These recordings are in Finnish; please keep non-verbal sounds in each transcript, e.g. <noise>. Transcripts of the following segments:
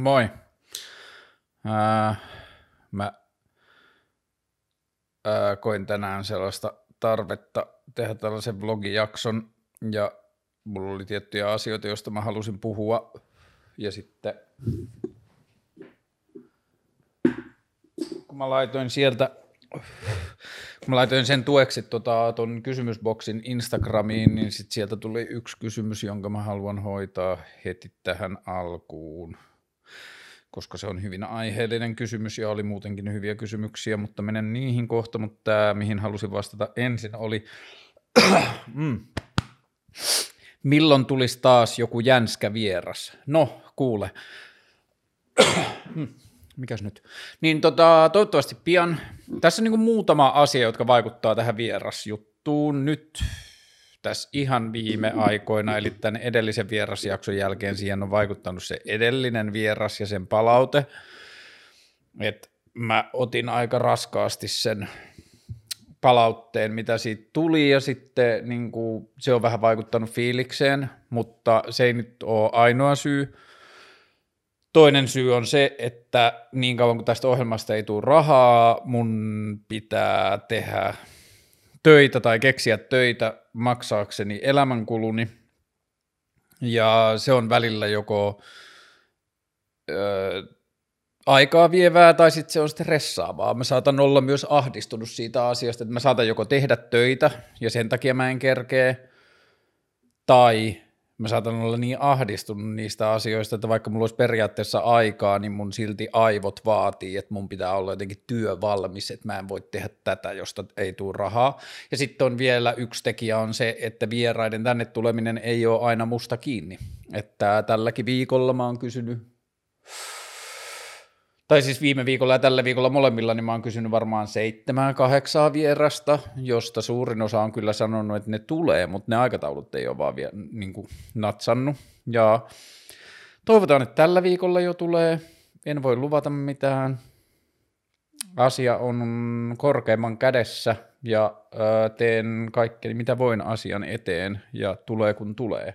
Moi. Ää, mä ää, koin tänään sellaista tarvetta tehdä tällaisen vlogijakson ja mulla oli tiettyjä asioita, joista mä halusin puhua ja sitten kun mä laitoin sieltä kun mä laitoin sen tueksi tota, ton kysymysboksin Instagramiin, niin sit sieltä tuli yksi kysymys, jonka mä haluan hoitaa heti tähän alkuun koska se on hyvin aiheellinen kysymys ja oli muutenkin hyviä kysymyksiä, mutta menen niihin kohta, mutta tämä, mihin halusin vastata ensin, oli <clears throat> mm. milloin tulisi taas joku jänskä vieras? No, kuule. <clears throat> Mm. Mikäs nyt? Niin tota, toivottavasti pian. Tässä on niin muutama asia, jotka vaikuttaa tähän vierasjuttuun nyt tässä ihan viime aikoina, eli tämän edellisen vierasjakson jälkeen siihen on vaikuttanut se edellinen vieras ja sen palaute, että mä otin aika raskaasti sen palautteen, mitä siitä tuli, ja sitten niin kuin, se on vähän vaikuttanut fiilikseen, mutta se ei nyt ole ainoa syy. Toinen syy on se, että niin kauan kuin tästä ohjelmasta ei tule rahaa, mun pitää tehdä töitä tai keksiä töitä maksaakseni elämänkuluni. Ja se on välillä joko ö, aikaa vievää tai sitten se on stressaavaa. Mä saatan olla myös ahdistunut siitä asiasta, että mä saatan joko tehdä töitä ja sen takia mä en kerkee, tai mä saatan olla niin ahdistunut niistä asioista, että vaikka mulla olisi periaatteessa aikaa, niin mun silti aivot vaatii, että mun pitää olla jotenkin työvalmis, että mä en voi tehdä tätä, josta ei tule rahaa. Ja sitten on vielä yksi tekijä on se, että vieraiden tänne tuleminen ei ole aina musta kiinni. Että tälläkin viikolla mä oon kysynyt tai siis viime viikolla ja tällä viikolla molemmilla, niin mä oon kysynyt varmaan seitsemän, kahdeksaa vierasta, josta suurin osa on kyllä sanonut, että ne tulee, mutta ne aikataulut ei ole vaan vielä niin kuin natsannut. Ja toivotaan, että tällä viikolla jo tulee. En voi luvata mitään. Asia on korkeimman kädessä ja teen kaikkeni mitä voin asian eteen ja tulee kun tulee.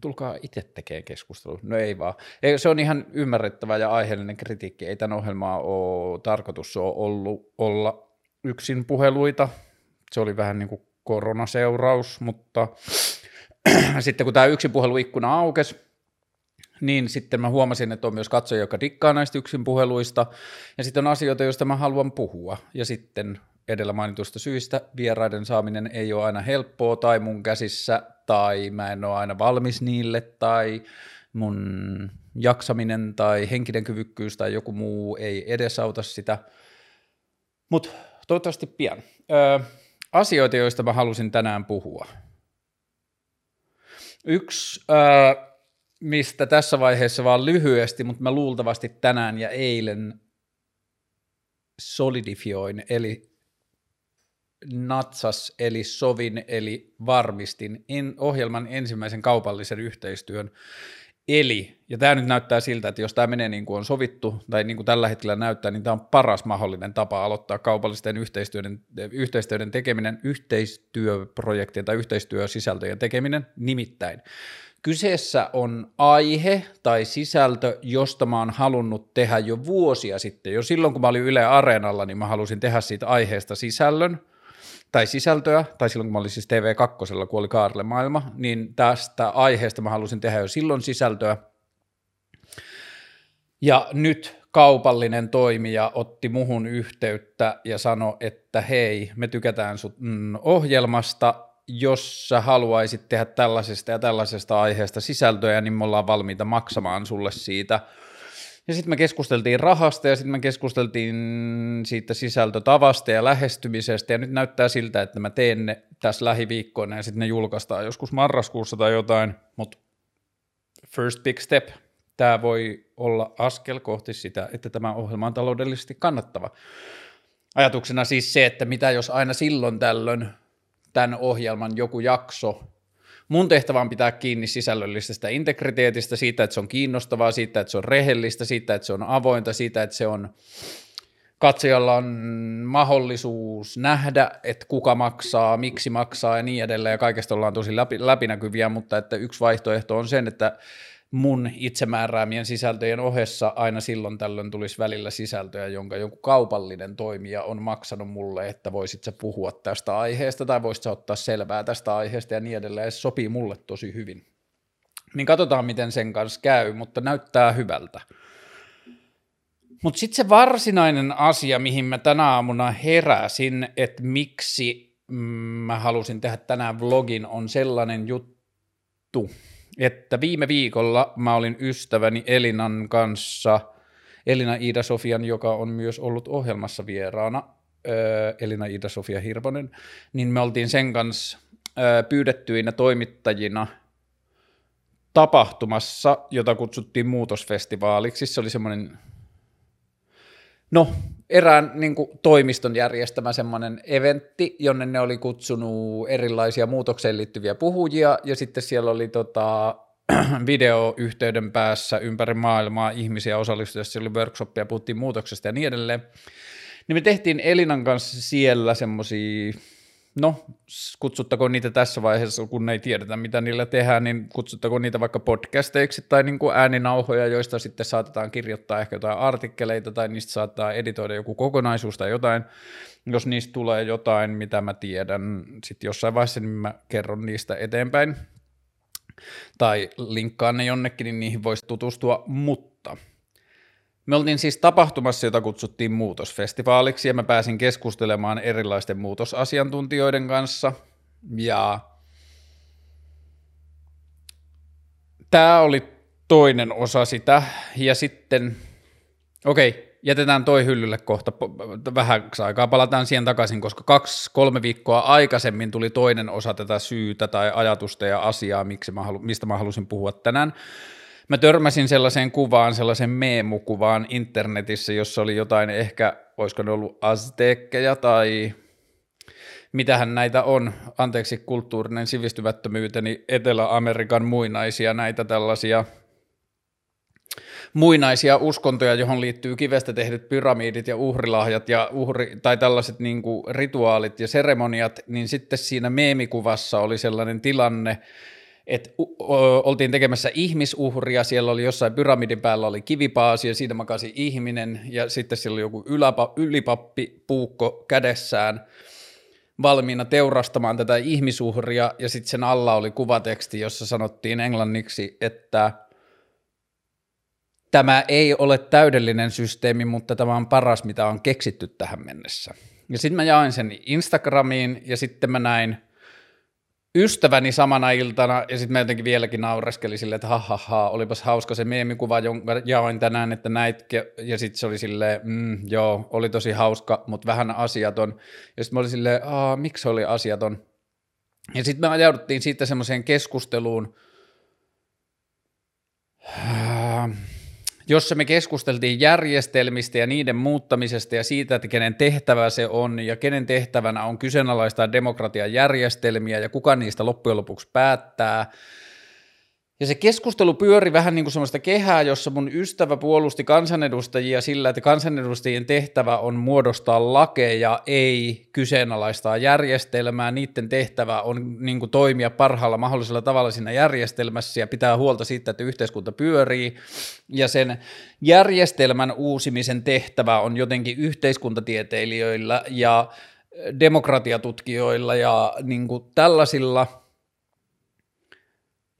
Tulkaa itse tekemään keskustelua. No ei vaan. Ei, se on ihan ymmärrettävä ja aiheellinen kritiikki. Ei tämän ohjelmaa ole tarkoitus ole ollut olla yksin puheluita. Se oli vähän niin kuin koronaseuraus, mutta <clears throat> sitten kun tämä yksin puheluikkuna aukesi, niin sitten mä huomasin, että on myös katsoja, joka dikkaa näistä yksin puheluista, ja sitten on asioita, joista mä haluan puhua, ja sitten edellä mainitusta syistä vieraiden saaminen ei ole aina helppoa tai mun käsissä tai mä en ole aina valmis niille tai mun jaksaminen tai henkinen kyvykkyys tai joku muu ei edesauta sitä. Mutta toivottavasti pian. Öö, asioita, joista mä halusin tänään puhua. Yksi, öö, mistä tässä vaiheessa vaan lyhyesti, mutta mä luultavasti tänään ja eilen solidifioin, eli natsas eli sovin eli varmistin in, ohjelman ensimmäisen kaupallisen yhteistyön. Eli, ja tämä nyt näyttää siltä, että jos tämä menee niin kuin on sovittu, tai niin kuin tällä hetkellä näyttää, niin tämä on paras mahdollinen tapa aloittaa kaupallisten yhteistyöiden, yhteistyöiden tekeminen, yhteistyöprojektien tai yhteistyösisältöjen tekeminen, nimittäin. Kyseessä on aihe tai sisältö, josta mä oon halunnut tehdä jo vuosia sitten. Jo silloin, kun mä olin Yle Areenalla, niin mä halusin tehdä siitä aiheesta sisällön – tai sisältöä, tai silloin kun mä olin siis TV2, kun oli Kaarle maailma, niin tästä aiheesta mä halusin tehdä jo silloin sisältöä. Ja nyt kaupallinen toimija otti muhun yhteyttä ja sanoi, että hei, me tykätään sut mm, ohjelmasta, jos sä haluaisit tehdä tällaisesta ja tällaisesta aiheesta sisältöä, niin me ollaan valmiita maksamaan sulle siitä – ja sitten me keskusteltiin rahasta ja sitten me keskusteltiin siitä sisältötavasta ja lähestymisestä. Ja nyt näyttää siltä, että mä teen ne tässä lähiviikkoina ja sitten ne julkaistaan joskus marraskuussa tai jotain, mutta first big step, tämä voi olla askel kohti sitä, että tämä ohjelma on taloudellisesti kannattava. Ajatuksena siis se, että mitä jos aina silloin tällöin tämän ohjelman joku jakso Mun tehtävä on pitää kiinni sisällöllisestä integriteetistä, siitä, että se on kiinnostavaa, siitä, että se on rehellistä, siitä, että se on avointa, siitä, että se on katsojalla on mahdollisuus nähdä, että kuka maksaa, miksi maksaa ja niin edelleen, ja kaikesta ollaan tosi läpi, läpinäkyviä, mutta että yksi vaihtoehto on sen, että mun itsemääräämien sisältöjen ohessa aina silloin tällöin tulisi välillä sisältöjä, jonka joku kaupallinen toimija on maksanut mulle, että voisit sä puhua tästä aiheesta tai voisit sä ottaa selvää tästä aiheesta ja niin edelleen. Se sopii mulle tosi hyvin. Niin katsotaan, miten sen kanssa käy, mutta näyttää hyvältä. Mutta sitten se varsinainen asia, mihin mä tänä aamuna heräsin, että miksi mm, mä halusin tehdä tänään vlogin, on sellainen juttu, että viime viikolla mä olin ystäväni Elinan kanssa, Elina Iida-Sofian, joka on myös ollut ohjelmassa vieraana, Elina Iida-Sofia Hirvonen, niin me oltiin sen kanssa pyydettyinä toimittajina tapahtumassa, jota kutsuttiin muutosfestivaaliksi. Se oli semmoinen No, erään niin kuin, toimiston järjestämä semmoinen eventti, jonne ne oli kutsunut erilaisia muutokseen liittyviä puhujia, ja sitten siellä oli tota, <clears throat> videoyhteyden päässä ympäri maailmaa ihmisiä osallistujia, siellä oli workshoppia, puhuttiin muutoksesta ja niin edelleen. Niin me tehtiin Elinan kanssa siellä semmoisia no, kutsuttako niitä tässä vaiheessa, kun ei tiedetä, mitä niillä tehdään, niin kutsuttako niitä vaikka podcasteiksi tai niin kuin ääninauhoja, joista sitten saatetaan kirjoittaa ehkä jotain artikkeleita tai niistä saattaa editoida joku kokonaisuus tai jotain. Jos niistä tulee jotain, mitä mä tiedän, sitten jossain vaiheessa niin mä kerron niistä eteenpäin tai linkkaan ne jonnekin, niin niihin voisi tutustua, mutta – me oltiin siis tapahtumassa, jota kutsuttiin muutosfestivaaliksi, ja mä pääsin keskustelemaan erilaisten muutosasiantuntijoiden kanssa. Ja tämä oli toinen osa sitä, ja sitten, okei, okay, jätetään toi hyllylle kohta vähän aikaa, palataan siihen takaisin, koska kaksi, kolme viikkoa aikaisemmin tuli toinen osa tätä syytä tai ajatusta ja asiaa, miksi mä halu, mistä mä halusin puhua tänään. Mä törmäsin sellaiseen kuvaan, sellaisen meemukuvaan internetissä, jossa oli jotain ehkä, olisiko ne ollut aztekkeja tai mitähän näitä on, anteeksi kulttuurinen sivistymättömyyteni, Etelä-Amerikan muinaisia näitä tällaisia muinaisia uskontoja, johon liittyy kivestä tehdyt pyramidit ja uhrilahjat ja uhri, tai tällaiset niin kuin rituaalit ja seremoniat, niin sitten siinä meemikuvassa oli sellainen tilanne, että oltiin tekemässä ihmisuhria, siellä oli jossain pyramidin päällä oli kivipaasi ja siinä makasi ihminen. Ja sitten siellä oli joku yläpa, ylipappi puukko kädessään valmiina teurastamaan tätä ihmisuhria. Ja sitten sen alla oli kuvateksti, jossa sanottiin englanniksi, että tämä ei ole täydellinen systeemi, mutta tämä on paras, mitä on keksitty tähän mennessä. Ja sitten mä jaoin sen Instagramiin ja sitten mä näin – ystäväni samana iltana, ja sitten mä jotenkin vieläkin naureskeli silleen, että ha, ha, ha olipas hauska se meemikuva, jonka jaoin tänään, että näit, ja sitten se oli silleen, mm, joo, oli tosi hauska, mutta vähän asiaton. Ja sitten mä olin silleen, Aa, miksi oli asiaton? Ja sitten me ajauduttiin siitä semmoiseen keskusteluun, jossa me keskusteltiin järjestelmistä ja niiden muuttamisesta ja siitä, että kenen tehtävä se on ja kenen tehtävänä on kyseenalaistaa demokratian järjestelmiä ja kuka niistä loppujen lopuksi päättää – ja se keskustelu pyöri vähän niin kuin semmoista kehää, jossa mun ystävä puolusti kansanedustajia sillä, että kansanedustajien tehtävä on muodostaa lakeja, ei kyseenalaistaa järjestelmää. Niiden tehtävä on niin kuin toimia parhaalla mahdollisella tavalla siinä järjestelmässä ja pitää huolta siitä, että yhteiskunta pyörii. Ja sen järjestelmän uusimisen tehtävä on jotenkin yhteiskuntatieteilijöillä ja demokratiatutkijoilla ja niin kuin tällaisilla –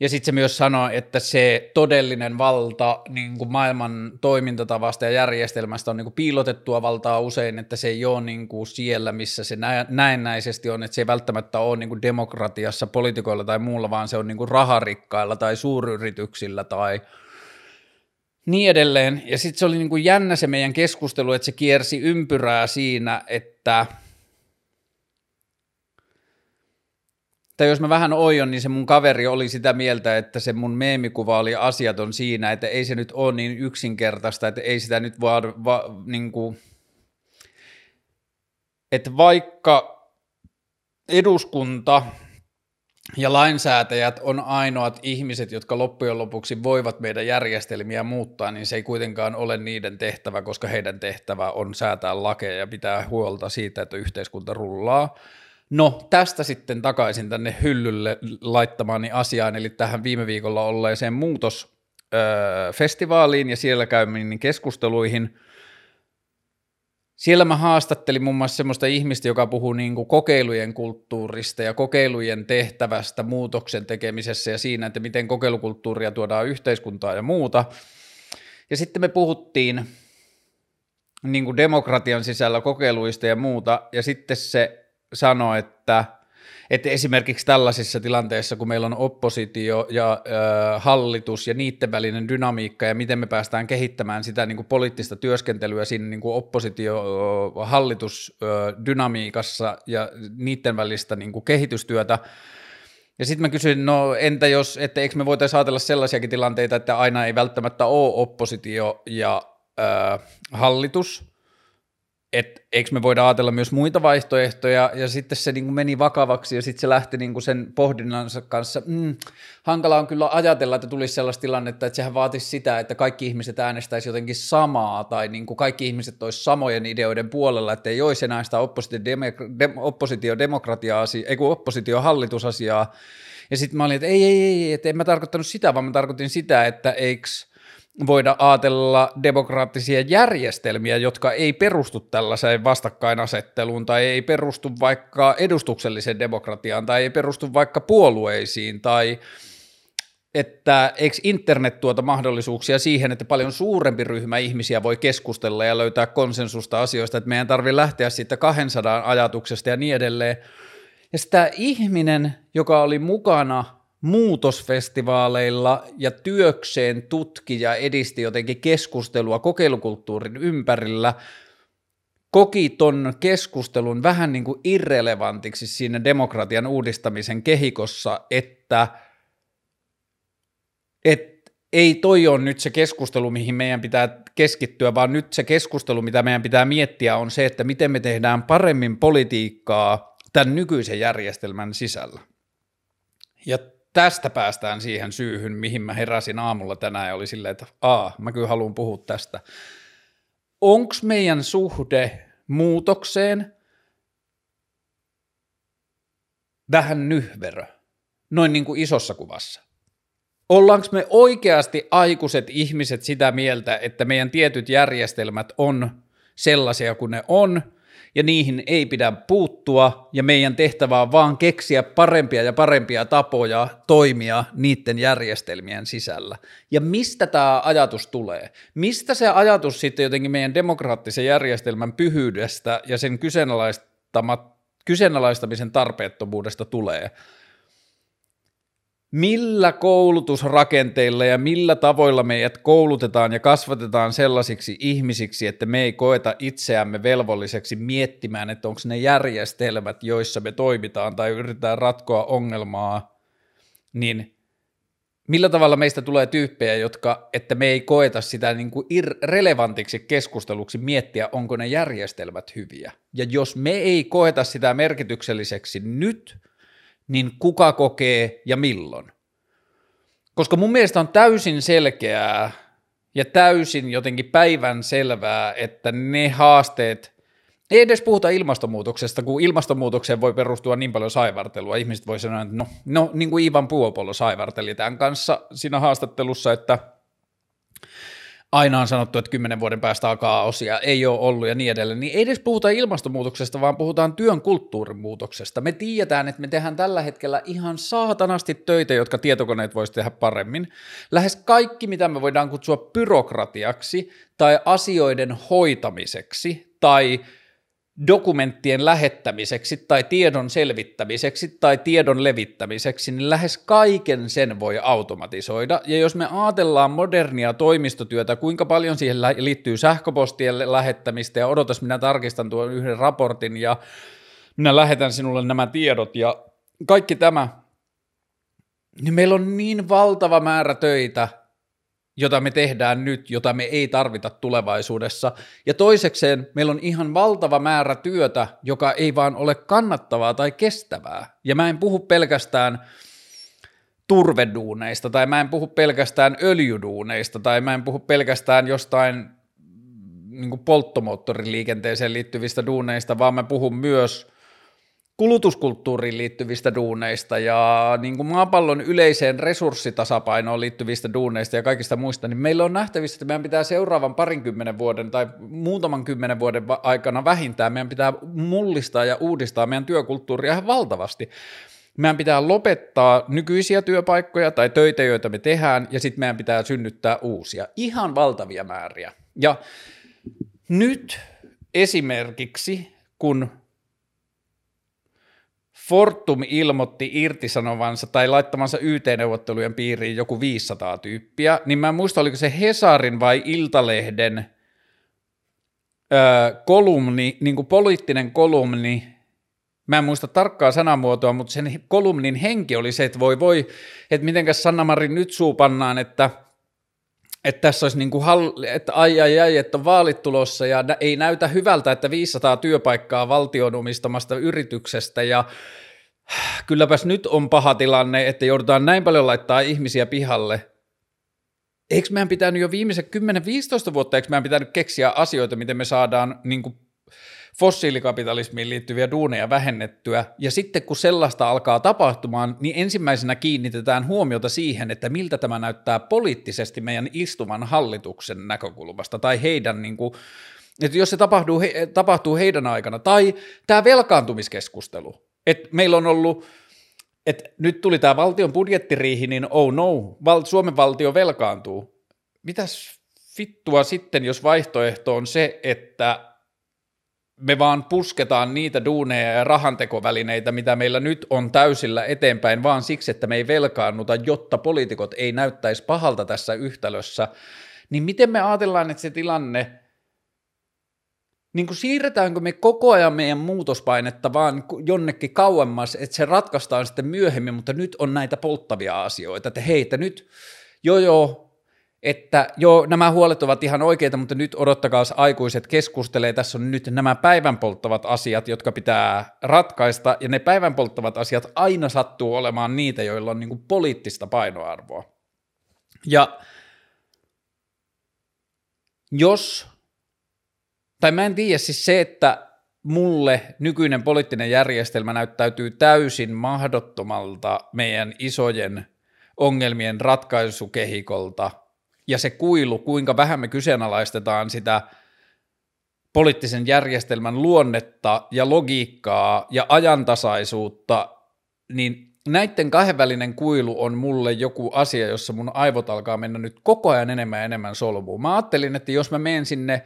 ja sitten se myös sanoi, että se todellinen valta niin kuin maailman toimintatavasta ja järjestelmästä on niin kuin piilotettua valtaa usein, että se ei ole niin kuin siellä, missä se näennäisesti on, että se ei välttämättä ole niin kuin demokratiassa, poliitikoilla tai muulla, vaan se on niin kuin raharikkailla tai suuryrityksillä tai niin edelleen. Ja sitten se oli niin kuin jännä se meidän keskustelu, että se kiersi ympyrää siinä, että – tai jos mä vähän oion, niin se mun kaveri oli sitä mieltä, että se mun meemikuva oli asiaton siinä, että ei se nyt ole niin yksinkertaista, että ei sitä nyt vaan, va, niin kuin, että vaikka eduskunta ja lainsäätäjät on ainoat ihmiset, jotka loppujen lopuksi voivat meidän järjestelmiä muuttaa, niin se ei kuitenkaan ole niiden tehtävä, koska heidän tehtävä on säätää lakeja ja pitää huolta siitä, että yhteiskunta rullaa. No tästä sitten takaisin tänne hyllylle laittamaani asiaan, eli tähän viime viikolla olleeseen muutos öö, festivaaliin ja siellä käymiin keskusteluihin. Siellä mä haastattelin muun muassa semmoista ihmistä, joka puhuu niin kuin kokeilujen kulttuurista ja kokeilujen tehtävästä muutoksen tekemisessä ja siinä, että miten kokeilukulttuuria tuodaan yhteiskuntaa ja muuta. Ja sitten me puhuttiin niin kuin demokratian sisällä kokeiluista ja muuta, ja sitten se sanoi, että – että esimerkiksi tällaisissa tilanteissa, kun meillä on oppositio ja ö, hallitus ja niiden välinen dynamiikka ja miten me päästään kehittämään sitä niin kuin poliittista työskentelyä siinä niin kuin oppositio-hallitus-dynamiikassa ja niiden välistä niin kuin kehitystyötä, ja sitten mä kysyin, no entä jos, että eikö me voitaisiin ajatella sellaisiakin tilanteita, että aina ei välttämättä ole oppositio ja ö, hallitus, että eikö me voida ajatella myös muita vaihtoehtoja, ja sitten se niin kuin meni vakavaksi, ja sitten se lähti niin kuin sen pohdinnansa kanssa, mm, hankala on kyllä ajatella, että tulisi sellaista tilannetta, että sehän vaatisi sitä, että kaikki ihmiset äänestäisi jotenkin samaa, tai niin kuin kaikki ihmiset olisi samojen ideoiden puolella, että ei olisi enää sitä oppositiodemokratia asiaa, ei kun oppositiohallitusasiaa, ja sitten mä olin, että ei, ei, ei, että en mä tarkoittanut sitä, vaan mä tarkoitin sitä, että eikö voida ajatella demokraattisia järjestelmiä, jotka ei perustu tällaiseen vastakkainasetteluun tai ei perustu vaikka edustukselliseen demokratiaan tai ei perustu vaikka puolueisiin tai että eikö internet tuota mahdollisuuksia siihen, että paljon suurempi ryhmä ihmisiä voi keskustella ja löytää konsensusta asioista, että meidän tarvii lähteä siitä 200 ajatuksesta ja niin edelleen. Ja sitä ihminen, joka oli mukana – muutosfestivaaleilla ja työkseen tutki ja edisti jotenkin keskustelua kokeilukulttuurin ympärillä, koki ton keskustelun vähän niin kuin irrelevantiksi siinä demokratian uudistamisen kehikossa, että et ei toi ole nyt se keskustelu, mihin meidän pitää keskittyä, vaan nyt se keskustelu, mitä meidän pitää miettiä, on se, että miten me tehdään paremmin politiikkaa tämän nykyisen järjestelmän sisällä. Ja tästä päästään siihen syyhyn, mihin mä heräsin aamulla tänään ja oli silleen, että aa, mä kyllä haluan puhua tästä. Onko meidän suhde muutokseen vähän nyhverö, noin niin kuin isossa kuvassa? Ollaanko me oikeasti aikuiset ihmiset sitä mieltä, että meidän tietyt järjestelmät on sellaisia kuin ne on – ja niihin ei pidä puuttua, ja meidän tehtävä on vaan keksiä parempia ja parempia tapoja toimia niiden järjestelmien sisällä. Ja mistä tämä ajatus tulee? Mistä se ajatus sitten jotenkin meidän demokraattisen järjestelmän pyhyydestä ja sen kyseenalaistamisen tarpeettomuudesta tulee? Millä koulutusrakenteilla ja millä tavoilla meidät koulutetaan ja kasvatetaan sellaisiksi ihmisiksi, että me ei koeta itseämme velvolliseksi miettimään, että onko ne järjestelmät, joissa me toimitaan tai yritetään ratkoa ongelmaa, niin millä tavalla meistä tulee tyyppejä, jotka, että me ei koeta sitä niin kuin relevantiksi keskusteluksi miettiä, onko ne järjestelmät hyviä. Ja jos me ei koeta sitä merkitykselliseksi nyt – niin kuka kokee ja milloin. Koska mun mielestä on täysin selkeää ja täysin jotenkin päivän selvää, että ne haasteet, ei edes puhuta ilmastonmuutoksesta, kun ilmastonmuutokseen voi perustua niin paljon saivartelua. Ihmiset voi sanoa, että no, no niin kuin Ivan Puopolo saivarteli tämän kanssa siinä haastattelussa, että – aina on sanottu, että kymmenen vuoden päästä alkaa osia, ei ole ollut ja niin edelleen, niin ei edes puhuta ilmastonmuutoksesta, vaan puhutaan työn kulttuurin muutoksesta. Me tiedetään, että me tehdään tällä hetkellä ihan saatanasti töitä, jotka tietokoneet voisi tehdä paremmin. Lähes kaikki, mitä me voidaan kutsua byrokratiaksi tai asioiden hoitamiseksi tai dokumenttien lähettämiseksi tai tiedon selvittämiseksi tai tiedon levittämiseksi, niin lähes kaiken sen voi automatisoida. Ja jos me ajatellaan modernia toimistotyötä, kuinka paljon siihen liittyy sähköpostien lähettämistä ja odotas, minä tarkistan tuon yhden raportin ja minä lähetän sinulle nämä tiedot ja kaikki tämä, niin meillä on niin valtava määrä töitä, jota me tehdään nyt, jota me ei tarvita tulevaisuudessa. Ja toisekseen meillä on ihan valtava määrä työtä, joka ei vaan ole kannattavaa tai kestävää. Ja mä en puhu pelkästään turveduuneista, tai mä en puhu pelkästään öljyduuneista, tai mä en puhu pelkästään jostain niin polttomoottoriliikenteeseen liittyvistä duuneista, vaan mä puhun myös kulutuskulttuuriin liittyvistä duuneista ja niin kuin maapallon yleiseen resurssitasapainoon liittyvistä duuneista ja kaikista muista, niin meillä on nähtävissä, että meidän pitää seuraavan parinkymmenen vuoden tai muutaman kymmenen vuoden aikana vähintään, meidän pitää mullistaa ja uudistaa meidän työkulttuuria ihan valtavasti. Meidän pitää lopettaa nykyisiä työpaikkoja tai töitä, joita me tehdään, ja sitten meidän pitää synnyttää uusia. Ihan valtavia määriä. Ja nyt esimerkiksi, kun Fortum ilmoitti irtisanovansa tai laittamansa YT-neuvottelujen piiriin joku 500 tyyppiä, niin mä en muista, oliko se Hesarin vai Iltalehden öö, kolumni, niin kuin poliittinen kolumni, mä en muista tarkkaa sanamuotoa, mutta sen kolumnin henki oli se, että voi voi, että mitenkäs Sanna-Marin nyt suupannaan, että – että tässä olisi niin kuin, että ai ai ai, että on vaalit tulossa ja ei näytä hyvältä, että 500 työpaikkaa valtion omistamasta yrityksestä ja kylläpäs nyt on paha tilanne, että joudutaan näin paljon laittaa ihmisiä pihalle. Eikö meidän pitänyt jo viimeiset 10-15 vuotta, eikö meidän pitänyt keksiä asioita, miten me saadaan niin kuin fossiilikapitalismiin liittyviä duuneja vähennettyä, ja sitten kun sellaista alkaa tapahtumaan, niin ensimmäisenä kiinnitetään huomiota siihen, että miltä tämä näyttää poliittisesti meidän istuvan hallituksen näkökulmasta, tai heidän niin kuin, että jos se tapahtuu, he, tapahtuu heidän aikana, tai tämä velkaantumiskeskustelu, että meillä on ollut, että nyt tuli tämä valtion budjettiriihi, niin oh no, val, Suomen valtio velkaantuu. Mitäs vittua sitten, jos vaihtoehto on se, että me vaan pusketaan niitä duuneja ja rahantekovälineitä, mitä meillä nyt on täysillä eteenpäin, vaan siksi, että me ei velkaannuta, jotta poliitikot ei näyttäisi pahalta tässä yhtälössä, niin miten me ajatellaan, että se tilanne, niin kuin siirretäänkö me koko ajan meidän muutospainetta vaan jonnekin kauemmas, että se ratkaistaan sitten myöhemmin, mutta nyt on näitä polttavia asioita, että hei, että nyt, joo joo, että joo, nämä huolet ovat ihan oikeita, mutta nyt odottakaa aikuiset keskustelee, tässä on nyt nämä päivän polttavat asiat, jotka pitää ratkaista, ja ne päivän polttavat asiat aina sattuu olemaan niitä, joilla on niin poliittista painoarvoa. Ja jos, tai mä en tiedä, siis se, että mulle nykyinen poliittinen järjestelmä näyttäytyy täysin mahdottomalta meidän isojen ongelmien ratkaisukehikolta – ja se kuilu, kuinka vähän me kyseenalaistetaan sitä poliittisen järjestelmän luonnetta ja logiikkaa ja ajantasaisuutta, niin näiden kahdenvälinen kuilu on mulle joku asia, jossa mun aivot alkaa mennä nyt koko ajan enemmän ja enemmän solmuun. Mä ajattelin, että jos mä menen sinne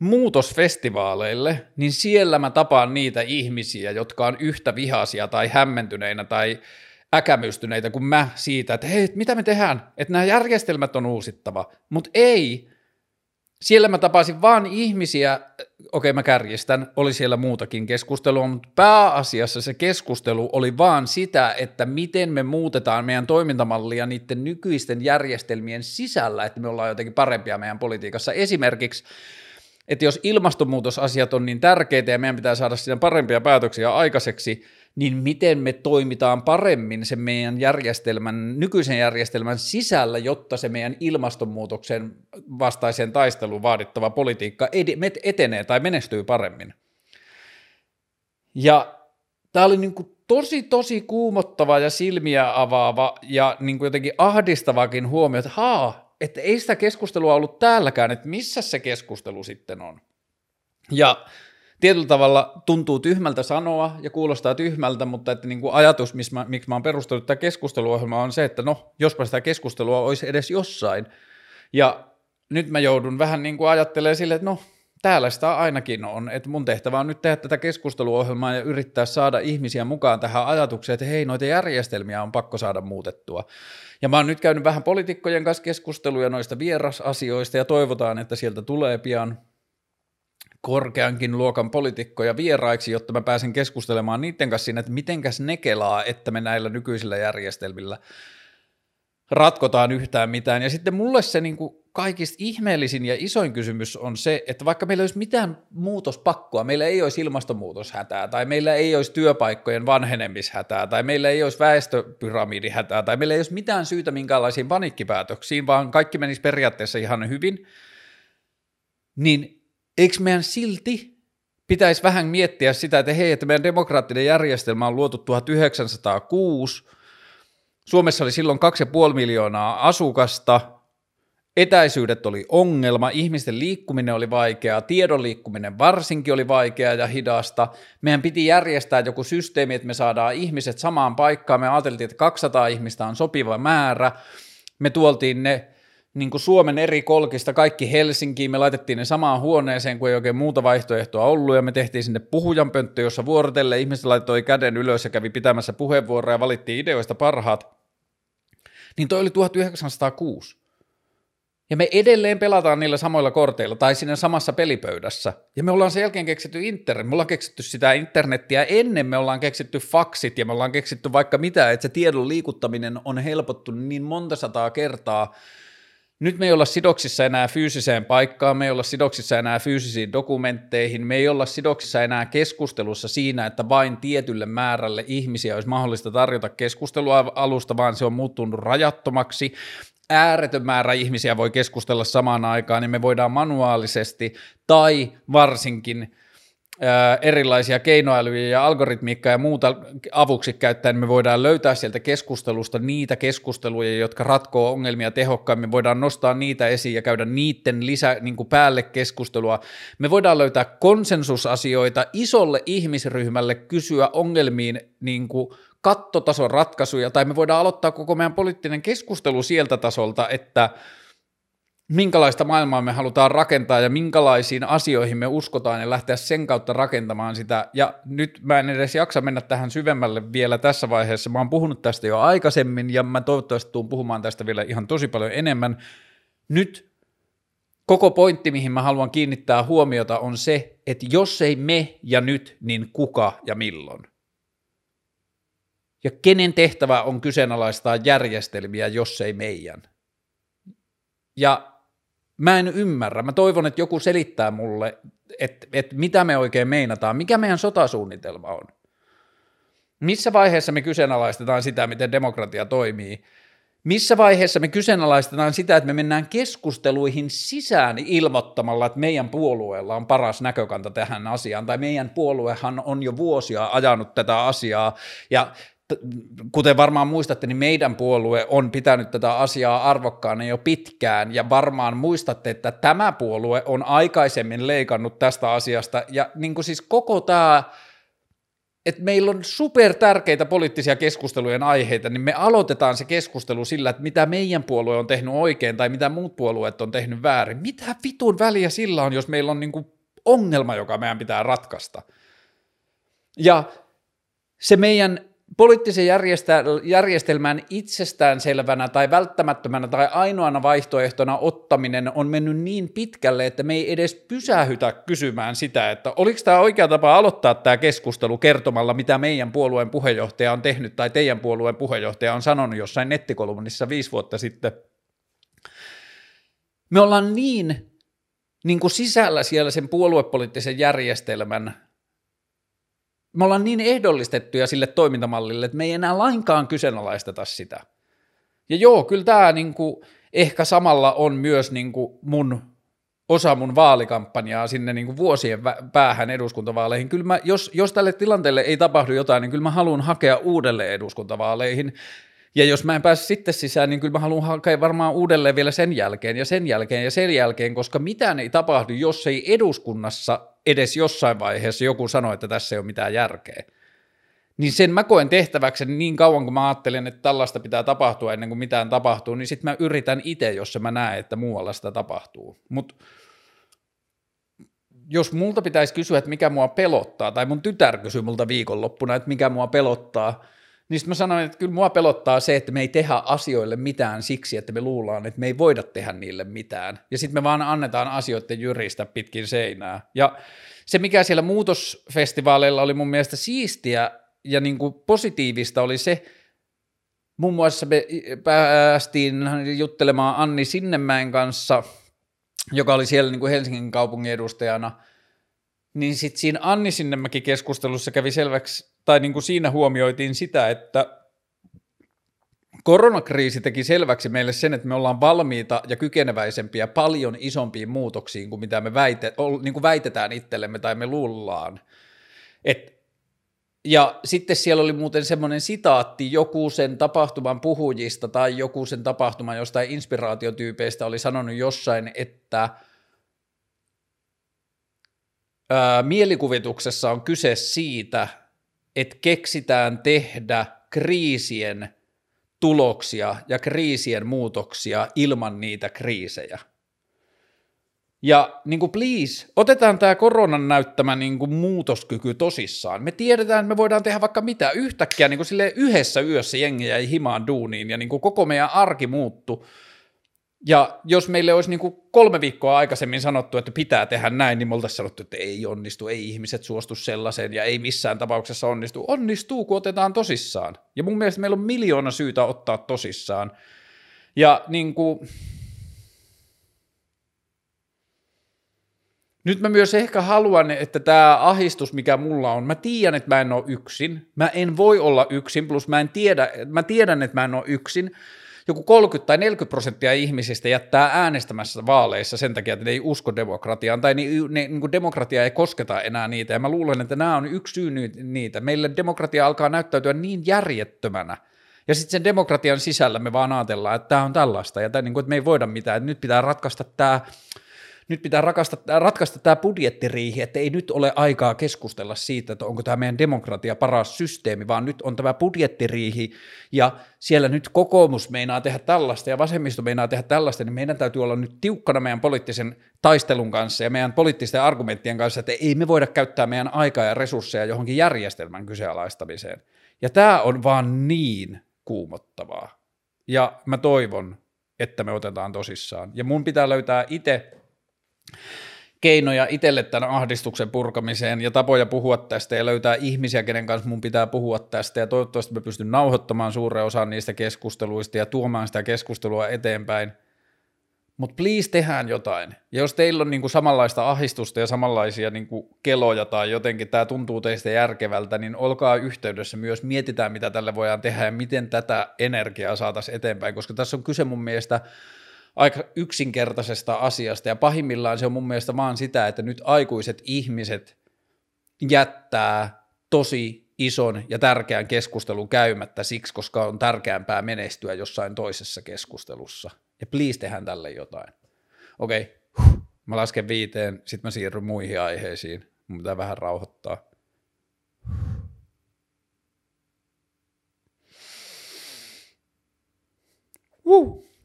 muutosfestivaaleille, niin siellä mä tapaan niitä ihmisiä, jotka on yhtä vihaisia tai hämmentyneinä tai äkämystyneitä kuin mä siitä, että hei, mitä me tehdään, että nämä järjestelmät on uusittava, mutta ei, siellä mä tapasin vaan ihmisiä, okei mä kärjistän, oli siellä muutakin keskustelua, mutta pääasiassa se keskustelu oli vaan sitä, että miten me muutetaan meidän toimintamallia niiden nykyisten järjestelmien sisällä, että me ollaan jotenkin parempia meidän politiikassa. Esimerkiksi, että jos ilmastonmuutosasiat on niin tärkeitä ja meidän pitää saada siinä parempia päätöksiä aikaiseksi, niin miten me toimitaan paremmin sen meidän järjestelmän, nykyisen järjestelmän sisällä, jotta se meidän ilmastonmuutoksen vastaiseen taisteluun vaadittava politiikka etenee tai menestyy paremmin. Ja tämä oli niin kuin tosi, tosi kuumottava ja silmiä avaava ja niin kuin jotenkin ahdistavakin huomio, että haa, että ei sitä keskustelua ollut täälläkään, että missä se keskustelu sitten on. Ja tietyllä tavalla tuntuu tyhmältä sanoa ja kuulostaa tyhmältä, mutta että niin kuin ajatus, missä mä, miksi mä oon perustellut tätä keskusteluohjelmaa, on se, että no, jospa sitä keskustelua olisi edes jossain. Ja nyt mä joudun vähän niin kuin ajattelemaan sille, että no, täällä sitä ainakin on, että mun tehtävä on nyt tehdä tätä keskusteluohjelmaa ja yrittää saada ihmisiä mukaan tähän ajatukseen, että hei, noita järjestelmiä on pakko saada muutettua. Ja mä oon nyt käynyt vähän poliitikkojen kanssa keskusteluja noista vierasasioista ja toivotaan, että sieltä tulee pian korkeankin luokan poliitikkoja vieraiksi, jotta mä pääsen keskustelemaan niiden kanssa siinä, että mitenkäs ne kelaa, että me näillä nykyisillä järjestelmillä ratkotaan yhtään mitään. Ja sitten mulle se niin kuin kaikista ihmeellisin ja isoin kysymys on se, että vaikka meillä ei olisi mitään muutospakkoa, meillä ei olisi ilmastonmuutoshätää, tai meillä ei olisi työpaikkojen vanhenemishätää, tai meillä ei olisi väestöpyramidihätää, tai meillä ei olisi mitään syytä minkäänlaisiin panikkipäätöksiin, vaan kaikki menisi periaatteessa ihan hyvin, niin eikö meidän silti pitäisi vähän miettiä sitä, että hei, että meidän demokraattinen järjestelmä on luotu 1906, Suomessa oli silloin 2,5 miljoonaa asukasta, etäisyydet oli ongelma, ihmisten liikkuminen oli vaikeaa, tiedon liikkuminen varsinkin oli vaikeaa ja hidasta. Meidän piti järjestää joku systeemi, että me saadaan ihmiset samaan paikkaan. Me ajateltiin, että 200 ihmistä on sopiva määrä. Me tuoltiin ne niin kuin Suomen eri kolkista kaikki Helsinkiin, me laitettiin ne samaan huoneeseen, kun ei oikein muuta vaihtoehtoa ollut, ja me tehtiin sinne puhujanpönttö, jossa vuorotelle ihmiset laittoi käden ylös ja kävi pitämässä puheenvuoroja ja valittiin ideoista parhaat. Niin toi oli 1906. Ja me edelleen pelataan niillä samoilla korteilla tai siinä samassa pelipöydässä. Ja me ollaan sen jälkeen keksitty internet. Me ollaan keksitty sitä internettiä ennen, me ollaan keksitty faksit ja me ollaan keksitty vaikka mitä, että se tiedon liikuttaminen on helpottunut niin monta sataa kertaa, nyt me ei olla sidoksissa enää fyysiseen paikkaan, me ei olla sidoksissa enää fyysisiin dokumentteihin, me ei olla sidoksissa enää keskustelussa siinä, että vain tietylle määrälle ihmisiä olisi mahdollista tarjota keskustelua alusta, vaan se on muuttunut rajattomaksi. Ääretön määrä ihmisiä voi keskustella samaan aikaan, niin me voidaan manuaalisesti tai varsinkin – erilaisia keinoälyjä ja algoritmiikkaa ja muuta avuksi käyttäen me voidaan löytää sieltä keskustelusta niitä keskusteluja, jotka ratkoo ongelmia tehokkaimmin, me voidaan nostaa niitä esiin ja käydä niiden lisä, niin kuin päälle keskustelua. Me voidaan löytää konsensusasioita isolle ihmisryhmälle, kysyä ongelmiin niin kuin kattotason ratkaisuja, tai me voidaan aloittaa koko meidän poliittinen keskustelu sieltä tasolta, että – minkälaista maailmaa me halutaan rakentaa ja minkälaisiin asioihin me uskotaan ja lähteä sen kautta rakentamaan sitä. Ja nyt mä en edes jaksa mennä tähän syvemmälle vielä tässä vaiheessa. Mä oon puhunut tästä jo aikaisemmin ja mä toivottavasti tuun puhumaan tästä vielä ihan tosi paljon enemmän. Nyt koko pointti, mihin mä haluan kiinnittää huomiota on se, että jos ei me ja nyt, niin kuka ja milloin. Ja kenen tehtävä on kyseenalaistaa järjestelmiä, jos ei meidän. Ja Mä en ymmärrä. Mä toivon, että joku selittää mulle, että, että mitä me oikein meinataan, mikä meidän sotasuunnitelma on. Missä vaiheessa me kyseenalaistetaan sitä, miten demokratia toimii? Missä vaiheessa me kyseenalaistetaan sitä, että me mennään keskusteluihin sisään ilmoittamalla, että meidän puolueella on paras näkökanta tähän asiaan, tai meidän puoluehan on jo vuosia ajanut tätä asiaa, ja kuten varmaan muistatte, niin meidän puolue on pitänyt tätä asiaa arvokkaana jo pitkään, ja varmaan muistatte, että tämä puolue on aikaisemmin leikannut tästä asiasta, ja niin kuin siis koko tämä, että meillä on super tärkeitä poliittisia keskustelujen aiheita, niin me aloitetaan se keskustelu sillä, että mitä meidän puolue on tehnyt oikein, tai mitä muut puolueet on tehnyt väärin. Mitä vitun väliä sillä on, jos meillä on niin kuin ongelma, joka meidän pitää ratkaista. Ja se meidän poliittisen järjestelmän itsestäänselvänä tai välttämättömänä tai ainoana vaihtoehtona ottaminen on mennyt niin pitkälle, että me ei edes pysähytä kysymään sitä, että oliko tämä oikea tapa aloittaa tämä keskustelu kertomalla, mitä meidän puolueen puheenjohtaja on tehnyt tai teidän puolueen puheenjohtaja on sanonut jossain nettikolumnissa viisi vuotta sitten. Me ollaan niin, niin kuin sisällä siellä sen puoluepoliittisen järjestelmän me ollaan niin ehdollistettuja sille toimintamallille, että me ei enää lainkaan kyseenalaisteta sitä. Ja joo, kyllä tämä niinku, ehkä samalla on myös niinku mun osa mun vaalikampanjaa sinne niinku vuosien päähän eduskuntavaaleihin. Kyllä mä, jos, jos tälle tilanteelle ei tapahdu jotain, niin kyllä mä haluan hakea uudelle eduskuntavaaleihin. Ja jos mä en pääse sitten sisään, niin kyllä mä haluan hakea varmaan uudelleen vielä sen jälkeen ja sen jälkeen ja sen jälkeen, koska mitään ei tapahdu, jos ei eduskunnassa edes jossain vaiheessa joku sanoo, että tässä ei ole mitään järkeä. Niin sen mä koen tehtäväksi niin kauan, kun mä ajattelen, että tällaista pitää tapahtua ennen kuin mitään tapahtuu, niin sitten mä yritän itse, jos mä näen, että muualla sitä tapahtuu. Mutta jos multa pitäisi kysyä, että mikä mua pelottaa, tai mun tytär kysyi multa viikonloppuna, että mikä mua pelottaa, niin sitten mä sanoin, että kyllä mua pelottaa se, että me ei tehdä asioille mitään siksi, että me luullaan, että me ei voida tehdä niille mitään. Ja sitten me vaan annetaan asioiden jyristä pitkin seinää. Ja se, mikä siellä muutosfestivaaleilla oli mun mielestä siistiä ja niin kuin positiivista oli se, muun muassa me päästiin juttelemaan Anni Sinnemäen kanssa, joka oli siellä niin kuin Helsingin kaupungin edustajana, niin sitten siinä Anni Sinnemäki keskustelussa kävi selväksi tai niin kuin siinä huomioitiin sitä, että Koronakriisi teki selväksi meille sen, että me ollaan valmiita ja kykeneväisempiä paljon isompiin muutoksiin kuin mitä me väite, niin kuin väitetään itsellemme tai me luullaan. Et, ja sitten siellä oli muuten semmoinen sitaatti joku sen tapahtuman puhujista tai joku sen tapahtuman jostain inspiraatiotyypeistä oli sanonut jossain, että ää, mielikuvituksessa on kyse siitä, että keksitään tehdä kriisien tuloksia ja kriisien muutoksia ilman niitä kriisejä. Ja niin kuin please, otetaan tämä koronan näyttämä niin kuin muutoskyky tosissaan. Me tiedetään, että me voidaan tehdä vaikka mitä. Yhtäkkiä niin kuin yhdessä yössä jengi jäi himaan duuniin ja niin kuin koko meidän arki muuttu ja jos meille olisi niin kuin kolme viikkoa aikaisemmin sanottu, että pitää tehdä näin, niin me oltaisiin sanottu, että ei onnistu, ei ihmiset suostu sellaiseen ja ei missään tapauksessa onnistu. Onnistuu, kun otetaan tosissaan. Ja mun mielestä meillä on miljoona syytä ottaa tosissaan. Ja niin kuin... Nyt mä myös ehkä haluan, että tämä ahistus, mikä mulla on, mä tiedän, että mä en ole yksin. Mä en voi olla yksin, plus mä, en tiedä, mä tiedän, että mä en ole yksin joku 30 tai 40 prosenttia ihmisistä jättää äänestämässä vaaleissa sen takia, että ne ei usko demokratiaan, tai ne, ne, niin demokratia ei kosketa enää niitä, ja mä luulen, että nämä on yksi syy niitä. Meille demokratia alkaa näyttäytyä niin järjettömänä, ja sitten sen demokratian sisällä me vaan ajatellaan, että tämä on tällaista, ja tämä, niin kuin, että me ei voida mitään, että nyt pitää ratkaista tämä nyt pitää rakasta, ratkaista tämä budjettiriihi, että ei nyt ole aikaa keskustella siitä, että onko tämä meidän demokratia paras systeemi, vaan nyt on tämä budjettiriihi ja siellä nyt kokoomus meinaa tehdä tällaista ja vasemmisto meinaa tehdä tällaista, niin meidän täytyy olla nyt tiukkana meidän poliittisen taistelun kanssa ja meidän poliittisten argumenttien kanssa, että ei me voida käyttää meidän aikaa ja resursseja johonkin järjestelmän kyseenalaistamiseen. Ja tämä on vaan niin kuumottavaa. Ja mä toivon, että me otetaan tosissaan. Ja mun pitää löytää itse keinoja itselle tämän ahdistuksen purkamiseen ja tapoja puhua tästä ja löytää ihmisiä, kenen kanssa mun pitää puhua tästä ja toivottavasti mä pystyn nauhoittamaan suuren osan niistä keskusteluista ja tuomaan sitä keskustelua eteenpäin. Mutta please tehdään jotain. Ja jos teillä on niinku samanlaista ahdistusta ja samanlaisia niinku keloja tai jotenkin tämä tuntuu teistä järkevältä, niin olkaa yhteydessä myös, mietitään mitä tälle voidaan tehdä ja miten tätä energiaa saataisiin eteenpäin, koska tässä on kyse mun mielestä aika yksinkertaisesta asiasta, ja pahimmillaan se on mun mielestä vaan sitä, että nyt aikuiset ihmiset jättää tosi ison ja tärkeän keskustelun käymättä siksi, koska on tärkeämpää menestyä jossain toisessa keskustelussa. Ja please tehdään tälle jotain. Okei, okay. mä lasken viiteen, sitten mä siirryn muihin aiheisiin. Mun pitää vähän rauhoittaa.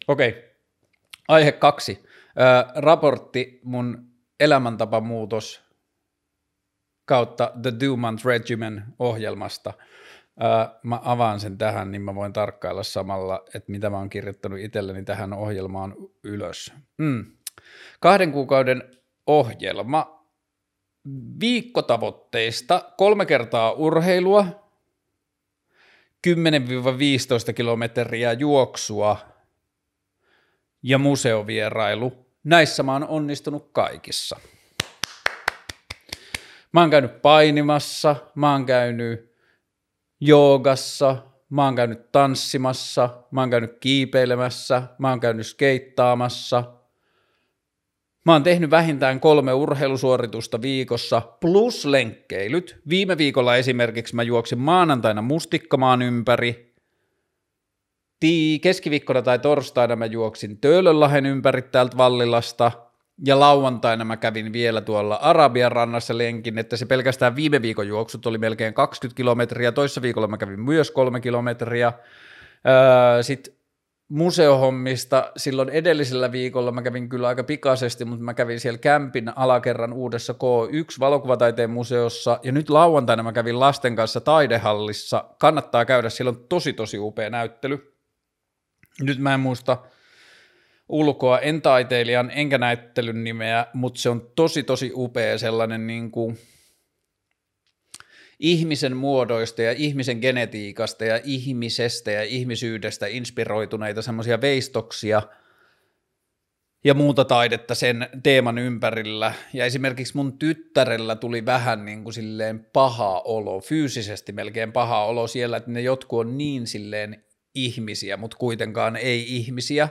Okei, okay. Aihe kaksi. Ö, raportti mun elämäntapamuutos kautta The Do Month Regimen ohjelmasta. Ö, mä avaan sen tähän, niin mä voin tarkkailla samalla, että mitä mä oon kirjoittanut itselleni tähän ohjelmaan ylös. Mm. Kahden kuukauden ohjelma viikkotavoitteista, kolme kertaa urheilua, 10-15 kilometriä juoksua ja museovierailu. Näissä mä oon onnistunut kaikissa. Mä oon käynyt painimassa, mä oon käynyt joogassa, mä oon käynyt tanssimassa, mä oon käynyt kiipeilemässä, mä oon käynyt skeittaamassa. Mä oon tehnyt vähintään kolme urheilusuoritusta viikossa plus lenkkeilyt. Viime viikolla esimerkiksi mä juoksin maanantaina mustikkamaan ympäri, tii, keskiviikkona tai torstaina mä juoksin Töölönlahen ympäri täältä Vallilasta, ja lauantaina mä kävin vielä tuolla Arabian rannassa lenkin, että se pelkästään viime viikon juoksut oli melkein 20 kilometriä, toissa viikolla mä kävin myös kolme kilometriä. Öö, Sitten museohommista silloin edellisellä viikolla mä kävin kyllä aika pikaisesti, mutta mä kävin siellä kämpin alakerran uudessa K1 valokuvataiteen museossa ja nyt lauantaina mä kävin lasten kanssa taidehallissa. Kannattaa käydä, siellä on tosi tosi upea näyttely nyt mä en muista ulkoa, en taiteilijan enkä näyttelyn nimeä, mutta se on tosi tosi upea sellainen niin kuin ihmisen muodoista ja ihmisen genetiikasta ja ihmisestä ja ihmisyydestä inspiroituneita semmoisia veistoksia ja muuta taidetta sen teeman ympärillä. Ja esimerkiksi mun tyttärellä tuli vähän niin kuin silleen paha olo, fyysisesti melkein paha olo siellä, että ne jotkut on niin silleen ihmisiä, mutta kuitenkaan ei ihmisiä.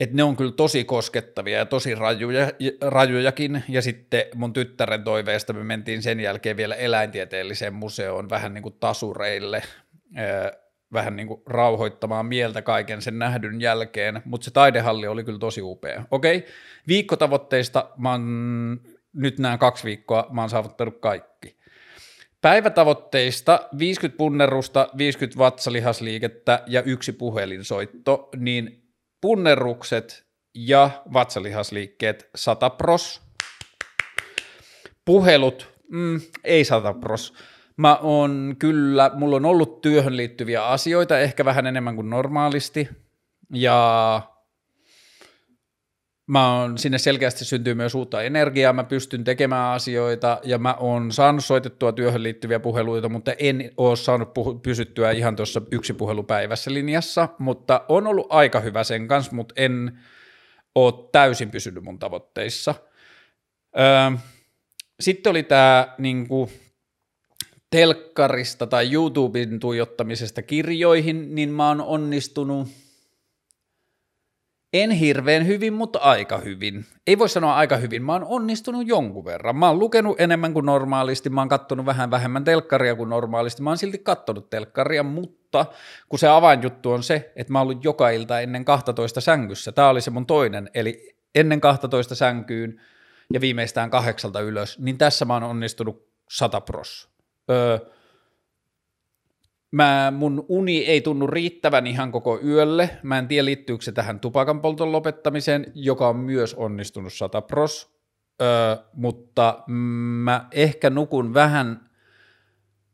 Että ne on kyllä tosi koskettavia ja tosi rajuja, rajujakin. Ja sitten mun tyttären toiveesta me mentiin sen jälkeen vielä eläintieteelliseen museoon vähän niin kuin tasureille, vähän niin kuin rauhoittamaan mieltä kaiken sen nähdyn jälkeen, mutta se taidehalli oli kyllä tosi upea. Okei, viikkotavoitteista mä oon nyt nämä kaksi viikkoa, mä oon saavuttanut kaikki. Päivätavoitteista 50 punnerusta, 50 vatsalihasliikettä ja yksi puhelinsoitto, niin punnerrukset ja vatsalihasliikkeet 100 pros. Puhelut, mm, ei 100 pros. Mä oon kyllä, mulla on ollut työhön liittyviä asioita, ehkä vähän enemmän kuin normaalisti, ja mä oon, sinne selkeästi syntyy myös uutta energiaa, mä pystyn tekemään asioita ja mä oon saanut soitettua työhön liittyviä puheluita, mutta en oo saanut puh- pysyttyä ihan tuossa yksi puhelu päivässä linjassa, mutta on ollut aika hyvä sen kanssa, mutta en oo täysin pysynyt mun tavoitteissa. Öö, sitten oli tämä niinku, telkkarista tai YouTuben tuijottamisesta kirjoihin, niin mä oon onnistunut – en hirveän hyvin, mutta aika hyvin. Ei voi sanoa aika hyvin, mä oon onnistunut jonkun verran. Mä oon lukenut enemmän kuin normaalisti, mä oon kattonut vähän vähemmän telkkaria kuin normaalisti, mä oon silti kattonut telkkaria, mutta kun se avainjuttu on se, että mä oon ollut joka ilta ennen 12 sängyssä, tää oli se mun toinen, eli ennen 12 sänkyyn ja viimeistään kahdeksalta ylös, niin tässä mä oon onnistunut 100 pros. Öö, Mä, mun uni ei tunnu riittävän ihan koko yölle. Mä en tiedä, liittyykö se tähän tupakan polton lopettamiseen, joka on myös onnistunut 100 pros. Öö, mutta mä ehkä nukun vähän,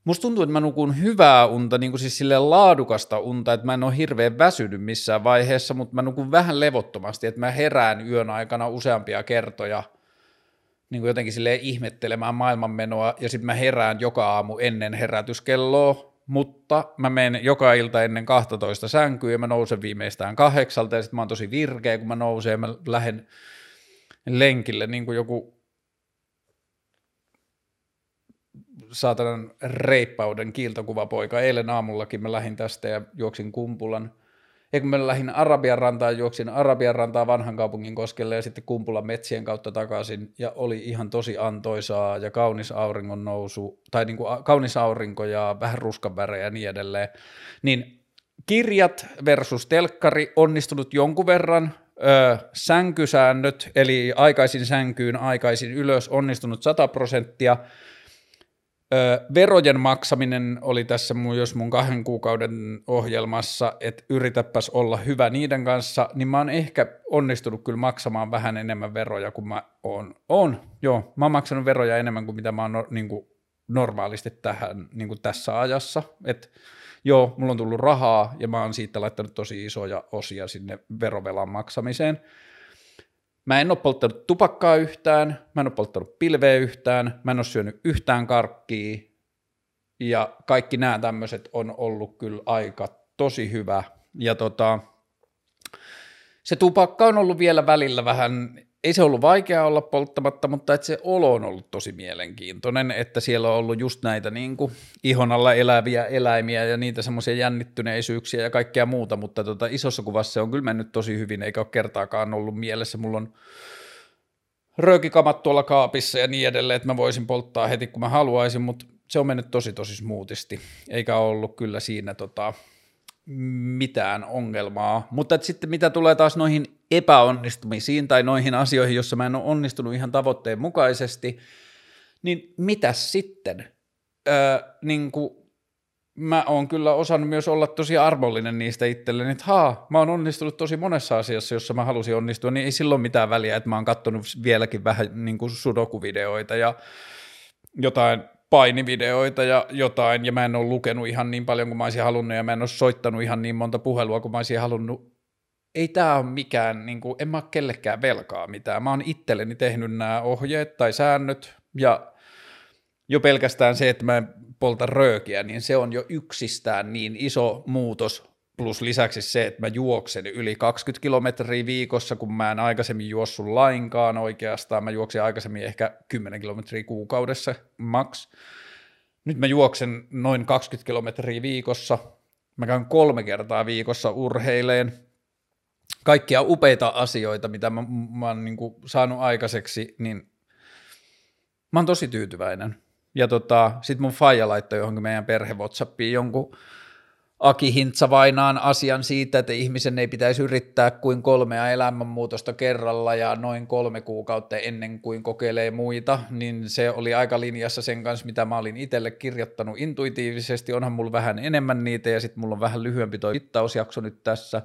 musta tuntuu, että mä nukun hyvää unta, niin kuin siis silleen laadukasta unta, että mä en ole hirveän väsynyt missään vaiheessa, mutta mä nukun vähän levottomasti, että mä herään yön aikana useampia kertoja – niin kuin jotenkin sille ihmettelemään maailmanmenoa, ja sitten mä herään joka aamu ennen herätyskelloa, mutta mä menen joka ilta ennen 12 sänkyä ja mä nousen viimeistään kahdeksalta ja sitten mä oon tosi virkeä, kun mä nousen ja mä lähden lenkille niin kuin joku saatanan reippauden kiiltokuvapoika. Eilen aamullakin mä lähdin tästä ja juoksin kumpulan – ja kun mä lähdin Arabian rantaan, juoksin Arabian rantaa vanhan kaupungin koskelle ja sitten Kumpulan metsien kautta takaisin ja oli ihan tosi antoisaa ja kaunis auringon nousu, tai niin kuin kaunis aurinko ja vähän ruskan värejä ja niin edelleen. Niin kirjat versus telkkari onnistunut jonkun verran, öö, sänkysäännöt, eli aikaisin sänkyyn, aikaisin ylös, onnistunut 100 prosenttia, Öö, verojen maksaminen oli tässä mun, jos mun kahden kuukauden ohjelmassa, että yritäpäs olla hyvä niiden kanssa, niin mä oon ehkä onnistunut kyllä maksamaan vähän enemmän veroja kuin mä oon. On, joo, mä oon maksanut veroja enemmän kuin mitä mä oon no, niin kuin normaalisti tähän, niin kuin tässä ajassa, että joo, mulla on tullut rahaa ja mä oon siitä laittanut tosi isoja osia sinne verovelan maksamiseen, Mä en ole polttanut tupakkaa yhtään, mä en ole polttanut pilveä yhtään, mä en ole syönyt yhtään karkkia, ja kaikki nämä tämmöiset on ollut kyllä aika tosi hyvä. Ja tota, se tupakka on ollut vielä välillä vähän ei se ollut vaikea olla polttamatta, mutta että se olo on ollut tosi mielenkiintoinen, että siellä on ollut just näitä niin kuin ihon alla eläviä eläimiä ja niitä semmoisia jännittyneisyyksiä ja kaikkea muuta, mutta tota, isossa kuvassa se on kyllä mennyt tosi hyvin, eikä ole kertaakaan ollut mielessä. Mulla on röökikamat tuolla kaapissa ja niin edelleen, että mä voisin polttaa heti kun mä haluaisin, mutta se on mennyt tosi tosi smoothisti, eikä ollut kyllä siinä tota, mitään ongelmaa. Mutta että sitten mitä tulee taas noihin epäonnistumisiin tai noihin asioihin, joissa mä en ole onnistunut ihan tavoitteen mukaisesti, niin mitä sitten? Öö, niin kuin mä oon kyllä osannut myös olla tosi armollinen niistä itselleni, että haa, mä oon onnistunut tosi monessa asiassa, jossa mä halusin onnistua, niin ei silloin mitään väliä, että mä oon katsonut vieläkin vähän niin kuin sudokuvideoita ja jotain painivideoita ja jotain, ja mä en ole lukenut ihan niin paljon kuin mä olisin halunnut, ja mä en ole soittanut ihan niin monta puhelua kuin mä olisin halunnut. Ei tämä ole mikään, niin kuin, en mä ole kellekään velkaa mitään. Mä oon itselleni tehnyt nämä ohjeet tai säännöt, ja jo pelkästään se, että mä polta röökiä, niin se on jo yksistään niin iso muutos plus lisäksi se, että mä juoksen yli 20 kilometriä viikossa, kun mä en aikaisemmin juossut lainkaan oikeastaan, mä juoksin aikaisemmin ehkä 10 kilometriä kuukaudessa max. Nyt mä juoksen noin 20 kilometriä viikossa, Mä käyn kolme kertaa viikossa urheileen. Kaikkia upeita asioita, mitä mä, mä oon niin kuin saanut aikaiseksi, niin mä oon tosi tyytyväinen. Ja tota, sit mun faija laittoi johonkin meidän perhe Whatsappiin jonkun Aki Hintsavainaan asian siitä, että ihmisen ei pitäisi yrittää kuin kolmea elämänmuutosta kerralla ja noin kolme kuukautta ennen kuin kokeilee muita, niin se oli aika linjassa sen kanssa, mitä mä olin itselle kirjoittanut intuitiivisesti. Onhan mulla vähän enemmän niitä ja sitten mulla on vähän lyhyempi toi vittausjakso nyt tässä.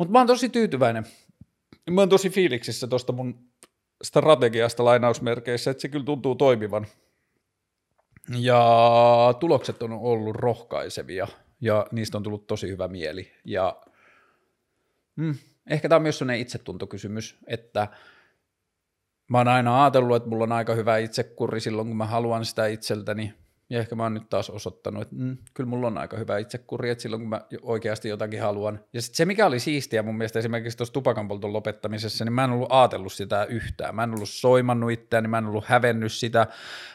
Mutta mä oon tosi tyytyväinen. Mä oon tosi fiiliksissä tuosta mun strategiasta lainausmerkeissä, että se kyllä tuntuu toimivan. Ja tulokset on ollut rohkaisevia ja niistä on tullut tosi hyvä mieli. Ja mm, ehkä tämä on myös sellainen itsetuntokysymys, että mä oon aina ajatellut, että mulla on aika hyvä itsekuri silloin, kun mä haluan sitä itseltäni, ja ehkä mä oon nyt taas osoittanut, että mm, kyllä mulla on aika hyvä itsekuri, että silloin kun mä oikeasti jotakin haluan. Ja sitten se, mikä oli siistiä mun mielestä esimerkiksi tuossa tupakanpolton lopettamisessa, niin mä en ollut ajatellut sitä yhtään. Mä en ollut soimannut itseäni, mä en ollut hävennyt sitä.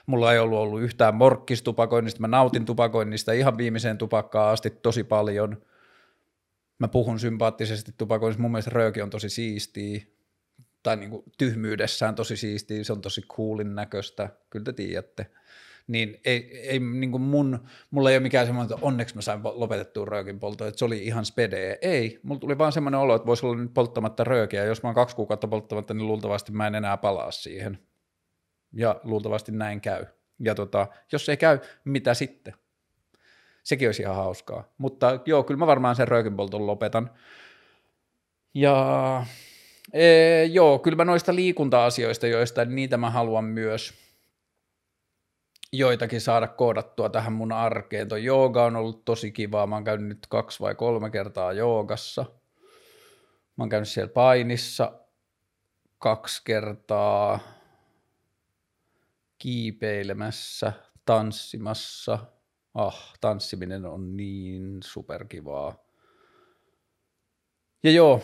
Mulla ei ollut ollut yhtään morkkistupakoinnista. Mä nautin tupakoinnista ihan viimeiseen tupakkaan asti tosi paljon. Mä puhun sympaattisesti tupakoinnista. Mun mielestä rööki on tosi siistiä tai niin kuin tyhmyydessään tosi siistiä, se on tosi coolin näköistä, kyllä te tiedätte niin ei, ei niin kuin mun, mulla ei ole mikään semmoinen, että onneksi mä sain lopetettua röökin poltoa, että se oli ihan spedee. Ei, mulla tuli vaan semmoinen olo, että voisi olla nyt polttamatta röökiä, jos mä oon kaksi kuukautta polttamatta, niin luultavasti mä en enää palaa siihen. Ja luultavasti näin käy. Ja tota, jos ei käy, mitä sitten? Sekin olisi ihan hauskaa. Mutta joo, kyllä mä varmaan sen röökin polton lopetan. Ja ee, joo, kyllä mä noista liikunta-asioista, joista niitä mä haluan myös – joitakin saada koodattua tähän mun arkeen. Tuo jooga on ollut tosi kivaa. Mä oon käynyt nyt kaksi vai kolme kertaa joogassa. Mä oon käynyt siellä painissa kaksi kertaa kiipeilemässä, tanssimassa. Ah, tanssiminen on niin superkivaa. Ja joo,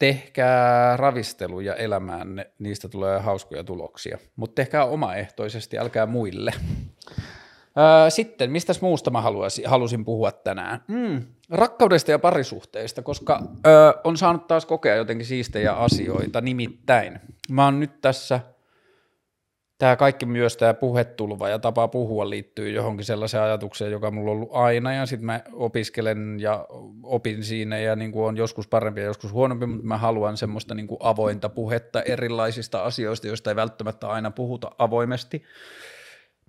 tehkää ravisteluja elämäänne, niistä tulee hauskoja tuloksia. Mutta tehkää omaehtoisesti, älkää muille. Sitten, mistä muusta mä haluaisin, halusin puhua tänään? Mm, rakkaudesta ja parisuhteista, koska ö, on saanut taas kokea jotenkin siistejä asioita. Nimittäin, mä oon nyt tässä – tämä kaikki myös tämä puhetulva ja tapa puhua liittyy johonkin sellaiseen ajatukseen, joka mulla on ollut aina ja sitten mä opiskelen ja opin siinä ja niin kuin on joskus parempi ja joskus huonompi, mutta mä haluan semmoista niin kuin avointa puhetta erilaisista asioista, joista ei välttämättä aina puhuta avoimesti.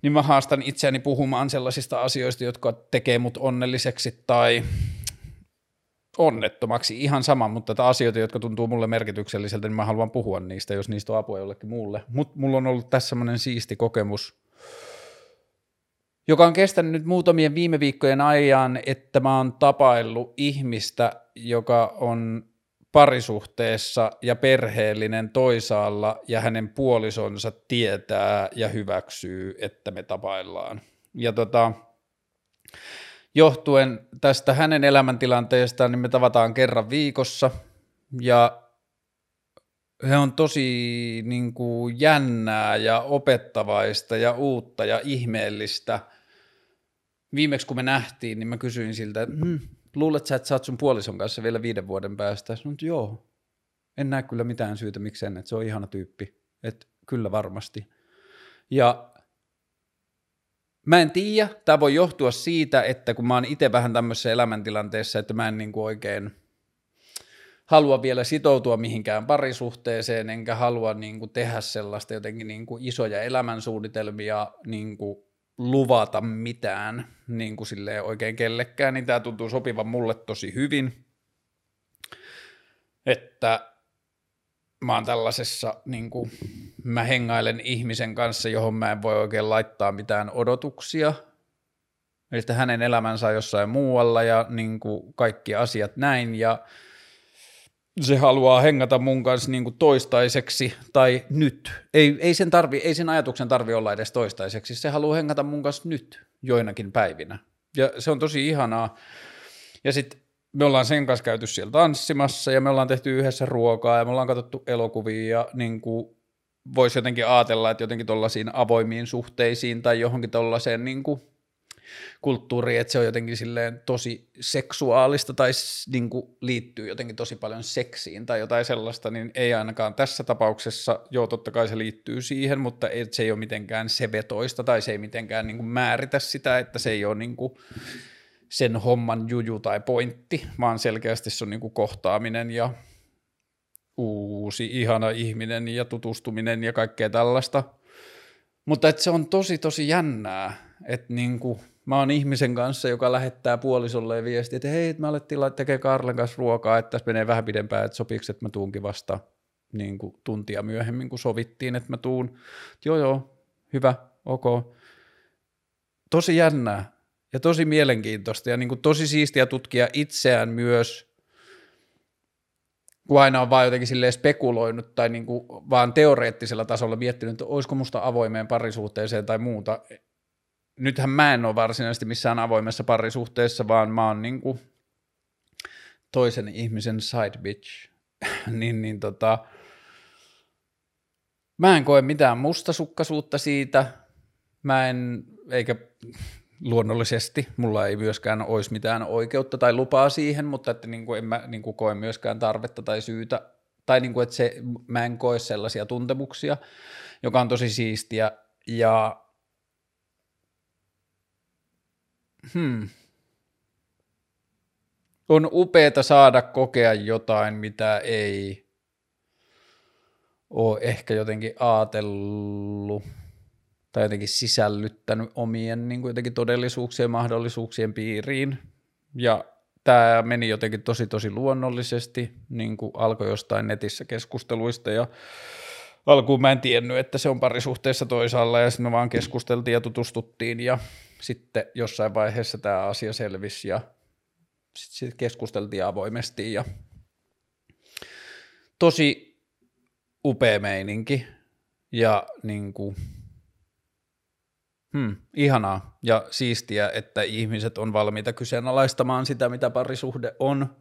Niin mä haastan itseäni puhumaan sellaisista asioista, jotka tekee mut onnelliseksi tai onnettomaksi, ihan sama, mutta tätä asioita, jotka tuntuu mulle merkitykselliseltä, niin mä haluan puhua niistä, jos niistä on apua jollekin muulle. Mutta mulla on ollut tässä semmoinen siisti kokemus, joka on kestänyt nyt muutamien viime viikkojen ajan, että mä oon tapaillut ihmistä, joka on parisuhteessa ja perheellinen toisaalla ja hänen puolisonsa tietää ja hyväksyy, että me tapaillaan. Ja tota, johtuen tästä hänen elämäntilanteestaan, niin me tavataan kerran viikossa ja he on tosi niin kuin, jännää ja opettavaista ja uutta ja ihmeellistä. Viimeksi kun me nähtiin, niin mä kysyin siltä, että hm, luulet sä, että sä oot sun puolison kanssa vielä viiden vuoden päästä? Sanoin, että joo, en näe kyllä mitään syytä mikseen, että se on ihana tyyppi. Että kyllä varmasti. Ja Mä en tiedä, tämä voi johtua siitä, että kun mä oon itse vähän tämmöisessä elämäntilanteessa, että mä en niin kuin oikein halua vielä sitoutua mihinkään parisuhteeseen, enkä halua niin kuin tehdä sellaista jotenkin niin kuin isoja elämänsuunnitelmia niin kuin luvata mitään niin kuin oikein kellekään, niin tämä tuntuu sopivan mulle tosi hyvin, että mä oon tällaisessa, niin kuin, mä hengailen ihmisen kanssa, johon mä en voi oikein laittaa mitään odotuksia. Eli että hänen elämänsä on jossain muualla ja niin kuin, kaikki asiat näin ja se haluaa hengata mun kanssa niin kuin toistaiseksi tai nyt. Ei, ei, sen tarvi, ei sen ajatuksen tarvi olla edes toistaiseksi, se haluaa hengata mun kanssa nyt joinakin päivinä. Ja se on tosi ihanaa. Ja sitten me ollaan sen kanssa käyty siellä tanssimassa ja me ollaan tehty yhdessä ruokaa ja me ollaan katsottu elokuvia ja niin kuin voisi jotenkin ajatella, että jotenkin tuollaisiin avoimiin suhteisiin tai johonkin tuollaiseen niin kulttuuriin, että se on jotenkin silleen tosi seksuaalista tai niin kuin liittyy jotenkin tosi paljon seksiin tai jotain sellaista, niin ei ainakaan tässä tapauksessa, joo totta kai se liittyy siihen, mutta se ei ole mitenkään sevetoista tai se ei mitenkään niin kuin määritä sitä, että se ei ole niin kuin sen homman juju tai pointti, vaan selkeästi se on niin kuin kohtaaminen ja uusi ihana ihminen ja tutustuminen ja kaikkea tällaista. Mutta että se on tosi tosi jännää, että niinku, mä oon ihmisen kanssa, joka lähettää puolisolle viestiä, että hei, mä alettiin tekemään Karlen kanssa ruokaa, että tässä menee vähän pidempään, että sopiiko, että mä tuunkin vasta niin kuin tuntia myöhemmin, kun sovittiin, että mä tuun. Joo, joo, hyvä, ok. Tosi jännää ja tosi mielenkiintoista ja niin kuin tosi siistiä tutkia itseään myös – kun aina on vaan jotenkin silleen spekuloinut tai niin kuin vaan teoreettisella tasolla miettinyt, että olisiko musta avoimeen parisuhteeseen tai muuta. Nythän mä en ole varsinaisesti missään avoimessa parisuhteessa, vaan mä oon niin kuin toisen ihmisen side bitch. <laughs> niin, niin tota, mä en koe mitään mustasukkaisuutta siitä, mä en, eikä luonnollisesti. Mulla ei myöskään olisi mitään oikeutta tai lupaa siihen, mutta että niin kuin en mä niin kuin koe myöskään tarvetta tai syytä, tai niin kuin, että se, mä en koe sellaisia tuntemuksia, joka on tosi siistiä. Ja hmm. on upeeta saada kokea jotain, mitä ei ole ehkä jotenkin ajatellut tai jotenkin sisällyttänyt omien niin kuin jotenkin todellisuuksien mahdollisuuksien piiriin. Ja tämä meni jotenkin tosi tosi luonnollisesti, niin kuin alkoi jostain netissä keskusteluista ja alkuun mä en tiennyt, että se on parisuhteessa toisaalla ja sitten me vaan keskusteltiin ja tutustuttiin ja sitten jossain vaiheessa tämä asia selvisi ja sitten sit keskusteltiin avoimesti ja tosi upea meininki ja niin kuin, Hmm, ihanaa ja siistiä, että ihmiset on valmiita kyseenalaistamaan sitä, mitä parisuhde on,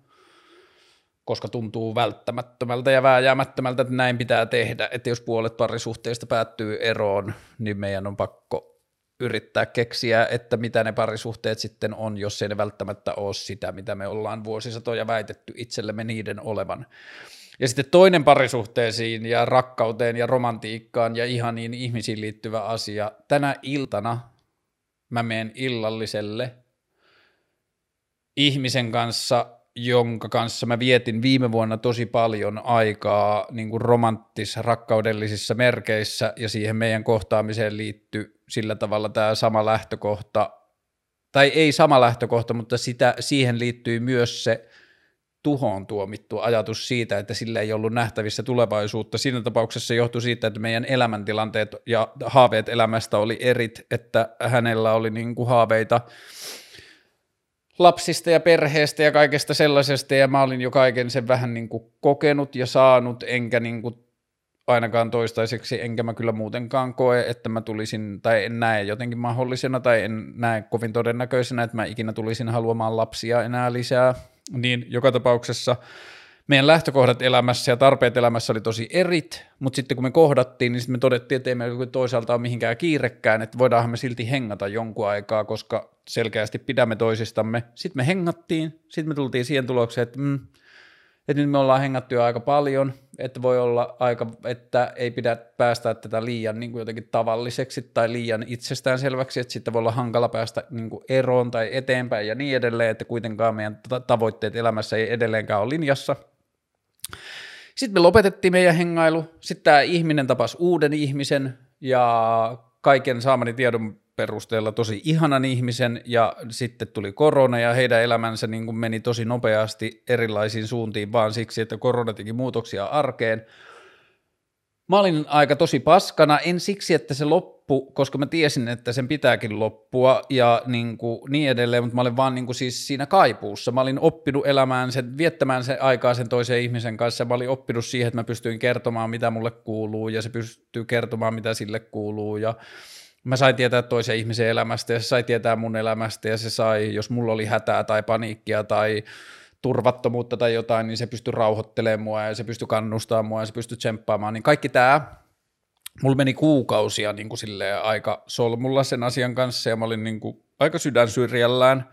koska tuntuu välttämättömältä ja vääjäämättömältä, että näin pitää tehdä, että jos puolet parisuhteista päättyy eroon, niin meidän on pakko yrittää keksiä, että mitä ne parisuhteet sitten on, jos ei ne välttämättä ole sitä, mitä me ollaan vuosisatoja väitetty itsellemme niiden olevan. Ja sitten toinen parisuhteisiin ja rakkauteen ja romantiikkaan ja ihaniin ihmisiin liittyvä asia. Tänä iltana mä menen illalliselle ihmisen kanssa, jonka kanssa mä vietin viime vuonna tosi paljon aikaa niin kuin romanttis-rakkaudellisissa merkeissä ja siihen meidän kohtaamiseen liittyy sillä tavalla tämä sama lähtökohta, tai ei sama lähtökohta, mutta sitä, siihen liittyy myös se – tuhoon tuomittu ajatus siitä, että sillä ei ollut nähtävissä tulevaisuutta. Siinä tapauksessa se johtui siitä, että meidän elämäntilanteet ja haaveet elämästä oli erit, että hänellä oli niin kuin haaveita lapsista ja perheestä ja kaikesta sellaisesta, ja mä olin jo kaiken sen vähän niin kuin kokenut ja saanut, enkä niin kuin ainakaan toistaiseksi, enkä mä kyllä muutenkaan koe, että mä tulisin, tai en näe jotenkin mahdollisena, tai en näe kovin todennäköisenä, että mä ikinä tulisin haluamaan lapsia enää lisää, niin joka tapauksessa meidän lähtökohdat elämässä ja tarpeet elämässä oli tosi erit, mutta sitten kun me kohdattiin, niin sitten me todettiin, että ei meillä toisaalta ole mihinkään kiirekkään, että voidaanhan me silti hengata jonkun aikaa, koska selkeästi pidämme toisistamme. Sitten me hengattiin, sitten me tultiin siihen tulokseen, että mm, että nyt me ollaan hengattu jo aika paljon, että voi olla aika, että ei pidä päästä tätä liian niin kuin jotenkin tavalliseksi tai liian itsestäänselväksi, että sitten voi olla hankala päästä niin kuin eroon tai eteenpäin ja niin edelleen, että kuitenkaan meidän tavoitteet elämässä ei edelleenkään ole linjassa. Sitten me lopetettiin meidän hengailu, sitten tämä ihminen tapasi uuden ihmisen ja kaiken saamani tiedon perusteella tosi ihanan ihmisen ja sitten tuli korona ja heidän elämänsä niin kuin meni tosi nopeasti erilaisiin suuntiin vaan siksi, että korona teki muutoksia arkeen. Mä olin aika tosi paskana, en siksi, että se loppu, koska mä tiesin, että sen pitääkin loppua ja niin, kuin niin edelleen, mutta mä olin vaan niin kuin siis siinä kaipuussa. Mä olin oppinut elämään sen, viettämään sen aikaa sen toisen ihmisen kanssa. Mä olin oppinut siihen, että mä pystyin kertomaan, mitä mulle kuuluu ja se pystyy kertomaan, mitä sille kuuluu ja mä sain tietää toisen ihmisen elämästä ja se sai tietää mun elämästä ja se sai, jos mulla oli hätää tai paniikkia tai turvattomuutta tai jotain, niin se pystyi rauhoittelemaan mua ja se pystyi kannustamaan mua ja se pystyi tsemppaamaan, niin kaikki tämä mulla meni kuukausia niin kuin aika solmulla sen asian kanssa ja mä olin niin kuin aika sydänsyrjällään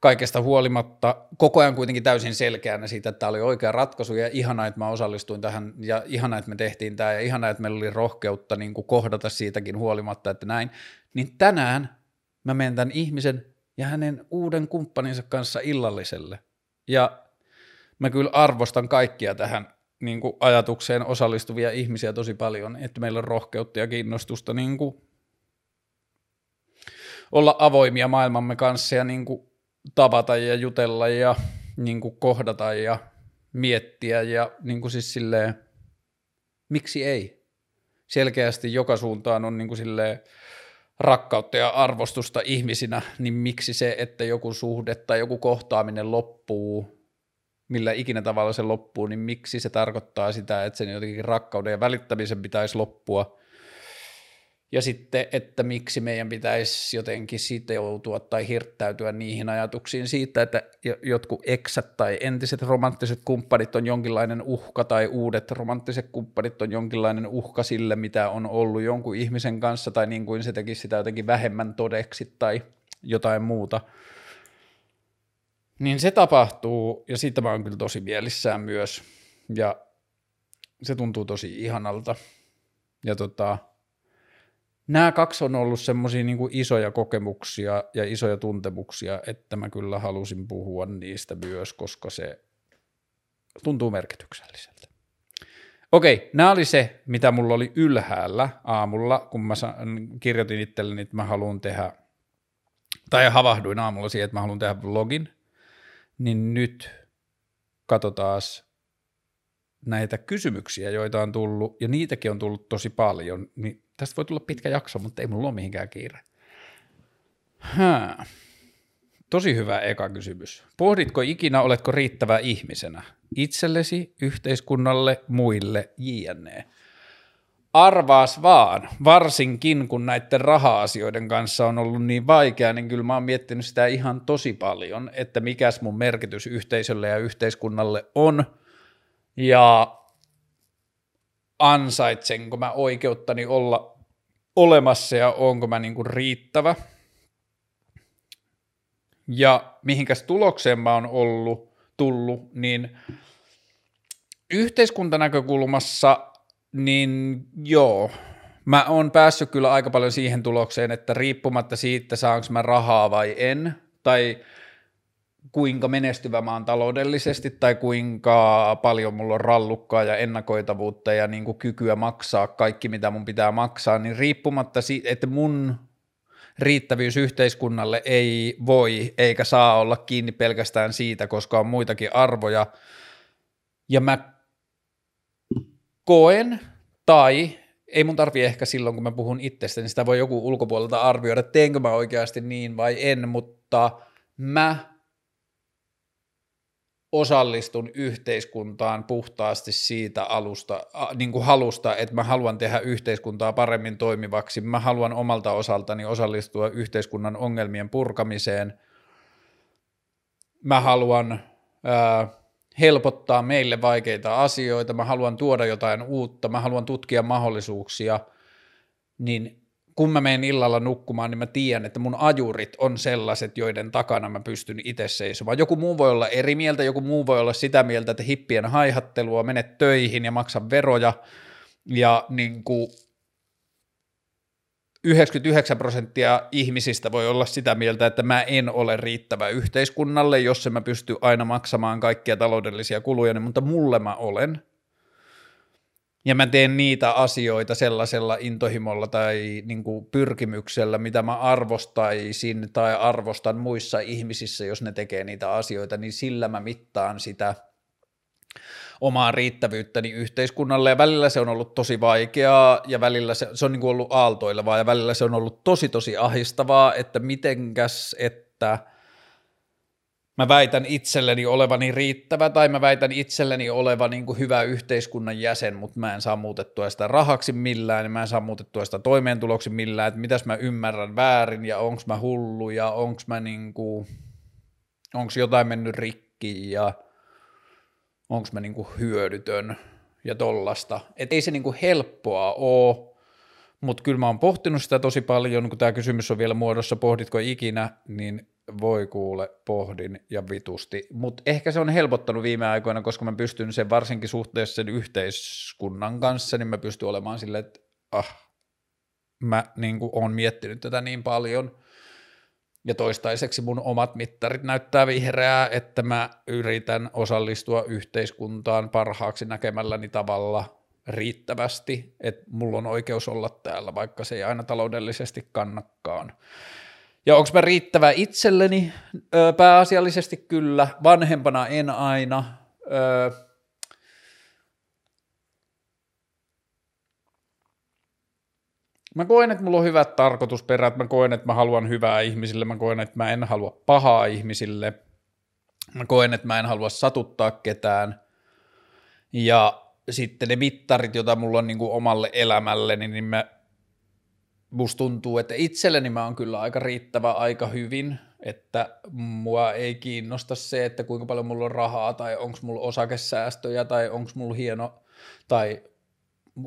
kaikesta huolimatta koko ajan kuitenkin täysin selkeänä siitä, että tämä oli oikea ratkaisu ja ihana, että mä osallistuin tähän ja ihana, että me tehtiin tämä ja ihana, että meillä oli rohkeutta niin kuin kohdata siitäkin huolimatta, että näin, niin tänään mä menen tämän ihmisen ja hänen uuden kumppaninsa kanssa illalliselle. Ja mä kyllä arvostan kaikkia tähän niin kuin ajatukseen osallistuvia ihmisiä tosi paljon, että meillä on rohkeutta ja kiinnostusta niin kuin olla avoimia maailmamme kanssa ja niin kuin tavata ja jutella ja niin kuin kohdata ja miettiä ja niin kuin siis silleen, miksi ei? Selkeästi joka suuntaan on niin kuin silleen rakkautta ja arvostusta ihmisinä, niin miksi se, että joku suhde tai joku kohtaaminen loppuu, millä ikinä tavalla se loppuu, niin miksi se tarkoittaa sitä, että sen jotenkin rakkauden ja välittämisen pitäisi loppua, ja sitten, että miksi meidän pitäisi jotenkin sitoutua tai hirttäytyä niihin ajatuksiin siitä, että jotkut eksät tai entiset romanttiset kumppanit on jonkinlainen uhka tai uudet romanttiset kumppanit on jonkinlainen uhka sille, mitä on ollut jonkun ihmisen kanssa tai niin kuin se tekisi sitä jotenkin vähemmän todeksi tai jotain muuta. Niin se tapahtuu ja siitä mä oon kyllä tosi mielissään myös ja se tuntuu tosi ihanalta. Ja tota, nämä kaksi on ollut semmoisia niin isoja kokemuksia ja isoja tuntemuksia, että mä kyllä halusin puhua niistä myös, koska se tuntuu merkitykselliseltä. Okei, nämä oli se, mitä mulla oli ylhäällä aamulla, kun mä kirjoitin itselleni, että mä haluan tehdä, tai havahduin aamulla siihen, että mä haluan tehdä vlogin, niin nyt katsotaan näitä kysymyksiä, joita on tullut, ja niitäkin on tullut tosi paljon, niin tästä voi tulla pitkä jakso, mutta ei mulla ole mihinkään kiire. Hää. Tosi hyvä eka kysymys. Pohditko ikinä, oletko riittävä ihmisenä? Itsellesi, yhteiskunnalle, muille, jne. Arvaas vaan, varsinkin kun näiden raha-asioiden kanssa on ollut niin vaikea, niin kyllä mä oon miettinyt sitä ihan tosi paljon, että mikäs mun merkitys yhteisölle ja yhteiskunnalle on. Ja ansaitsenko mä oikeuttani olla olemassa ja onko mä niinku riittävä. Ja mihinkäs tulokseen mä oon ollut, tullut, niin yhteiskuntanäkökulmassa, niin joo, mä oon päässyt kyllä aika paljon siihen tulokseen, että riippumatta siitä, saanko mä rahaa vai en, tai kuinka menestyvä mä oon taloudellisesti tai kuinka paljon mulla on rallukkaa ja ennakoitavuutta ja niin kuin kykyä maksaa kaikki, mitä mun pitää maksaa, niin riippumatta siitä, että mun riittävyys yhteiskunnalle ei voi eikä saa olla kiinni pelkästään siitä, koska on muitakin arvoja. Ja mä koen, tai ei mun tarvi ehkä silloin, kun mä puhun itsestäni, niin sitä voi joku ulkopuolelta arvioida, teenkö mä oikeasti niin vai en, mutta mä osallistun yhteiskuntaan puhtaasti siitä alusta, niin kuin halusta, että mä haluan tehdä yhteiskuntaa paremmin toimivaksi, mä haluan omalta osaltani osallistua yhteiskunnan ongelmien purkamiseen, mä haluan ää, helpottaa meille vaikeita asioita, mä haluan tuoda jotain uutta, mä haluan tutkia mahdollisuuksia, niin kun mä menen illalla nukkumaan, niin mä tiedän, että mun ajurit on sellaiset, joiden takana mä pystyn itse seisomaan. Joku muu voi olla eri mieltä, joku muu voi olla sitä mieltä, että hippien haihattelua, mene töihin ja maksa veroja, ja niin kuin 99 prosenttia ihmisistä voi olla sitä mieltä, että mä en ole riittävä yhteiskunnalle, jos mä pysty aina maksamaan kaikkia taloudellisia kuluja, niin, mutta mulle mä olen – ja mä teen niitä asioita sellaisella intohimolla tai niin kuin pyrkimyksellä, mitä mä arvostaisin tai arvostan muissa ihmisissä, jos ne tekee niitä asioita, niin sillä mä mittaan sitä omaa riittävyyttäni yhteiskunnalle. Ja välillä se on ollut tosi vaikeaa ja välillä se, se on niin kuin ollut aaltoilevaa ja välillä se on ollut tosi tosi ahistavaa, että mitenkäs, että – mä väitän itselleni olevani riittävä tai mä väitän itselleni oleva niin kuin hyvä yhteiskunnan jäsen, mutta mä en saa muutettua sitä rahaksi millään, niin mä en saa muutettua sitä toimeentuloksi millään, että mitäs mä ymmärrän väärin ja onks mä hullu ja onks mä niin kuin, onks jotain mennyt rikki ja onks mä niin kuin hyödytön ja tollasta. Et ei se niin kuin helppoa ole, Mutta kyllä mä oon pohtinut sitä tosi paljon, kun tämä kysymys on vielä muodossa, pohditko ikinä, niin voi kuule, pohdin ja vitusti. Mutta ehkä se on helpottanut viime aikoina, koska mä pystyn sen varsinkin suhteessa sen yhteiskunnan kanssa, niin mä pystyn olemaan silleen, että ah, mä niin oon miettinyt tätä niin paljon. Ja toistaiseksi mun omat mittarit näyttää vihreää, että mä yritän osallistua yhteiskuntaan parhaaksi näkemälläni tavalla riittävästi, että mulla on oikeus olla täällä, vaikka se ei aina taloudellisesti kannakkaan. Ja onko mä riittävä itselleni? Öö, pääasiallisesti kyllä, vanhempana en aina. Öö, Mä koen, että mulla on hyvät tarkoitusperät, mä koen, että mä haluan hyvää ihmisille, mä koen, että mä en halua pahaa ihmisille, mä koen, että mä en halua satuttaa ketään. Ja sitten ne mittarit, joita mulla on niin kuin omalle elämälleni, niin mä, musta tuntuu, että itselleni mä oon kyllä aika riittävä aika hyvin, että mua ei kiinnosta se, että kuinka paljon mulla on rahaa tai onko mulla osakesäästöjä tai onko mulla hieno, tai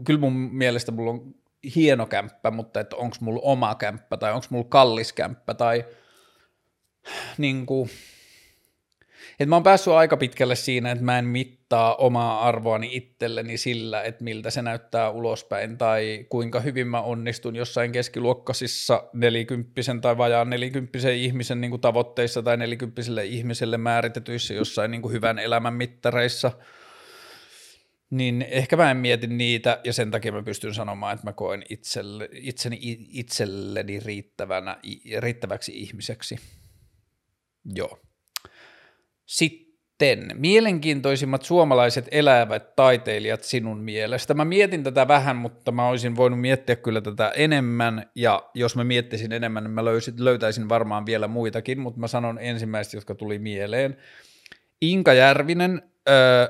kyllä mun mielestä mulla on hieno kämppä, mutta että onko mulla oma kämppä tai onko mulla kallis kämppä tai niin kuin, että mä oon päässyt aika pitkälle siinä, että mä en mittaa omaa arvoani itselleni sillä, että miltä se näyttää ulospäin tai kuinka hyvin mä onnistun jossain keskiluokkaisissa nelikymppisen tai vajaan nelikymppisen ihmisen niin kuin tavoitteissa tai nelikymppiselle ihmiselle määritetyissä jossain niin kuin hyvän elämän mittareissa – niin ehkä mä en mieti niitä ja sen takia mä pystyn sanomaan, että mä koen itselle, itseni itselleni riittävänä, riittäväksi ihmiseksi. Joo. Sitten, mielenkiintoisimmat suomalaiset elävät taiteilijat sinun mielestä. Mä mietin tätä vähän, mutta mä olisin voinut miettiä kyllä tätä enemmän, ja jos mä miettisin enemmän, niin mä löysin, löytäisin varmaan vielä muitakin, mutta mä sanon ensimmäistä, jotka tuli mieleen. Inka Järvinen, öö,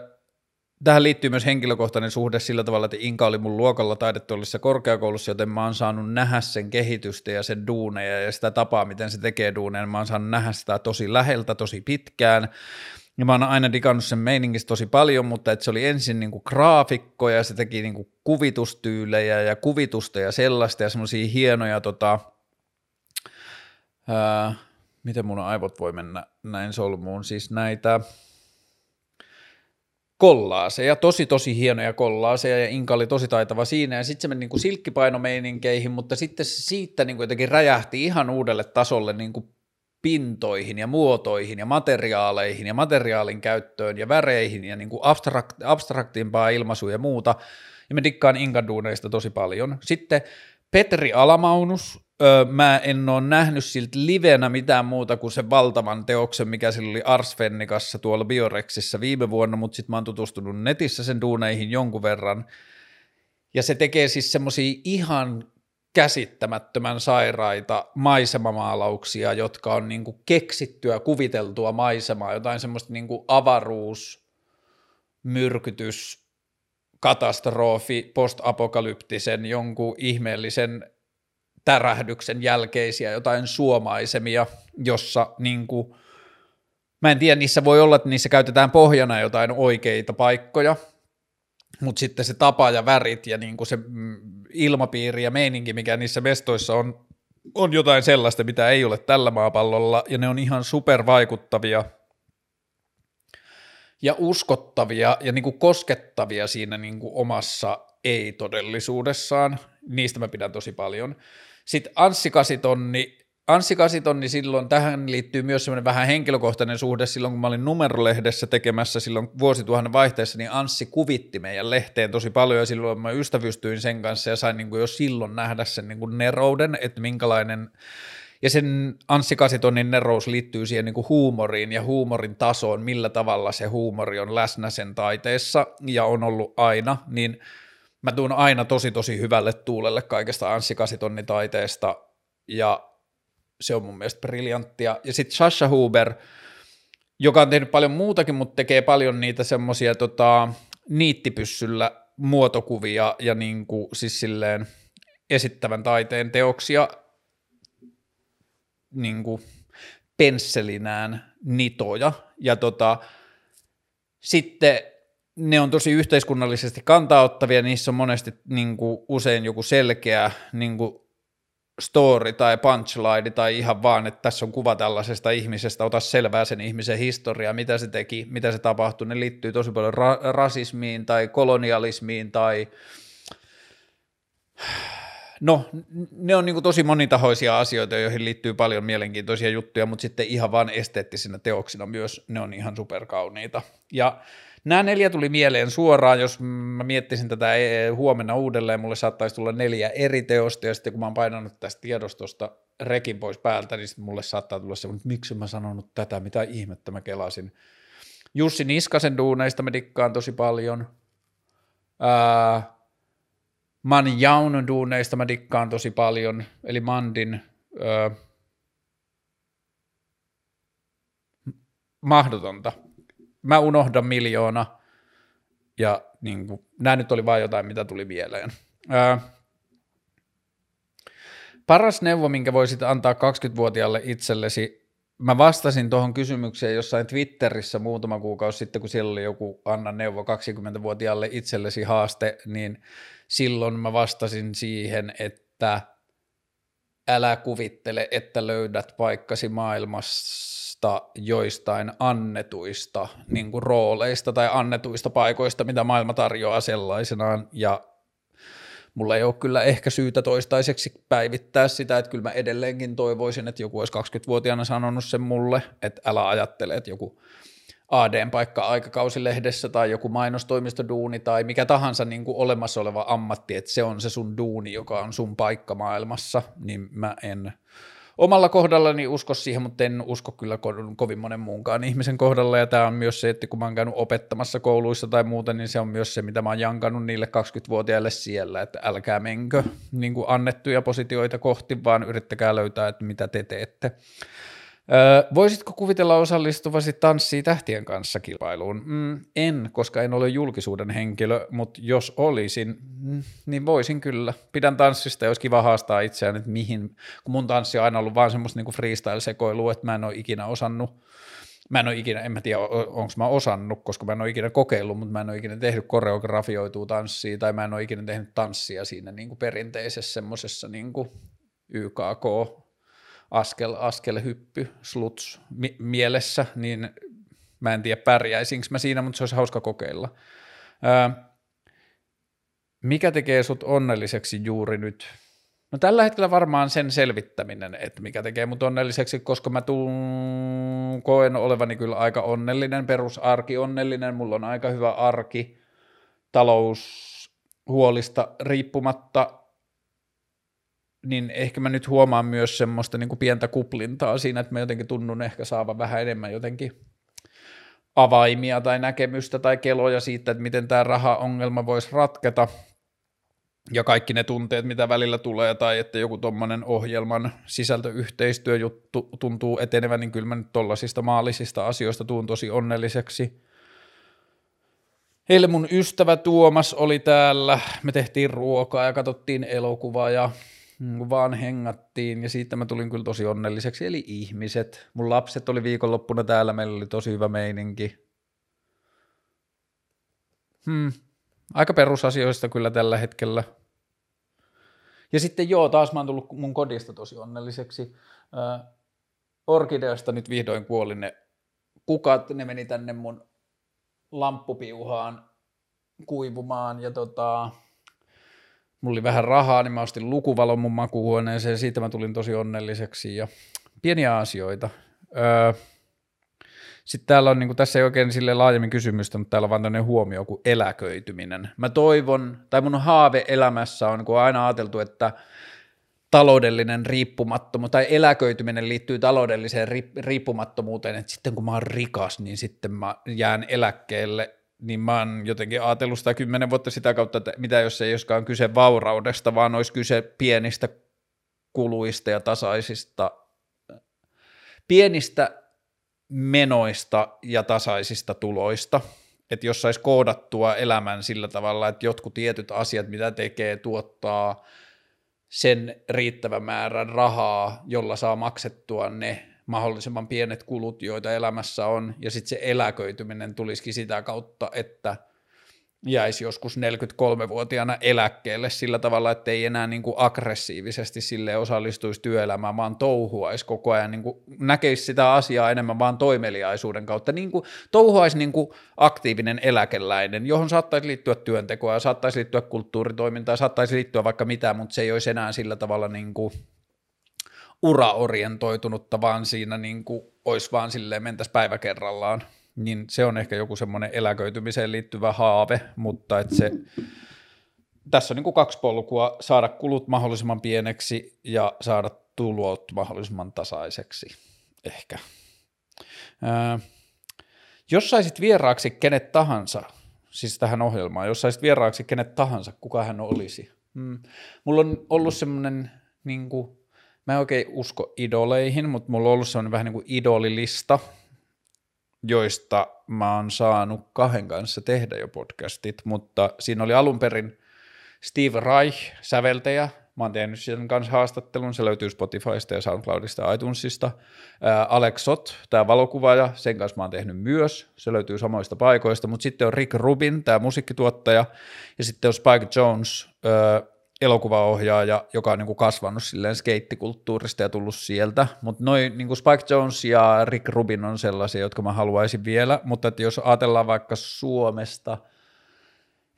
tähän liittyy myös henkilökohtainen suhde sillä tavalla, että Inka oli mun luokalla taidettuollisessa korkeakoulussa, joten mä oon saanut nähdä sen kehitystä ja sen duuneja ja sitä tapaa, miten se tekee duuneja. Mä oon saanut nähdä sitä tosi läheltä, tosi pitkään. Ja mä oon aina digannut sen meiningistä tosi paljon, mutta että se oli ensin niin kuin graafikko ja se teki niin kuin kuvitustyylejä ja kuvitusta ja sellaista ja semmoisia hienoja tota, ää, miten mun aivot voi mennä näin solmuun, siis näitä kollaaseja, tosi tosi hienoja kollaaseja ja Inka oli tosi taitava siinä ja sitten se meni niin kuin silkkipainomeininkkeihin, mutta sitten se siitä niin kuin jotenkin räjähti ihan uudelle tasolle niin kuin pintoihin ja muotoihin ja materiaaleihin ja materiaalin käyttöön ja väreihin ja niin kuin abstrakt, abstraktimpaa ilmaisua ja muuta. Ja me dikkaan Inkan duuneista tosi paljon. Sitten Petri Alamaunus, öö, mä en ole nähnyt siltä livenä mitään muuta kuin sen valtavan teoksen, mikä sillä oli Ars Fennikassa tuolla Biorexissa viime vuonna, mutta sitten mä oon tutustunut netissä sen duuneihin jonkun verran. Ja se tekee siis semmoisia ihan käsittämättömän sairaita maisemamaalauksia, jotka on niinku keksittyä, kuviteltua maisemaa, jotain semmoista niinku avaruus, myrkytys, katastrofi, postapokalyptisen, jonkun ihmeellisen tärähdyksen jälkeisiä jotain suomaisemia, jossa niin kuin, mä en tiedä, niissä voi olla, että niissä käytetään pohjana jotain oikeita paikkoja, mutta sitten se tapa ja värit ja niin kuin se mm, ilmapiiri ja meininki, mikä niissä mestoissa on, on jotain sellaista, mitä ei ole tällä maapallolla, ja ne on ihan supervaikuttavia ja uskottavia ja niin kuin koskettavia siinä niin kuin omassa ei-todellisuudessaan. Niistä mä pidän tosi paljon. Sitten Anssi Kasitonni, Anssi Kasitonni silloin, tähän liittyy myös semmoinen vähän henkilökohtainen suhde, silloin kun mä olin numerolehdessä tekemässä silloin vuosituhannen vaihteessa, niin Anssi kuvitti meidän lehteen tosi paljon. Ja silloin mä ystävystyin sen kanssa ja sain niin kuin jo silloin nähdä sen niin kuin nerouden, että minkälainen ja sen Anssi Kasitonnin nerous liittyy siihen niin kuin huumoriin ja huumorin tasoon, millä tavalla se huumori on läsnä sen taiteessa ja on ollut aina, niin mä tuun aina tosi tosi hyvälle tuulelle kaikesta Anssi Kasitonnin taiteesta ja se on mun mielestä briljanttia. Ja sitten Sasha Huber, joka on tehnyt paljon muutakin, mutta tekee paljon niitä semmoisia tota, niittipyssyllä muotokuvia ja niin kuin, siis silleen esittävän taiteen teoksia niin kuin pensselinään nitoja. Ja tota, sitten ne on tosi yhteiskunnallisesti kantaottavia, niissä on monesti niin kuin, usein joku selkeä niin kuin, story tai punchline tai ihan vaan, että tässä on kuva tällaisesta ihmisestä, ota selvää sen ihmisen historiaa, mitä se teki, mitä se tapahtui, ne liittyy tosi paljon ra- rasismiin tai kolonialismiin tai no ne on niin tosi monitahoisia asioita, joihin liittyy paljon mielenkiintoisia juttuja, mutta sitten ihan vaan esteettisinä teoksina myös ne on ihan superkauniita. Ja Nämä neljä tuli mieleen suoraan, jos mä miettisin tätä e, huomenna uudelleen, mulle saattaisi tulla neljä eri teosta, ja sitten kun mä oon painanut tästä tiedostosta rekin pois päältä, niin sitten mulle saattaa tulla se, että miksi mä sanonut tätä, mitä ihmettä mä kelasin. Jussi Niskasen duuneista mä dikkaan tosi paljon. Ää, Man Jaun duuneista mä dikkaan tosi paljon, eli Mandin ää, mahdotonta mä unohdan miljoona, ja niin kuin, nämä nyt oli vain jotain, mitä tuli mieleen. Ää, paras neuvo, minkä voisit antaa 20-vuotiaalle itsellesi, mä vastasin tuohon kysymykseen jossain Twitterissä muutama kuukausi sitten, kun siellä oli joku anna neuvo 20-vuotiaalle itsellesi haaste, niin silloin mä vastasin siihen, että älä kuvittele, että löydät paikkasi maailmassa semmoisista joistain annetuista niin kuin rooleista tai annetuista paikoista, mitä maailma tarjoaa sellaisenaan, ja mulla ei ole kyllä ehkä syytä toistaiseksi päivittää sitä, että kyllä mä edelleenkin toivoisin, että joku olisi 20-vuotiaana sanonut sen mulle, että älä ajattele, että joku AD-paikka aikakausilehdessä tai joku mainostoimistoduuni tai mikä tahansa niin kuin olemassa oleva ammatti, että se on se sun duuni, joka on sun paikka maailmassa, niin mä en – omalla kohdallani usko siihen, mutta en usko kyllä ko- kovin monen muunkaan ihmisen kohdalla, ja tämä on myös se, että kun mä oon käynyt opettamassa kouluissa tai muuta, niin se on myös se, mitä mä oon jankannut niille 20-vuotiaille siellä, että älkää menkö niin kuin annettuja positioita kohti, vaan yrittäkää löytää, että mitä te teette. Öö, voisitko kuvitella osallistuvasi Tanssii tähtien kanssa kilpailuun? Mm, en, koska en ole julkisuuden henkilö, mutta jos olisin, mm, niin voisin kyllä. Pidän tanssista ja olisi kiva haastaa itseään, että mihin, kun mun tanssi on aina ollut vaan semmoista niinku freestyle-sekoilua, että mä en ole ikinä osannut Mä en ole ikinä, en mä tiedä onko mä osannut, koska mä en ole ikinä kokeillut, mutta mä en ole ikinä tehnyt koreografioitua tanssia tai mä en ole ikinä tehnyt tanssia siinä niin kuin perinteisessä semmoisessa niin YKK askel, askel hyppy, sluts mi- mielessä, niin mä en tiedä pärjäisinkö mä siinä, mutta se olisi hauska kokeilla. Ää, mikä tekee sut onnelliseksi juuri nyt? No tällä hetkellä varmaan sen selvittäminen, että mikä tekee mut onnelliseksi, koska mä tuun, koen olevani kyllä aika onnellinen, perusarki onnellinen, mulla on aika hyvä arki, taloushuolista riippumatta, niin ehkä mä nyt huomaan myös semmoista niin kuin pientä kuplintaa siinä, että mä jotenkin tunnun ehkä saavan vähän enemmän jotenkin avaimia tai näkemystä tai keloja siitä, että miten tämä raha-ongelma voisi ratketa ja kaikki ne tunteet, mitä välillä tulee, tai että joku tuommoinen ohjelman sisältöyhteistyöjuttu tuntuu etenevän, niin kyllä mä nyt tollasista maallisista asioista tuun tosi onnelliseksi. Eilen mun ystävä Tuomas oli täällä, me tehtiin ruokaa ja katsottiin elokuvaa ja vaan hengattiin ja siitä mä tulin kyllä tosi onnelliseksi, eli ihmiset. Mun lapset oli viikonloppuna täällä, meillä oli tosi hyvä meininki. Hmm. Aika perusasioista kyllä tällä hetkellä. Ja sitten joo, taas mä oon tullut mun kodista tosi onnelliseksi. Äh, orkideasta nyt vihdoin kuoli ne kukat, ne meni tänne mun lamppupiuhaan kuivumaan ja tota, mulla oli vähän rahaa, niin mä ostin lukuvalon mun makuuhuoneeseen, siitä mä tulin tosi onnelliseksi ja pieniä asioita. Öö, sitten täällä on, niin tässä ei oikein sille laajemmin kysymystä, mutta täällä on vaan tämmöinen huomio kuin eläköityminen. Mä toivon, tai mun haave elämässä on, kun on aina ajateltu, että taloudellinen riippumattomuus tai eläköityminen liittyy taloudelliseen riippumattomuuteen, että sitten kun mä oon rikas, niin sitten mä jään eläkkeelle niin mä oon jotenkin ajatellut sitä kymmenen vuotta sitä kautta, että mitä jos ei olisikaan kyse vauraudesta, vaan olisi kyse pienistä kuluista ja tasaisista, pienistä menoista ja tasaisista tuloista. Että jos saisi koodattua elämän sillä tavalla, että jotkut tietyt asiat, mitä tekee, tuottaa sen riittävän määrän rahaa, jolla saa maksettua ne mahdollisimman pienet kulut, joita elämässä on, ja sitten se eläköityminen tulisikin sitä kautta, että jäisi joskus 43-vuotiaana eläkkeelle sillä tavalla, että ei enää niin kuin aggressiivisesti sille osallistuisi työelämään, vaan touhuaisi koko ajan, niin kuin näkeisi sitä asiaa enemmän vaan toimeliaisuuden kautta, niin kuin touhuaisi niin kuin aktiivinen eläkeläinen, johon saattaisi liittyä työntekoa, saattaisi liittyä kulttuuritoimintaa, saattaisi liittyä vaikka mitä, mutta se ei olisi enää sillä tavalla niin kuin uraorientoitunutta, vaan siinä niin kuin olisi vaan silleen mentäisi päivä kerrallaan niin se on ehkä joku semmoinen eläköitymiseen liittyvä haave, mutta että se, tässä on niin kuin kaksi polkua, saada kulut mahdollisimman pieneksi ja saada tulot mahdollisimman tasaiseksi, ehkä. Ää, jos saisit vieraaksi kenet tahansa, siis tähän ohjelmaan, jos saisit vieraaksi kenet tahansa, kuka hän olisi? Hmm. Mulla on ollut semmoinen, niin kuin, mä en oikein usko idoleihin, mutta mulla on ollut semmoinen vähän niin kuin idolilista, joista mä oon saanut kahden kanssa tehdä jo podcastit, mutta siinä oli alun perin Steve Reich, säveltäjä, mä oon tehnyt sen kanssa haastattelun, se löytyy Spotifysta ja SoundCloudista ja iTunesista. Alex Sot, tämä valokuvaaja, sen kanssa mä oon tehnyt myös, se löytyy samoista paikoista, mutta sitten on Rick Rubin, tämä musiikkituottaja, ja sitten on Spike Jones, elokuvaohjaaja, joka on niin kuin kasvanut silleen skeittikulttuurista ja tullut sieltä, mutta noin niin kuin Spike Jones ja Rick Rubin on sellaisia, jotka mä haluaisin vielä, mutta että jos ajatellaan vaikka Suomesta –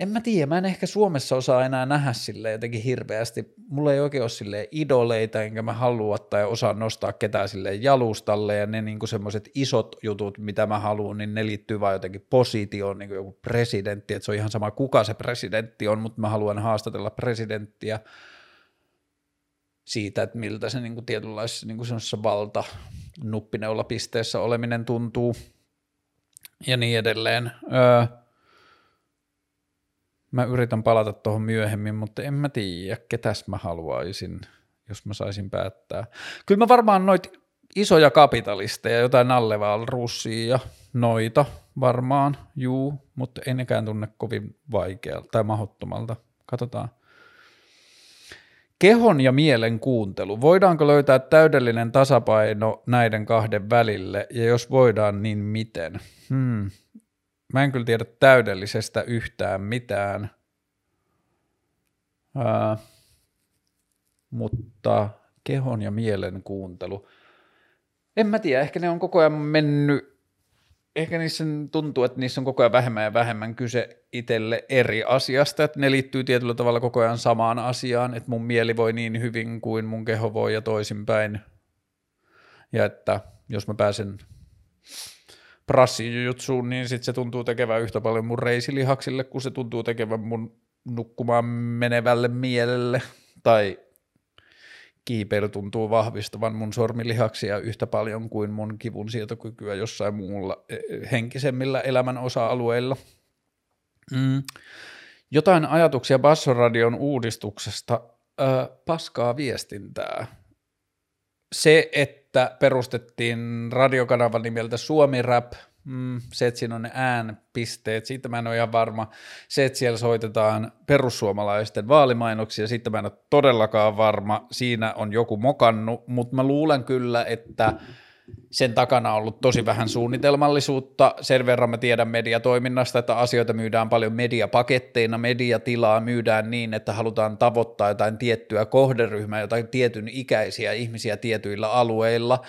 en mä tiedä, mä en ehkä Suomessa osaa enää nähdä sille jotenkin hirveästi. Mulla ei oikein ole sille idoleita, enkä mä halua tai osaa nostaa ketään sille jalustalle, ja ne niinku semmoiset isot jutut, mitä mä haluan, niin ne liittyy vaan jotenkin positioon, niin kuin joku presidentti, että se on ihan sama kuka se presidentti on, mutta mä haluan haastatella presidenttiä siitä, että miltä se niin kuin tietynlaisessa niin kuin valta nuppineulla-pisteessä oleminen tuntuu ja niin edelleen. Öö, Mä yritän palata tuohon myöhemmin, mutta en mä tiedä, ketäs mä haluaisin, jos mä saisin päättää. Kyllä mä varmaan noit isoja kapitalisteja, jotain Nalleval Russia ja noita varmaan, juu, mutta ei nekään tunne kovin vaikealta tai mahdottomalta. Katsotaan. Kehon ja mielen kuuntelu. Voidaanko löytää täydellinen tasapaino näiden kahden välille, ja jos voidaan, niin miten? Hmm. Mä en kyllä tiedä täydellisestä yhtään mitään, Ää, mutta kehon ja mielen kuuntelu. En mä tiedä, ehkä ne on koko ajan mennyt, ehkä niissä tuntuu, että niissä on koko ajan vähemmän ja vähemmän kyse itselle eri asiasta, että ne liittyy tietyllä tavalla koko ajan samaan asiaan, että mun mieli voi niin hyvin kuin mun keho voi ja toisinpäin. Ja että jos mä pääsen prassijutsuun, niin sitten se tuntuu tekevän yhtä paljon mun reisilihaksille, kuin se tuntuu tekevän mun nukkumaan menevälle mielelle, tai kiipeily tuntuu vahvistavan mun sormilihaksia yhtä paljon kuin mun kivun sietokykyä jossain muulla e, henkisemmillä elämän osa-alueilla. Mm. Jotain ajatuksia Bassoradion uudistuksesta. Ö, paskaa viestintää. Se, että että perustettiin radiokanava nimeltä Suomi Rap, mm, se, että siinä on ne äänpisteet, siitä mä en ole ihan varma. Se, että siellä soitetaan perussuomalaisten vaalimainoksia, siitä mä en ole todellakaan varma. Siinä on joku mokannut, mutta mä luulen kyllä, että sen takana on ollut tosi vähän suunnitelmallisuutta. Sen verran mä tiedän mediatoiminnasta, että asioita myydään paljon mediapaketteina, mediatilaa myydään niin, että halutaan tavoittaa jotain tiettyä kohderyhmää, jotain tietyn ikäisiä ihmisiä tietyillä alueilla.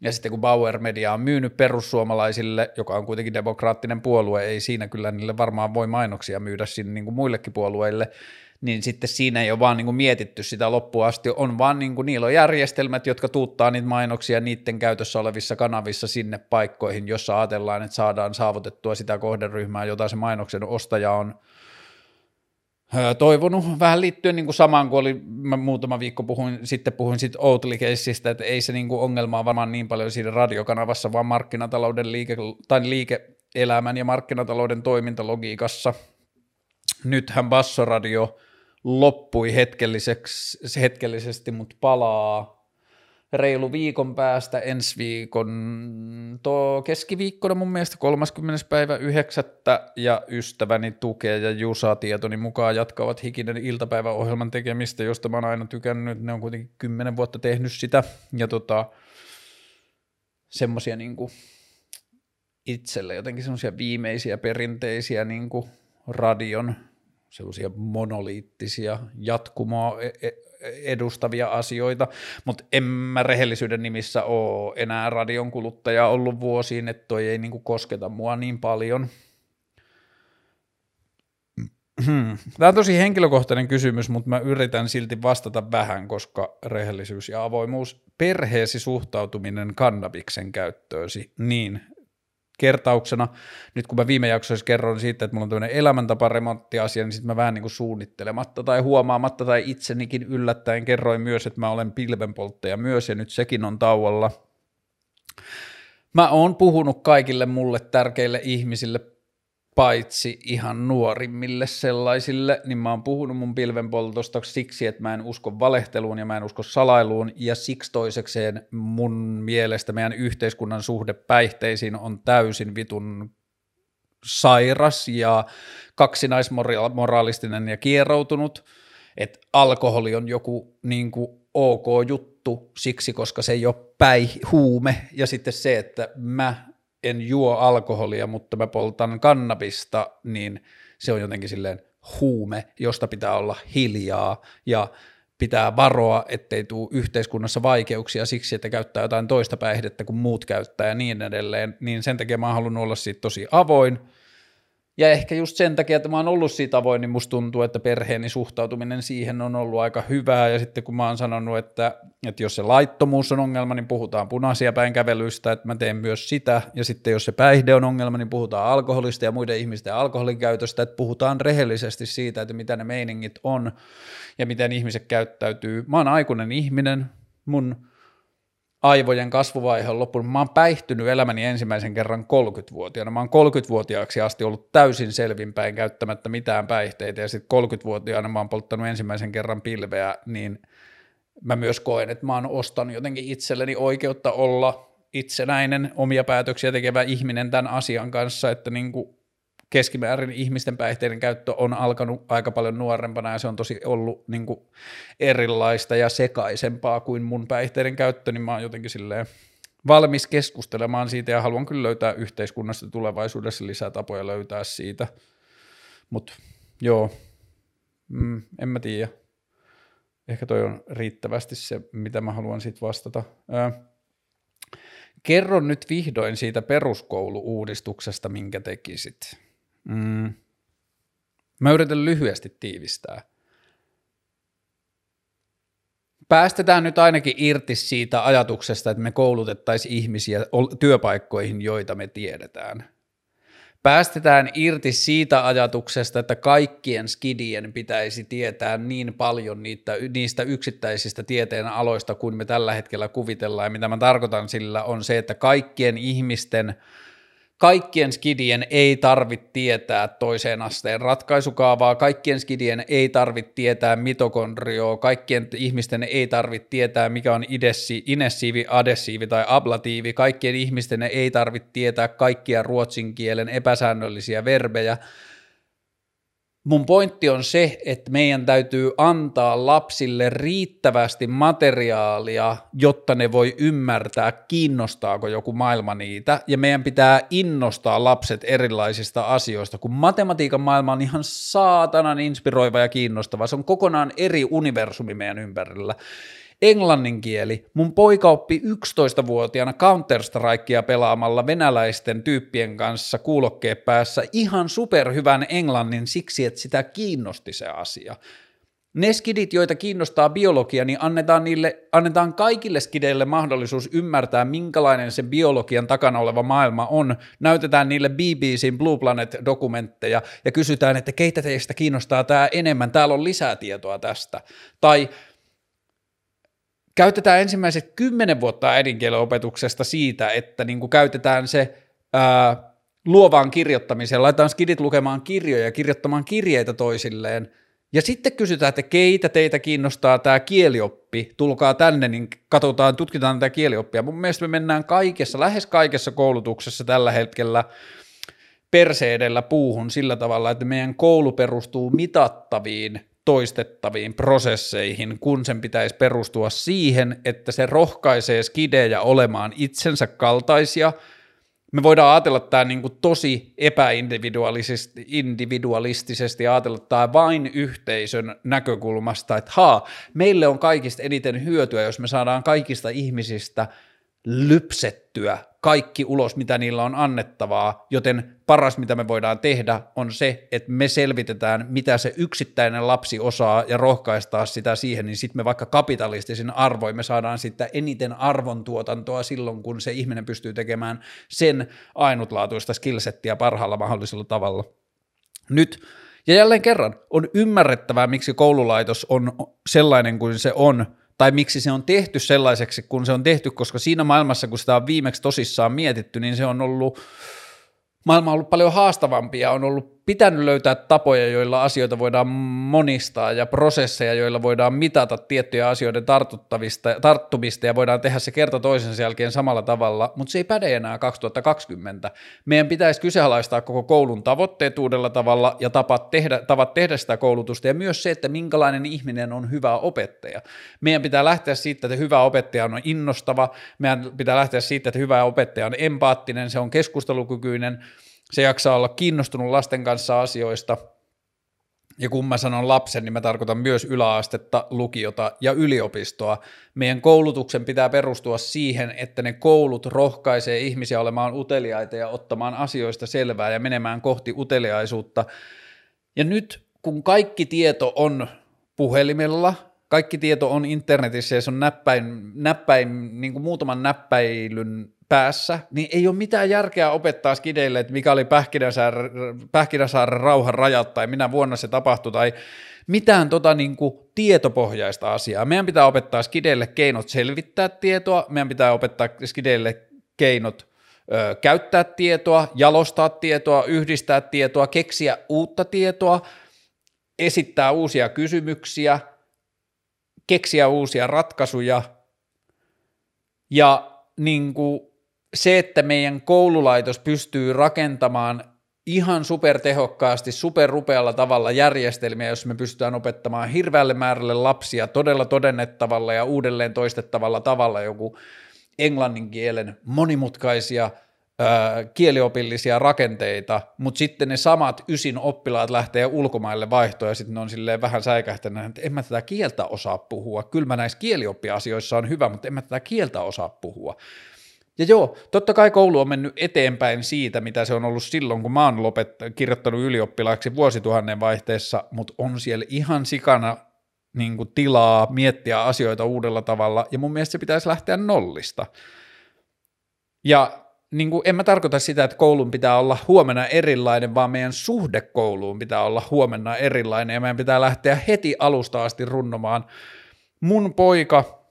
Ja sitten kun Bauer Media on myynyt perussuomalaisille, joka on kuitenkin demokraattinen puolue, ei siinä kyllä niille varmaan voi mainoksia myydä sinne niin kuin muillekin puolueille, niin sitten siinä ei ole vaan niin kuin mietitty sitä loppuun asti, on vaan niin kuin, niillä on järjestelmät, jotka tuuttaa niitä mainoksia niiden käytössä olevissa kanavissa sinne paikkoihin, jossa ajatellaan, että saadaan saavutettua sitä kohderyhmää, jota se mainoksen ostaja on toivonut vähän liittyen niin kuin samaan kuin oli, mä muutama viikko puhuin, sitten puhuin sitten oatly että ei se niin kuin ongelma on varmaan niin paljon siinä radiokanavassa, vaan markkinatalouden liike, tai liike-elämän ja markkinatalouden toimintalogiikassa. Nythän Bassoradio loppui hetkelliseksi, hetkellisesti, mutta palaa reilu viikon päästä ensi viikon tuo keskiviikkona mun mielestä 30. päivä 9. ja ystäväni Tukea ja Jusa tietoni mukaan jatkavat hikinen iltapäiväohjelman tekemistä, josta mä oon aina tykännyt, ne on kuitenkin kymmenen vuotta tehnyt sitä ja tota, semmosia niinku itselle jotenkin semmoisia viimeisiä perinteisiä niinku radion sellaisia monoliittisia jatkumoa e- e- edustavia asioita, mutta en mä rehellisyyden nimissä ole enää radion kuluttaja ollut vuosiin, että toi ei niinku kosketa mua niin paljon. Hmm. Tämä on tosi henkilökohtainen kysymys, mutta mä yritän silti vastata vähän, koska rehellisyys ja avoimuus, perheesi suhtautuminen kannabiksen käyttöösi, niin kertauksena. Nyt kun mä viime jaksoissa kerron siitä, että mulla on tämmöinen elämäntaparemonttiasia, niin sitten mä vähän niin kuin suunnittelematta tai huomaamatta tai itsenikin yllättäen kerroin myös, että mä olen pilvenpolttaja myös ja nyt sekin on tauolla. Mä oon puhunut kaikille mulle tärkeille ihmisille paitsi ihan nuorimmille sellaisille, niin mä oon puhunut mun pilvenpoltosta siksi, että mä en usko valehteluun ja mä en usko salailuun, ja siksi toisekseen mun mielestä meidän yhteiskunnan suhde päihteisiin on täysin vitun sairas ja kaksinaismoraalistinen ja kieroutunut, että alkoholi on joku niin kuin ok juttu siksi, koska se ei ole päi huume, ja sitten se, että mä en juo alkoholia, mutta mä poltan kannabista, niin se on jotenkin silleen huume, josta pitää olla hiljaa ja pitää varoa, ettei tule yhteiskunnassa vaikeuksia siksi, että käyttää jotain toista päihdettä kuin muut käyttää ja niin edelleen, niin sen takia mä oon halunnut olla siitä tosi avoin – ja ehkä just sen takia, että mä oon ollut siitä avoin, niin musta tuntuu, että perheeni suhtautuminen siihen on ollut aika hyvää. Ja sitten kun mä oon sanonut, että, että jos se laittomuus on ongelma, niin puhutaan punaisia päin kävelystä, että mä teen myös sitä. Ja sitten jos se päihde on ongelma, niin puhutaan alkoholista ja muiden ihmisten alkoholin käytöstä, että puhutaan rehellisesti siitä, että mitä ne meiningit on ja miten ihmiset käyttäytyy. Mä oon aikuinen ihminen, mun aivojen kasvuvaihe on loppunut. Mä oon päihtynyt elämäni ensimmäisen kerran 30-vuotiaana. Mä oon 30-vuotiaaksi asti ollut täysin selvinpäin käyttämättä mitään päihteitä ja sitten 30-vuotiaana mä oon polttanut ensimmäisen kerran pilveä, niin mä myös koen, että mä oon ostanut jotenkin itselleni oikeutta olla itsenäinen, omia päätöksiä tekevä ihminen tämän asian kanssa, että niin kuin keskimäärin ihmisten päihteiden käyttö on alkanut aika paljon nuorempana ja se on tosi ollut niin kuin erilaista ja sekaisempaa kuin mun päihteiden käyttö, niin mä oon jotenkin silleen valmis keskustelemaan siitä ja haluan kyllä löytää yhteiskunnasta tulevaisuudessa lisää tapoja löytää siitä, mutta joo, mm, en mä tiedä. Ehkä toi on riittävästi se, mitä mä haluan siitä vastata. Öö, kerro nyt vihdoin siitä peruskoulu-uudistuksesta, minkä tekisit. Mm. Mä yritän lyhyesti tiivistää. Päästetään nyt ainakin irti siitä ajatuksesta, että me koulutettaisiin ihmisiä työpaikkoihin, joita me tiedetään. Päästetään irti siitä ajatuksesta, että kaikkien skidien pitäisi tietää niin paljon niitä, niistä yksittäisistä tieteen aloista kuin me tällä hetkellä kuvitellaan. Ja mitä mä tarkoitan sillä on se, että kaikkien ihmisten – kaikkien skidien ei tarvitse tietää toiseen asteen ratkaisukaavaa, kaikkien skidien ei tarvitse tietää mitokondrioa, kaikkien ihmisten ei tarvitse tietää, mikä on idessi, inessiivi, adessiivi tai ablatiivi, kaikkien ihmisten ei tarvitse tietää kaikkia ruotsin kielen epäsäännöllisiä verbejä, Mun pointti on se, että meidän täytyy antaa lapsille riittävästi materiaalia, jotta ne voi ymmärtää, kiinnostaako joku maailma niitä, ja meidän pitää innostaa lapset erilaisista asioista, kun matematiikan maailma on ihan saatanan inspiroiva ja kiinnostava, se on kokonaan eri universumi meidän ympärillä englannin kieli. Mun poika oppi 11-vuotiaana Counter-Strikea pelaamalla venäläisten tyyppien kanssa kuulokkeen päässä ihan superhyvän englannin siksi, että sitä kiinnosti se asia. Ne skidit, joita kiinnostaa biologia, niin annetaan, niille, annetaan kaikille skideille mahdollisuus ymmärtää, minkälainen se biologian takana oleva maailma on. Näytetään niille BBCin Blue Planet-dokumentteja ja kysytään, että keitä teistä kiinnostaa tämä enemmän, täällä on lisää tietoa tästä. Tai käytetään ensimmäiset kymmenen vuotta äidinkielenopetuksesta siitä, että niin kuin käytetään se ää, luovaan kirjoittamiseen, laitetaan skidit lukemaan kirjoja, kirjoittamaan kirjeitä toisilleen, ja sitten kysytään, että keitä teitä kiinnostaa tämä kielioppi, tulkaa tänne, niin katsotaan, tutkitaan tätä kielioppia. Mun mielestä me mennään kaikessa, lähes kaikessa koulutuksessa tällä hetkellä perseedellä puuhun sillä tavalla, että meidän koulu perustuu mitattaviin toistettaviin prosesseihin, kun sen pitäisi perustua siihen, että se rohkaisee skidejä olemaan itsensä kaltaisia, me voidaan ajatella tämä niin kuin tosi epäindividualistisesti individualistisesti ajatella tämä vain yhteisön näkökulmasta, että haa, meille on kaikista eniten hyötyä, jos me saadaan kaikista ihmisistä lypsettyä kaikki ulos, mitä niillä on annettavaa, joten paras, mitä me voidaan tehdä, on se, että me selvitetään, mitä se yksittäinen lapsi osaa ja rohkaistaa sitä siihen, niin sitten me vaikka kapitalistisin arvoin me saadaan sitten eniten arvontuotantoa silloin, kun se ihminen pystyy tekemään sen ainutlaatuista skillsettiä parhaalla mahdollisella tavalla. Nyt ja jälleen kerran on ymmärrettävää, miksi koululaitos on sellainen kuin se on, tai miksi se on tehty sellaiseksi, kun se on tehty, koska siinä maailmassa, kun sitä on viimeksi tosissaan mietitty, niin se on ollut, maailma on ollut paljon haastavampia, on ollut pitänyt löytää tapoja, joilla asioita voidaan monistaa ja prosesseja, joilla voidaan mitata tiettyjä asioiden tartuttavista, tarttumista ja voidaan tehdä se kerta toisensa jälkeen samalla tavalla, mutta se ei päde enää 2020. Meidän pitäisi kyseenalaistaa koko koulun tavoitteet uudella tavalla ja tapat tehdä, tavat tehdä sitä koulutusta ja myös se, että minkälainen ihminen on hyvä opettaja. Meidän pitää lähteä siitä, että hyvä opettaja on innostava, meidän pitää lähteä siitä, että hyvä opettaja on empaattinen, se on keskustelukykyinen, se jaksaa olla kiinnostunut lasten kanssa asioista, ja kun mä sanon lapsen, niin mä tarkoitan myös yläastetta, lukiota ja yliopistoa. Meidän koulutuksen pitää perustua siihen, että ne koulut rohkaisee ihmisiä olemaan uteliaita ja ottamaan asioista selvää ja menemään kohti uteliaisuutta. Ja nyt kun kaikki tieto on puhelimella, kaikki tieto on internetissä ja se on näppäin, näppäin niin kuin muutaman näppäilyn päässä, niin ei ole mitään järkeä opettaa skideille, että mikä oli Pähkinäsaaren, rauhan rajat tai minä vuonna se tapahtui tai mitään tota niin kuin tietopohjaista asiaa. Meidän pitää opettaa skideille keinot selvittää tietoa, meidän pitää opettaa skideille keinot ö, käyttää tietoa, jalostaa tietoa, yhdistää tietoa, keksiä uutta tietoa, esittää uusia kysymyksiä, keksiä uusia ratkaisuja ja niin kuin se, että meidän koululaitos pystyy rakentamaan ihan supertehokkaasti, superrupealla tavalla järjestelmiä, jos me pystytään opettamaan hirveälle määrälle lapsia todella todennettavalla ja uudelleen toistettavalla tavalla joku englannin kielen monimutkaisia kieliopillisia rakenteita, mutta sitten ne samat ysin oppilaat lähtee ulkomaille vaihtoon ja sitten ne on silleen vähän säikähtäneet, että en mä tätä kieltä osaa puhua. Kyllä mä näissä kielioppiasioissa on hyvä, mutta en mä tätä kieltä osaa puhua. Ja joo, totta kai koulu on mennyt eteenpäin siitä, mitä se on ollut silloin, kun mä oon lopett- kirjoittanut ylioppilaaksi vuosituhannen vaihteessa, mutta on siellä ihan sikana niin kuin tilaa miettiä asioita uudella tavalla, ja mun mielestä se pitäisi lähteä nollista. Ja niin kuin, en mä tarkoita sitä, että koulun pitää olla huomenna erilainen, vaan meidän suhde kouluun pitää olla huomenna erilainen, ja meidän pitää lähteä heti alusta asti runnomaan. Mun poika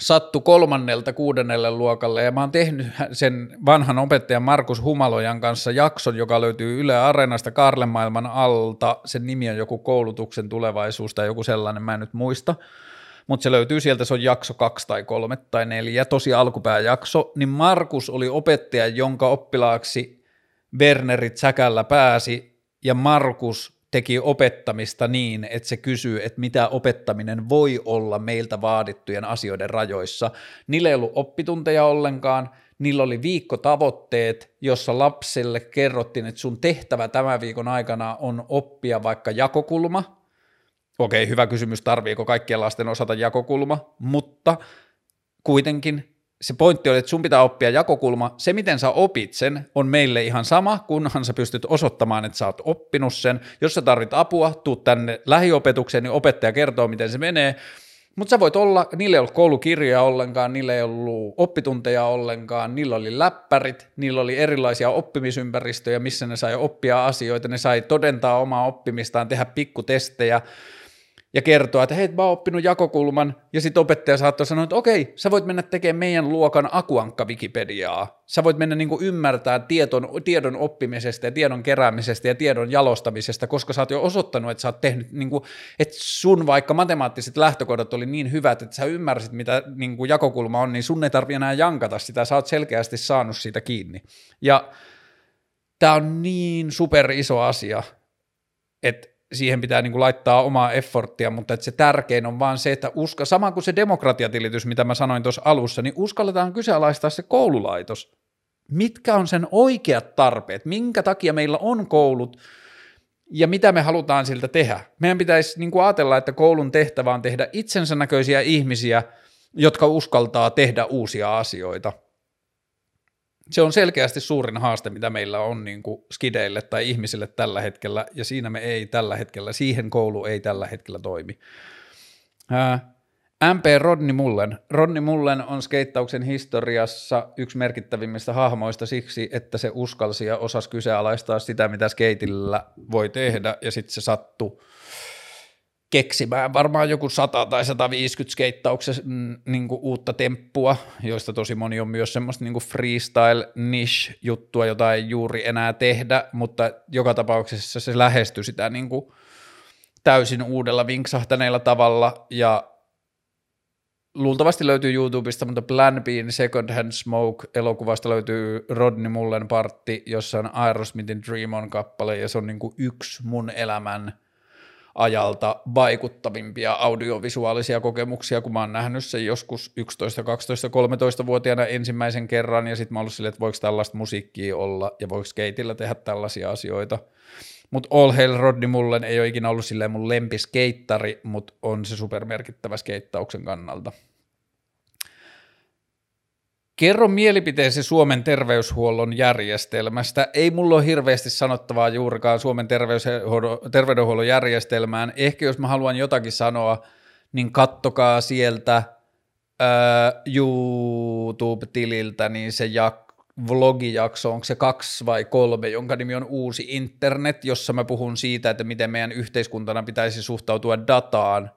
sattu kolmannelta kuudennelle luokalle ja mä oon tehnyt sen vanhan opettajan Markus Humalojan kanssa jakson, joka löytyy Yle Areenasta Karlemaailman alta. Sen nimi on joku koulutuksen tulevaisuus tai joku sellainen, mä en nyt muista. Mutta se löytyy sieltä, se on jakso kaksi tai kolme tai neljä, tosi alkupääjakso, niin Markus oli opettaja, jonka oppilaaksi Wernerit säkällä pääsi, ja Markus teki opettamista niin, että se kysyy, että mitä opettaminen voi olla meiltä vaadittujen asioiden rajoissa. Niillä ei ollut oppitunteja ollenkaan, niillä oli viikkotavoitteet, jossa lapselle kerrottiin, että sun tehtävä tämän viikon aikana on oppia vaikka jakokulma. Okei, hyvä kysymys, tarviiko kaikkien lasten osata jakokulma, mutta kuitenkin se pointti oli, että sun pitää oppia jakokulma. Se, miten sä opit sen, on meille ihan sama, kunhan sä pystyt osoittamaan, että sä oot oppinut sen. Jos sä tarvit apua, tuu tänne lähiopetukseen, niin opettaja kertoo, miten se menee. Mutta sä voit olla, niillä ei ollut koulukirjoja ollenkaan, niillä ei ollut oppitunteja ollenkaan, niillä oli läppärit, niillä oli erilaisia oppimisympäristöjä, missä ne sai oppia asioita, ne sai todentaa omaa oppimistaan, tehdä pikkutestejä, ja kertoa, että hei, mä oon oppinut jakokulman, ja sitten opettaja saattoi sanoa, että okei, sä voit mennä tekemään meidän luokan akuankka Wikipediaa. Sä voit mennä niin ymmärtää tieton, tiedon oppimisesta ja tiedon keräämisestä ja tiedon jalostamisesta, koska sä oot jo osoittanut, että sä oot tehnyt, niin kuin, että sun vaikka matemaattiset lähtökohdat oli niin hyvät, että sä ymmärsit, mitä niin kuin jakokulma on, niin sun ei tarvi enää jankata sitä, sä oot selkeästi saanut siitä kiinni. Ja tämä on niin super iso asia, että siihen pitää niin kuin laittaa omaa efforttia, mutta että se tärkein on vaan se, että uska, sama kuin se demokratiatilitys, mitä mä sanoin tuossa alussa, niin uskalletaan kyseenalaistaa se koululaitos. mitkä on sen oikeat tarpeet, minkä takia meillä on koulut ja mitä me halutaan siltä tehdä. Meidän pitäisi niin kuin ajatella, että koulun tehtävä on tehdä itsensä näköisiä ihmisiä, jotka uskaltaa tehdä uusia asioita. Se on selkeästi suurin haaste, mitä meillä on niin kuin skideille tai ihmisille tällä hetkellä, ja siinä me ei tällä hetkellä, siihen koulu ei tällä hetkellä toimi. MP Rodney Mullen. Rodney Mullen on skeittauksen historiassa yksi merkittävimmistä hahmoista siksi, että se uskalsi ja osasi kyseenalaistaa sitä, mitä skeitillä voi tehdä, ja sitten se sattui keksimään varmaan joku 100 tai 150 skeittauksen mm, niin uutta temppua, joista tosi moni on myös semmoista niin freestyle niche juttua, jota ei juuri enää tehdä, mutta joka tapauksessa se lähestyi sitä niin kuin täysin uudella vinksahtaneella tavalla. Ja luultavasti löytyy YouTubesta, mutta Plan B:in Second Hand Smoke elokuvasta löytyy Rodney Mullen partti, jossa on Aerosmithin Dream On kappale, ja se on niin kuin yksi mun elämän ajalta vaikuttavimpia audiovisuaalisia kokemuksia, kun mä oon nähnyt sen joskus 11, 12, 13-vuotiaana ensimmäisen kerran, ja sitten mä oon ollut silleen, että voiko tällaista musiikkia olla, ja voiko skeitillä tehdä tällaisia asioita. Mutta All Hail Rodney Mullen ei ole ikinä ollut silleen mun lempiskeittari, mutta on se supermerkittävä skeittauksen kannalta. Kerro mielipiteesi Suomen terveyshuollon järjestelmästä. Ei mulla ole hirveästi sanottavaa juurikaan Suomen terveydenhuollon järjestelmään. Ehkä jos mä haluan jotakin sanoa, niin kattokaa sieltä ää, YouTube-tililtä niin se jak- vlogijakso, onko se kaksi vai kolme, jonka nimi on Uusi internet, jossa mä puhun siitä, että miten meidän yhteiskuntana pitäisi suhtautua dataan,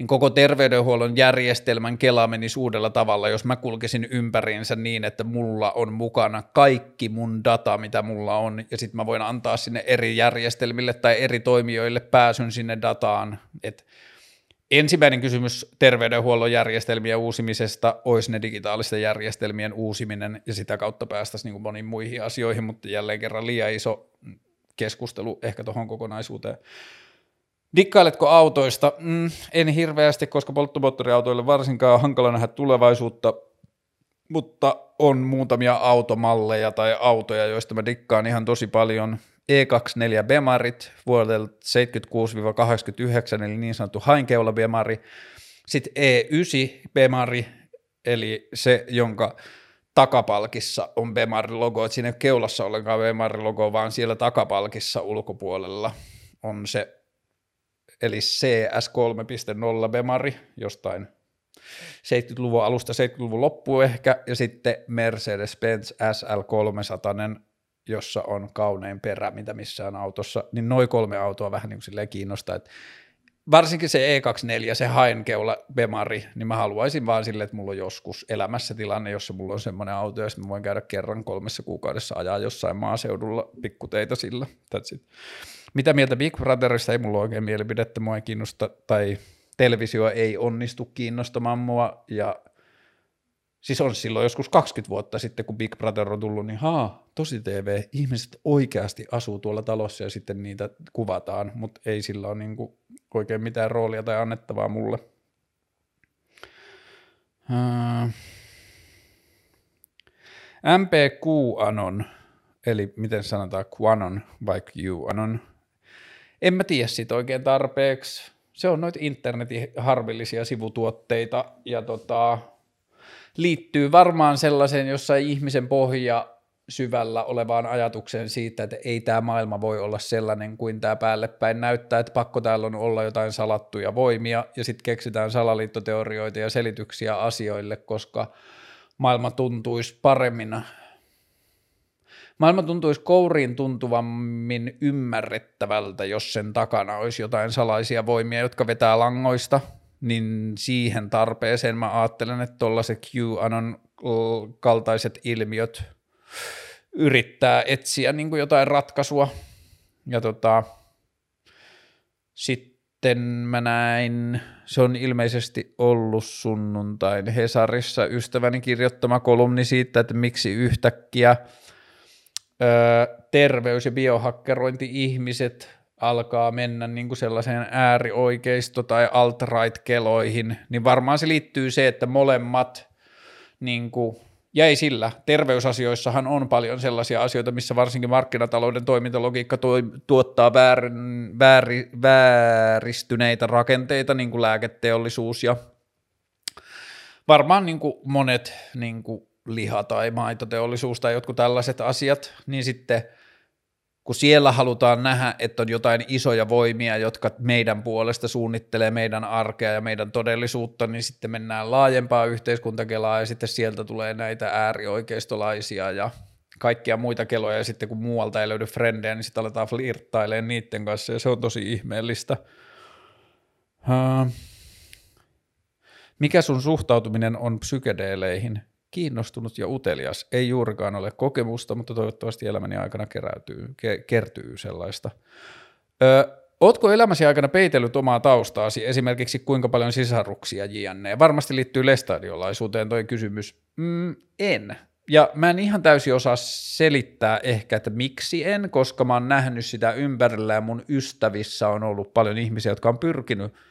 niin koko terveydenhuollon järjestelmän kela menisi uudella tavalla, jos mä kulkisin ympäriinsä niin, että mulla on mukana kaikki mun data, mitä mulla on, ja sitten mä voin antaa sinne eri järjestelmille tai eri toimijoille pääsyn sinne dataan, että Ensimmäinen kysymys terveydenhuollon järjestelmien uusimisesta olisi ne digitaalisten järjestelmien uusiminen ja sitä kautta päästäisiin niin moniin muihin asioihin, mutta jälleen kerran liian iso keskustelu ehkä tuohon kokonaisuuteen. Dikkailetko autoista? Mm, en hirveästi, koska polttomoottoriautoille varsinkaan on hankala nähdä tulevaisuutta, mutta on muutamia automalleja tai autoja, joista mä dikkaan ihan tosi paljon. E24 Bemarit vuodelta 76-89, eli niin sanottu hainkeula Bemari. Sitten E9 Bemari, eli se, jonka takapalkissa on Bemarin logo, että siinä ei ole keulassa ollenkaan Bemarin logo, vaan siellä takapalkissa ulkopuolella on se, eli CS 3.0 Bemari jostain 70-luvun alusta, 70-luvun loppuun ehkä, ja sitten Mercedes-Benz SL 300 jossa on kaunein perä, mitä missään autossa, niin noin kolme autoa vähän niin kuin kiinnostaa, että varsinkin se E24, se haenkeula Bemari, niin mä haluaisin vaan sille, että mulla on joskus elämässä tilanne, jossa mulla on semmoinen auto, ja mä voin käydä kerran kolmessa kuukaudessa ajaa jossain maaseudulla pikkuteita sillä. That's it. Mitä mieltä Big Brotherista? Ei mulla oikein mielipidettä, mua ei kiinnosta, tai televisio ei onnistu kiinnostamaan mua, ja Siis on silloin joskus 20 vuotta sitten, kun Big Brother on tullut, niin haa, tosi TV, ihmiset oikeasti asuu tuolla talossa ja sitten niitä kuvataan, mutta ei sillä ole niin kuin oikein mitään roolia tai annettavaa mulle. Uh, MP QAnon, eli miten sanotaan QAnon vai QAnon, en mä tiedä siitä oikein tarpeeksi. Se on noita internetin harvillisia sivutuotteita ja tota, liittyy varmaan sellaiseen jossain ihmisen pohja syvällä olevaan ajatukseen siitä, että ei tämä maailma voi olla sellainen kuin tämä päälle päin näyttää, että pakko täällä on olla jotain salattuja voimia ja sitten keksitään salaliittoteorioita ja selityksiä asioille, koska maailma tuntuisi paremmin Maailma tuntuisi kouriin tuntuvammin ymmärrettävältä, jos sen takana olisi jotain salaisia voimia, jotka vetää langoista – niin siihen tarpeeseen mä ajattelen, että tuollaiset QAnon kaltaiset ilmiöt yrittää etsiä niin kuin jotain ratkaisua. Ja tota, sitten mä näin, se on ilmeisesti ollut sunnuntain Hesarissa ystäväni kirjoittama kolumni siitä, että miksi yhtäkkiä terveys- ja biohakkerointi-ihmiset alkaa mennä niin kuin sellaiseen äärioikeisto- tai alt-right-keloihin, niin varmaan se liittyy se, että molemmat niin kuin Ja ei sillä. Terveysasioissahan on paljon sellaisia asioita, missä varsinkin markkinatalouden toimintalogiikka tuottaa väärin, vääri, vääristyneitä rakenteita, niin kuin lääketeollisuus ja varmaan niin kuin monet niin kuin liha- tai maitoteollisuus tai jotkut tällaiset asiat, niin sitten kun siellä halutaan nähdä, että on jotain isoja voimia, jotka meidän puolesta suunnittelee meidän arkea ja meidän todellisuutta, niin sitten mennään laajempaa yhteiskuntakelaa ja sitten sieltä tulee näitä äärioikeistolaisia ja kaikkia muita keloja ja sitten kun muualta ei löydy frendejä, niin sitten aletaan flirttailemaan niiden kanssa ja se on tosi ihmeellistä. Mikä sun suhtautuminen on psykedeeleihin? Kiinnostunut ja utelias. Ei juurikaan ole kokemusta, mutta toivottavasti elämäni aikana keräytyy, ke- kertyy sellaista. Ö, Ootko elämäsi aikana peitellyt omaa taustaasi, esimerkiksi kuinka paljon sisaruksia jne? Varmasti liittyy lestadiolaisuuteen toi kysymys. Mm, en. Ja mä en ihan täysin osaa selittää ehkä, että miksi en, koska mä oon nähnyt sitä ympärillä ja mun ystävissä on ollut paljon ihmisiä, jotka on pyrkinyt –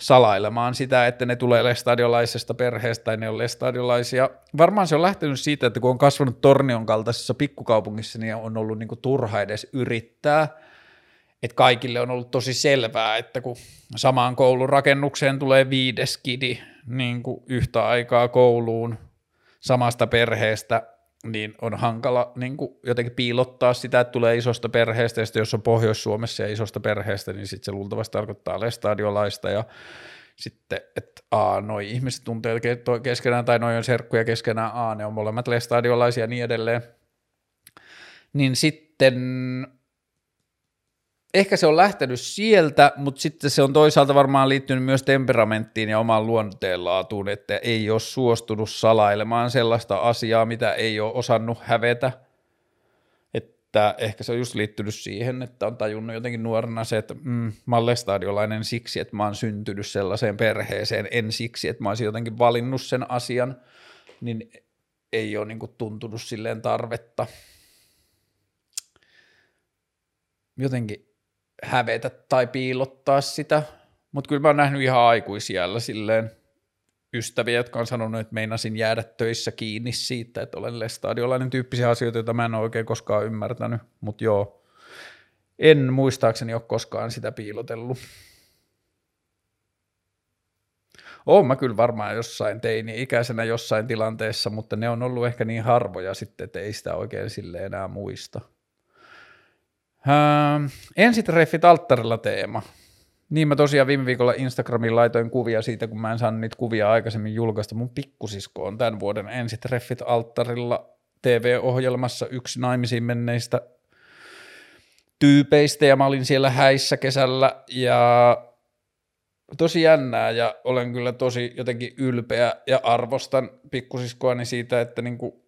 salailemaan sitä, että ne tulee lestadiolaisesta perheestä tai ne on lestadiolaisia. Varmaan se on lähtenyt siitä, että kun on kasvanut Tornion kaltaisessa pikkukaupungissa, niin on ollut niin kuin turha edes yrittää. Että kaikille on ollut tosi selvää, että kun samaan koulun rakennukseen tulee viides kidi niin yhtä aikaa kouluun samasta perheestä, niin on hankala niin kuin jotenkin piilottaa sitä, että tulee isosta perheestä, ja jos on Pohjois-Suomessa ja isosta perheestä, niin sitten se luultavasti tarkoittaa lestadiolaista, ja sitten, että a, noi ihmiset tuntee keskenään, tai noi on serkkuja keskenään, a, ne on molemmat lestadiolaisia ja niin edelleen, niin sitten ehkä se on lähtenyt sieltä, mutta sitten se on toisaalta varmaan liittynyt myös temperamenttiin ja omaan luonteenlaatuun, että ei ole suostunut salailemaan sellaista asiaa, mitä ei ole osannut hävetä. Että ehkä se on just liittynyt siihen, että on tajunnut jotenkin nuorena se, että mm, mä olen lestadiolainen siksi, että mä oon syntynyt sellaiseen perheeseen, en siksi, että mä olisin jotenkin valinnut sen asian, niin ei ole niin tuntunut silleen tarvetta. Jotenkin hävetä tai piilottaa sitä, mutta kyllä mä oon nähnyt ihan aikuisiellä silleen ystäviä, jotka on sanonut, että meinasin jäädä töissä kiinni siitä, että olen lestadiolainen tyyppisiä asioita, joita mä en ole oikein koskaan ymmärtänyt, mutta joo, en muistaakseni ole koskaan sitä piilotellut. Oon mä kyllä varmaan jossain teini-ikäisenä jossain tilanteessa, mutta ne on ollut ehkä niin harvoja sitten, että ei sitä oikein sille enää muista. Öö, ensitreffit alttarilla teema. Niin mä tosiaan viime viikolla Instagramiin laitoin kuvia siitä, kun mä en saanut niitä kuvia aikaisemmin julkaista. Mun pikkusisko on tämän vuoden ensitreffit alttarilla TV-ohjelmassa yksi naimisiin menneistä tyypeistä ja mä olin siellä häissä kesällä ja tosi jännää ja olen kyllä tosi jotenkin ylpeä ja arvostan pikkusiskoani siitä, että niinku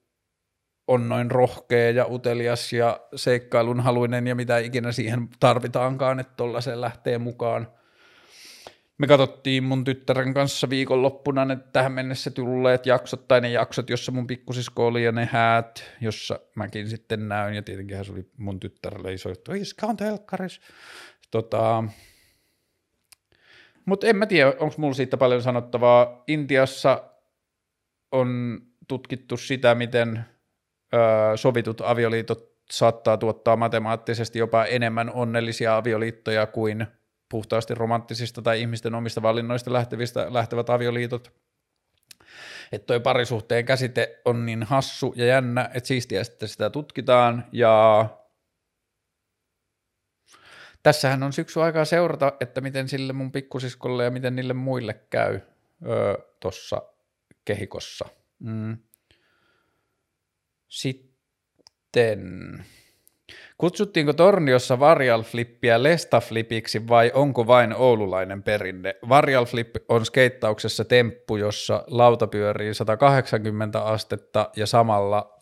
on noin rohkea ja utelias ja seikkailun haluinen ja mitä ikinä siihen tarvitaankaan, että tuollaiseen lähtee mukaan. Me katsottiin mun tyttären kanssa viikonloppuna ne tähän mennessä tulleet jaksot tai ne jaksot, jossa mun pikkusisko oli ja ne häät, jossa mäkin sitten näyn ja tietenkin se oli mun tyttärelle iso juttu, iskä on telkkaris. Tota, mutta en mä tiedä, onko mulla siitä paljon sanottavaa. Intiassa on tutkittu sitä, miten sovitut avioliitot saattaa tuottaa matemaattisesti jopa enemmän onnellisia avioliittoja kuin puhtaasti romanttisista tai ihmisten omista valinnoista lähtevistä, lähtevät avioliitot. Että toi parisuhteen käsite on niin hassu ja jännä, että siistiä sitten sitä tutkitaan ja tässähän on syksy aikaa seurata, että miten sille mun pikkusiskolle ja miten niille muille käy tuossa kehikossa. Mm. Sitten, kutsuttiinko Torniossa Varial-flippiä Lesta-flipiksi vai onko vain oululainen perinne? Varial-flip on skeittauksessa temppu, jossa lauta pyörii 180 astetta ja samalla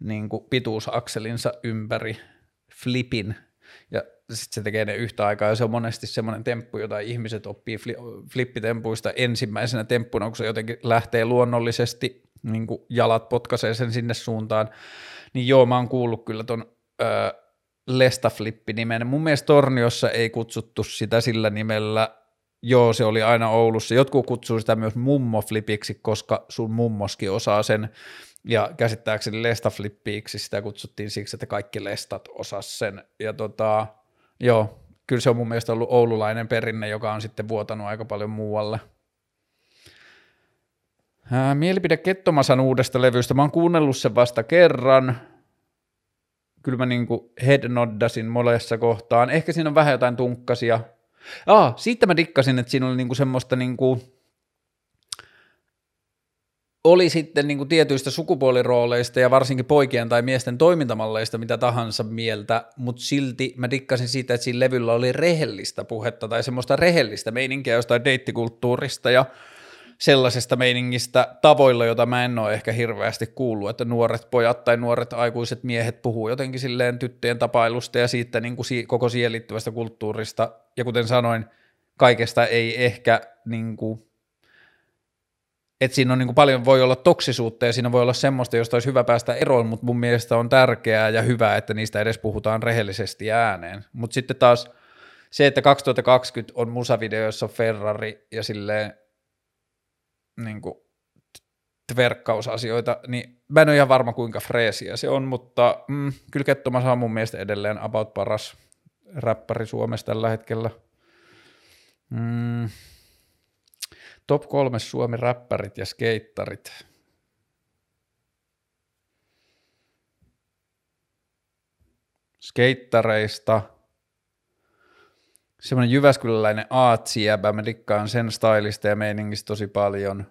niin kuin pituusakselinsa ympäri flipin ja sitten se tekee ne yhtä aikaa, ja se on monesti semmoinen temppu, jota ihmiset oppii flippitempuista ensimmäisenä temppuna, kun se jotenkin lähtee luonnollisesti niin kuin jalat potkaisee sen sinne suuntaan, niin joo, mä oon kuullut kyllä ton öö, Lestaflippi-nimen. Mun mielestä Torniossa ei kutsuttu sitä sillä nimellä, joo, se oli aina Oulussa. Jotkut kutsuu sitä myös mummoflipiksi, koska sun mummoskin osaa sen, ja käsittääkseni lestaflippiiksi sitä kutsuttiin siksi, että kaikki lestat osas sen. Ja tota, joo, kyllä se on mun mielestä ollut oululainen perinne, joka on sitten vuotanut aika paljon muualle. Mielipide Kettomasan uudesta levystä. Mä oon kuunnellut sen vasta kerran. Kyllä mä niinku headnoddasin molessa kohtaan. Ehkä siinä on vähän jotain tunkkasia. Aa, siitä mä dikkasin, että siinä oli niinku semmoista niinku, oli sitten niin kuin tietyistä sukupuolirooleista ja varsinkin poikien tai miesten toimintamalleista mitä tahansa mieltä, mutta silti mä dikkasin siitä, että siinä levyllä oli rehellistä puhetta tai semmoista rehellistä meininkiä jostain deittikulttuurista ja sellaisesta meiningistä tavoilla, jota mä en ole ehkä hirveästi kuullut, että nuoret pojat tai nuoret aikuiset miehet puhuu jotenkin silleen tyttöjen tapailusta ja siitä niin kuin koko siihen liittyvästä kulttuurista, ja kuten sanoin, kaikesta ei ehkä niin kuin että siinä on niin kuin paljon voi olla toksisuutta ja siinä voi olla semmoista, josta olisi hyvä päästä eroon, mutta mun mielestä on tärkeää ja hyvä, että niistä edes puhutaan rehellisesti ääneen. Mutta sitten taas se, että 2020 on musavideoissa Ferrari ja silleen niin kuin tverkkausasioita, niin mä en ole ihan varma kuinka freesiä se on, mutta mm, kyllä Kettomas on mun mielestä edelleen about paras räppäri Suomessa tällä hetkellä. Mm. Top kolme Suomi räppärit ja skeittarit. Skeittareista. Semmoinen Jyväskyläläinen aatsijäbä, mä dikkaan sen stylista ja meiningistä tosi paljon.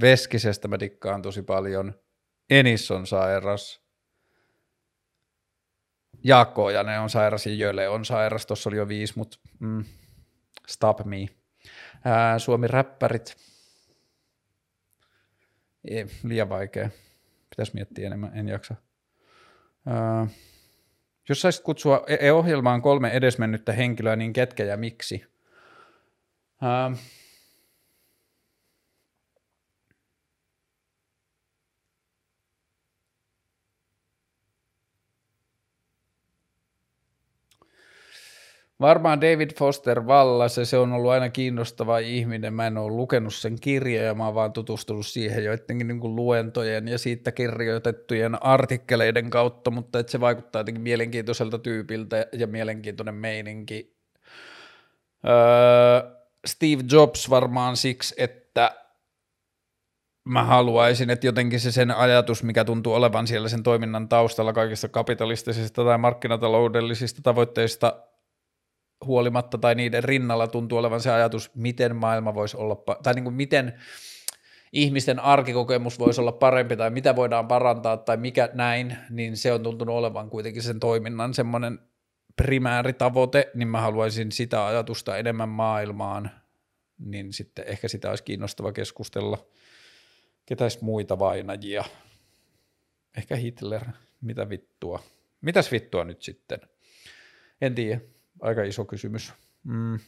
Veskisestä mä dikkaan tosi paljon. Enis on sairas. Jaakko Ojanen on sairas ja Jöle on sairas. Tuossa oli jo viisi, mutta mm, stop me. Ää, Suomi räppärit. Ei, liian vaikea. Pitäisi miettiä enemmän, en jaksa. Ää, jos saisit kutsua e-, e ohjelmaan kolme edesmennyttä henkilöä, niin ketkä ja miksi? Ää, Varmaan David Foster Wallace, se on ollut aina kiinnostava ihminen. Mä en ole lukenut sen kirjoja, mä oon vaan tutustunut siihen joidenkin niin kuin luentojen ja siitä kirjoitettujen artikkeleiden kautta, mutta että se vaikuttaa jotenkin mielenkiintoiselta tyypiltä ja mielenkiintoinen meininki. Öö, Steve Jobs varmaan siksi, että mä haluaisin, että jotenkin se sen ajatus, mikä tuntuu olevan siellä sen toiminnan taustalla kaikista kapitalistisista tai markkinataloudellisista tavoitteista huolimatta tai niiden rinnalla tuntuu olevan se ajatus, miten maailma voisi olla, tai niin kuin miten ihmisten arkikokemus voisi olla parempi tai mitä voidaan parantaa tai mikä näin, niin se on tuntunut olevan kuitenkin sen toiminnan semmoinen primääritavoite, niin mä haluaisin sitä ajatusta enemmän maailmaan, niin sitten ehkä sitä olisi kiinnostava keskustella. Ketäis muita vainajia? Ehkä Hitler, mitä vittua? Mitäs vittua nyt sitten? En tiedä aika iso kysymys. Mm.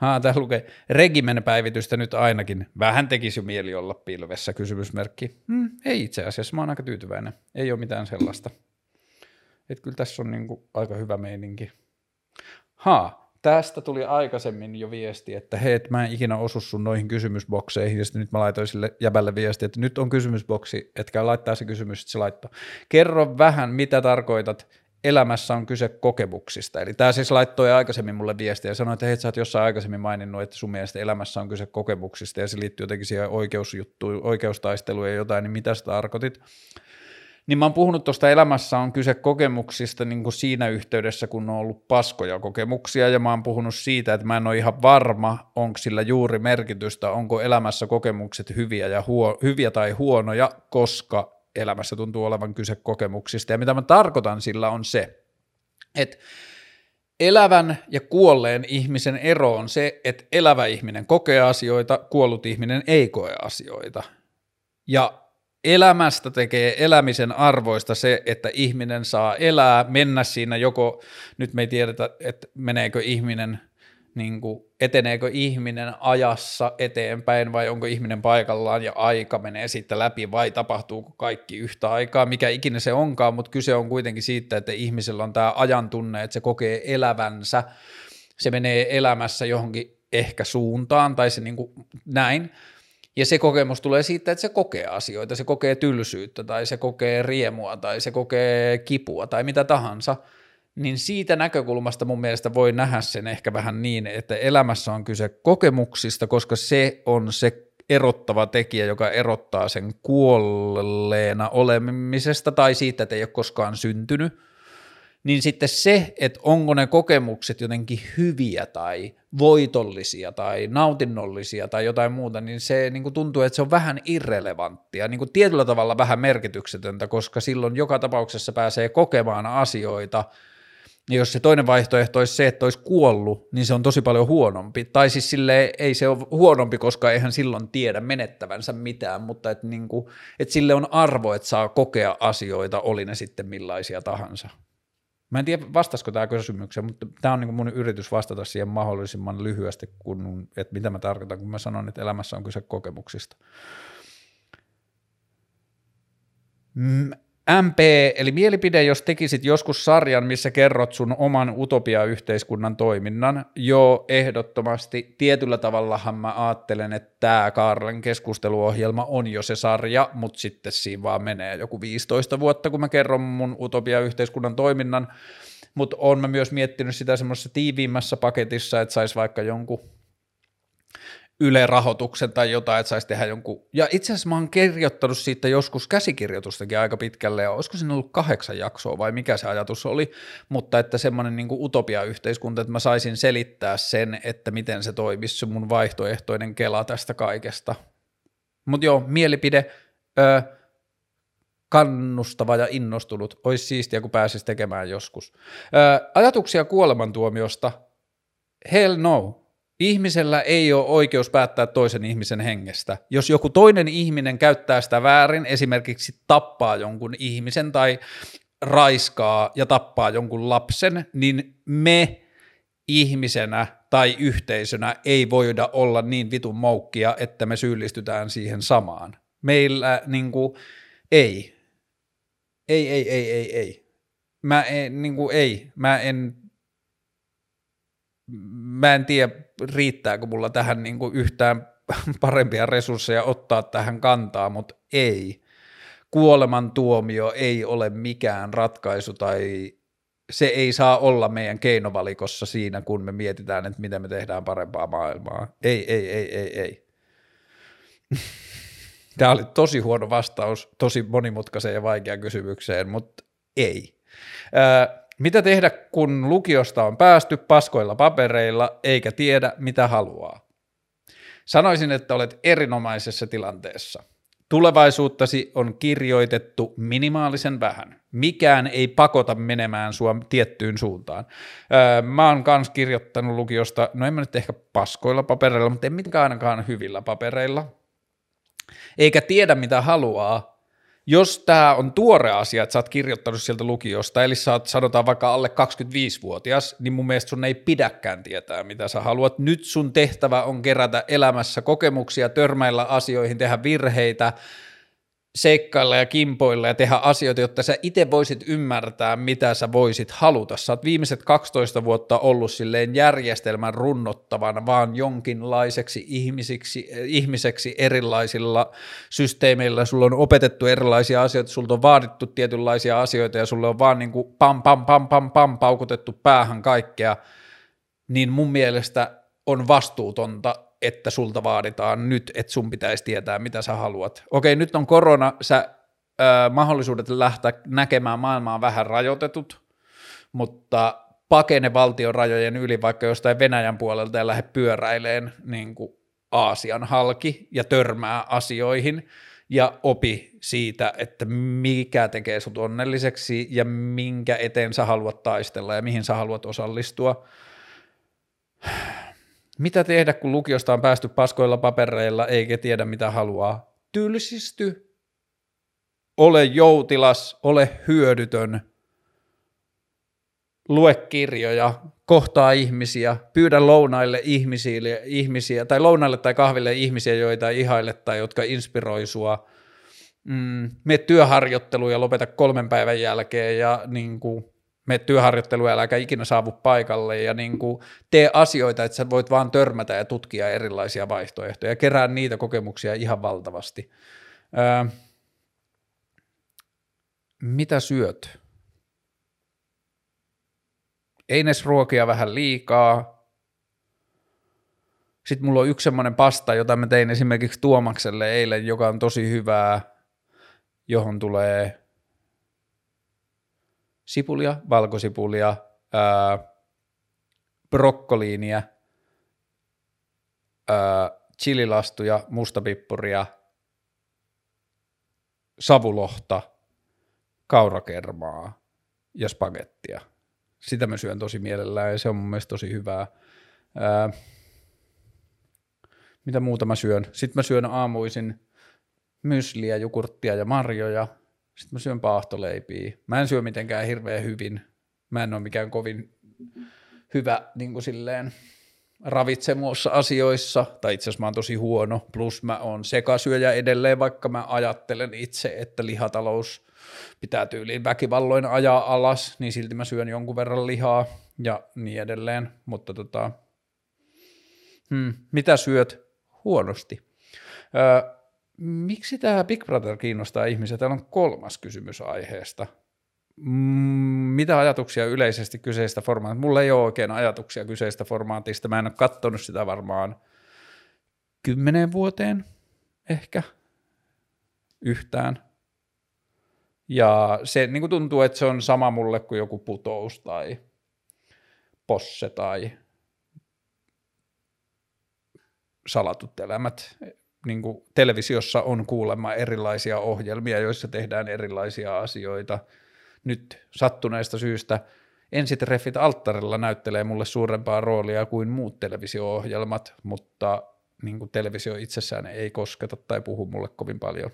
Ah, täällä lukee regimen päivitystä nyt ainakin. Vähän tekisi jo mieli olla pilvessä, kysymysmerkki. Mm, ei itse asiassa, mä oon aika tyytyväinen. Ei ole mitään sellaista. Et kyllä tässä on niinku aika hyvä meininki. Ha, tästä tuli aikaisemmin jo viesti, että hei, et mä en ikinä osu sun noihin kysymysbokseihin, ja nyt mä laitoin sille jäbälle viesti, että nyt on kysymysboksi, etkä laittaa se kysymys, että se laittaa. Kerro vähän, mitä tarkoitat elämässä on kyse kokemuksista. Eli tämä siis laittoi aikaisemmin mulle viestiä ja sanoi, että hei, sä oot jossain aikaisemmin maininnut, että sun mielestä elämässä on kyse kokemuksista ja se liittyy jotenkin siihen oikeusjuttuun, oikeustaisteluun ja jotain, niin mitä sä tarkoitit? Niin mä oon puhunut tuosta elämässä on kyse kokemuksista niin kuin siinä yhteydessä, kun on ollut paskoja kokemuksia, ja mä oon puhunut siitä, että mä en ole ihan varma, onko sillä juuri merkitystä, onko elämässä kokemukset hyviä, ja huo, hyviä tai huonoja, koska elämässä tuntuu olevan kyse kokemuksista. Ja mitä mä tarkoitan sillä on se, että elävän ja kuolleen ihmisen ero on se, että elävä ihminen kokee asioita, kuollut ihminen ei koe asioita. Ja elämästä tekee elämisen arvoista se, että ihminen saa elää, mennä siinä joko, nyt me ei tiedetä, että meneekö ihminen – niin kuin, eteneekö ihminen ajassa eteenpäin vai onko ihminen paikallaan ja aika menee sitten läpi vai tapahtuuko kaikki yhtä aikaa, mikä ikinä se onkaan, mutta kyse on kuitenkin siitä, että ihmisellä on tämä ajan tunne, että se kokee elävänsä, se menee elämässä johonkin ehkä suuntaan tai se niin kuin näin, Ja se kokemus tulee siitä, että se kokee asioita, se kokee tylsyyttä tai se kokee riemua tai se kokee kipua tai mitä tahansa, niin siitä näkökulmasta mun mielestä voi nähdä sen ehkä vähän niin, että elämässä on kyse kokemuksista, koska se on se erottava tekijä, joka erottaa sen kuolleena olemisesta tai siitä, että ei ole koskaan syntynyt – niin sitten se, että onko ne kokemukset jotenkin hyviä tai voitollisia tai nautinnollisia tai jotain muuta, niin se niin kuin tuntuu, että se on vähän irrelevanttia, niin kuin tietyllä tavalla vähän merkityksetöntä, koska silloin joka tapauksessa pääsee kokemaan asioita, ja jos se toinen vaihtoehto olisi se, että olisi kuollut, niin se on tosi paljon huonompi. Tai siis sille ei se ole huonompi, koska eihän silloin tiedä menettävänsä mitään, mutta että, niin että sille on arvo, että saa kokea asioita, oli ne sitten millaisia tahansa. Mä en tiedä, vastaisiko tämä kysymykseen, mutta tämä on niin mun yritys vastata siihen mahdollisimman lyhyesti, kun, että mitä mä tarkoitan, kun mä sanon, että elämässä on kyse kokemuksista. MP, eli mielipide, jos tekisit joskus sarjan, missä kerrot sun oman utopia-yhteiskunnan toiminnan, jo ehdottomasti. Tietyllä tavallahan mä ajattelen, että tämä Kaarlen keskusteluohjelma on jo se sarja, mutta sitten siinä vaan menee joku 15 vuotta, kun mä kerron mun utopia-yhteiskunnan toiminnan, mutta on mä myös miettinyt sitä semmoisessa tiiviimmässä paketissa, että saisi vaikka jonkun Yle-rahoituksen tai jotain, että saisi tehdä jonkun. Ja itse asiassa mä oon kirjoittanut siitä joskus käsikirjoitustakin aika pitkälle, ja olisiko siinä ollut kahdeksan jaksoa vai mikä se ajatus oli, mutta että semmoinen niin utopia-yhteiskunta, että mä saisin selittää sen, että miten se toimisi mun vaihtoehtoinen kela tästä kaikesta. Mutta joo, mielipide, ö, kannustava ja innostunut, olisi siistiä, kun pääsisi tekemään joskus. Ö, ajatuksia kuolemantuomiosta, hell no, Ihmisellä ei ole oikeus päättää toisen ihmisen hengestä. Jos joku toinen ihminen käyttää sitä väärin, esimerkiksi tappaa jonkun ihmisen tai raiskaa ja tappaa jonkun lapsen, niin me ihmisenä tai yhteisönä ei voida olla niin vitun moukkia, että me syyllistytään siihen samaan. Meillä niin kuin, ei. Ei, ei, ei, ei, ei. Mä en, niin kuin, ei. Mä en mä en tiedä, riittääkö mulla tähän niin kuin yhtään <laughs> parempia resursseja ottaa tähän kantaa, mutta ei. Kuolemantuomio ei ole mikään ratkaisu tai se ei saa olla meidän keinovalikossa siinä, kun me mietitään, että miten me tehdään parempaa maailmaa. Ei, ei, ei, ei, ei. <laughs> Tämä oli tosi huono vastaus tosi monimutkaiseen ja vaikeaan kysymykseen, mutta ei. Mitä tehdä, kun lukiosta on päästy paskoilla papereilla eikä tiedä, mitä haluaa? Sanoisin, että olet erinomaisessa tilanteessa. Tulevaisuuttasi on kirjoitettu minimaalisen vähän. Mikään ei pakota menemään sua tiettyyn suuntaan. Öö, mä oon kans kirjoittanut lukiosta, no en mä nyt ehkä paskoilla papereilla, mutta en mitkään ainakaan hyvillä papereilla. Eikä tiedä mitä haluaa, jos tämä on tuore asia, että sä oot kirjoittanut sieltä lukiosta, eli sä oot sanotaan vaikka alle 25-vuotias, niin mun mielestä sun ei pidäkään tietää, mitä sä haluat. Nyt sun tehtävä on kerätä elämässä kokemuksia, törmäillä asioihin, tehdä virheitä, seikkailla ja kimpoilla ja tehdä asioita, jotta sä itse voisit ymmärtää, mitä sä voisit haluta. Sä oot viimeiset 12 vuotta ollut silleen järjestelmän runnottavan vaan jonkinlaiseksi ihmisiksi, ihmiseksi erilaisilla systeemeillä. Sulla on opetettu erilaisia asioita, sulta on vaadittu tietynlaisia asioita ja sulle on vaan niin kuin pam, pam, pam, pam, pam, paukutettu päähän kaikkea. Niin mun mielestä on vastuutonta että sulta vaaditaan nyt, että sun pitäisi tietää, mitä sä haluat. Okei, nyt on korona, sä, ö, mahdollisuudet lähteä näkemään maailmaa vähän rajoitetut, mutta pakene valtion rajojen yli vaikka jostain Venäjän puolelta ja lähde pyöräileen niin kuin Aasian halki ja törmää asioihin ja opi siitä, että mikä tekee sut onnelliseksi ja minkä eteen sä haluat taistella ja mihin sä haluat osallistua mitä tehdä, kun lukiosta on päästy paskoilla papereilla eikä tiedä mitä haluaa? Tylsisty. Ole joutilas, ole hyödytön. Lue kirjoja, kohtaa ihmisiä, pyydä lounaille ihmisille, ihmisiä, tai lounaille tai kahville ihmisiä, joita ihaille tai jotka inspiroi sua. Mm, me työharjoitteluun ja lopeta kolmen päivän jälkeen ja niin kuin, me työharjoitteluun, äläkä ikinä saavu paikalle ja niin kuin tee asioita, että sä voit vaan törmätä ja tutkia erilaisia vaihtoehtoja ja kerää niitä kokemuksia ihan valtavasti. Öö, mitä syöt? Eines ruokia vähän liikaa. Sitten mulla on yksi semmoinen pasta, jota mä tein esimerkiksi Tuomakselle eilen, joka on tosi hyvää, johon tulee sipulia, valkosipulia, ää, brokkoliinia, ää, chililastuja, mustapippuria, savulohta, kaurakermaa ja spagettia. Sitä mä syön tosi mielellään ja se on mun mielestä tosi hyvää. Ää, mitä muuta mä syön? Sitten mä syön aamuisin mysliä, jukurttia ja marjoja – sitten mä syön paahtoleipiä. Mä en syö mitenkään hirveän hyvin. Mä en ole mikään kovin hyvä niin kuin silleen ravitsemuossa asioissa, tai itse asiassa mä oon tosi huono, plus mä oon sekasyöjä edelleen, vaikka mä ajattelen itse, että lihatalous pitää tyyliin väkivalloin ajaa alas, niin silti mä syön jonkun verran lihaa ja niin edelleen, mutta tota, hmm, mitä syöt? Huonosti. Öö, Miksi tämä Big Brother kiinnostaa ihmisiä? Täällä on kolmas kysymys aiheesta. Mm, mitä ajatuksia yleisesti kyseistä formaatista? Mulla ei ole oikein ajatuksia kyseistä formaatista. Mä en ole katsonut sitä varmaan kymmenen vuoteen ehkä yhtään. Ja se niin kuin tuntuu, että se on sama mulle kuin joku putous tai posse tai salatut elämät niin kuin televisiossa on kuulemma erilaisia ohjelmia, joissa tehdään erilaisia asioita. Nyt sattuneesta syystä ensitreffit alttarilla näyttelee mulle suurempaa roolia kuin muut televisio-ohjelmat, mutta niin kuin televisio itsessään ei kosketa tai puhu mulle kovin paljon.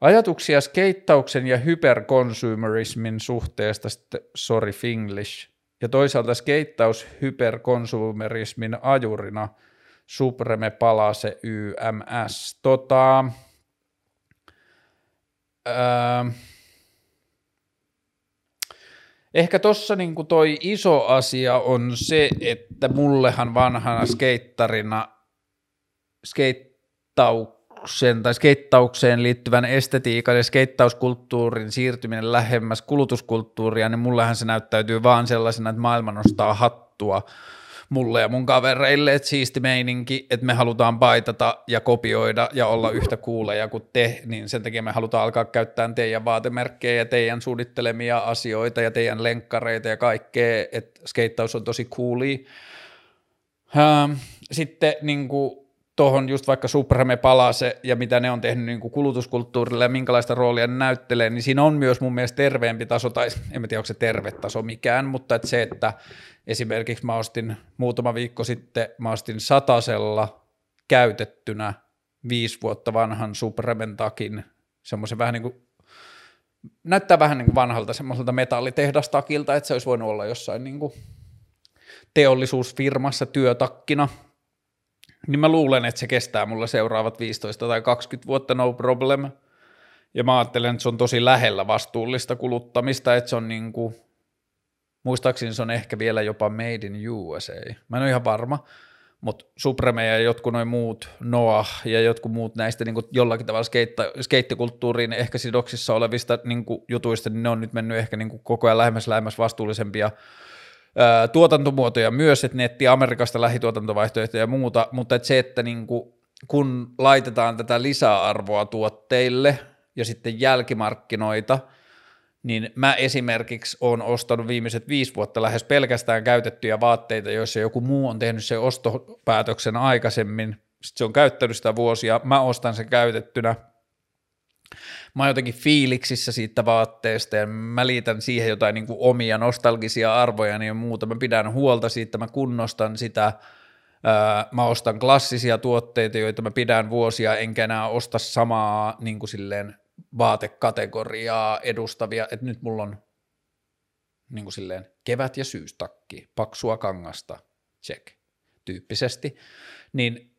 Ajatuksia skeittauksen ja hyperkonsumerismin suhteesta, sorry Finglish, ja toisaalta skeittaus hyperkonsumerismin ajurina Supreme Palase YMS. Tota, ää, ehkä tuossa niinku toi iso asia on se, että mullehan vanhana skeittarina skeittau skeittauksen tai skeittaukseen liittyvän estetiikan ja skeittauskulttuurin siirtyminen lähemmäs kulutuskulttuuria, niin mullehan se näyttäytyy vaan sellaisena, että maailma nostaa hattua mulle ja mun kavereille, että siisti meininki, että me halutaan paitata ja kopioida ja olla yhtä kuuleja kuin te, niin sen takia me halutaan alkaa käyttää teidän vaatemerkkejä ja teidän suunnittelemia asioita ja teidän lenkkareita ja kaikkea, että skeittaus on tosi cooli. Sitten niin kuin, tuohon just vaikka Supreme Palase ja mitä ne on tehnyt niin kuin kulutuskulttuurille ja minkälaista roolia ne näyttelee, niin siinä on myös mun mielestä terveempi taso, tai en tiedä onko se terve taso mikään, mutta että se, että esimerkiksi mä ostin muutama viikko sitten, mä ostin satasella käytettynä viisi vuotta vanhan Supremen takin, semmoisen vähän niin kuin, näyttää vähän niin kuin vanhalta semmoiselta metallitehdastakilta, että se olisi voinut olla jossain niin kuin teollisuusfirmassa työtakkina, niin mä luulen, että se kestää mulla seuraavat 15 tai 20 vuotta no problem. Ja mä ajattelen, että se on tosi lähellä vastuullista kuluttamista, että se on niin kuin, muistaakseni se on ehkä vielä jopa made in USA. Mä en ole ihan varma, mutta Supreme ja jotkut noin muut, Noah ja jotkut muut näistä niin jollakin tavalla skeitta, skeittikulttuuriin ehkä sidoksissa olevista niin jutuista, niin ne on nyt mennyt ehkä niin koko ajan lähemmäs lähemmäs vastuullisempia tuotantomuotoja myös, että netti Amerikasta lähituotantovaihtoehtoja ja muuta, mutta että se, että niin kuin, kun laitetaan tätä lisäarvoa tuotteille ja sitten jälkimarkkinoita, niin mä esimerkiksi olen ostanut viimeiset viisi vuotta lähes pelkästään käytettyjä vaatteita, joissa joku muu on tehnyt sen ostopäätöksen aikaisemmin, sitten se on käyttänyt sitä vuosia, mä ostan sen käytettynä – mä oon jotenkin fiiliksissä siitä vaatteesta ja mä liitän siihen jotain niin kuin omia nostalgisia arvoja ja muuta. Mä pidän huolta siitä, mä kunnostan sitä, mä ostan klassisia tuotteita, joita mä pidän vuosia, enkä enää osta samaa niin kuin silleen vaatekategoriaa edustavia, että nyt mulla on niin kuin silleen kevät- ja syystakki, paksua kangasta, check, tyyppisesti, niin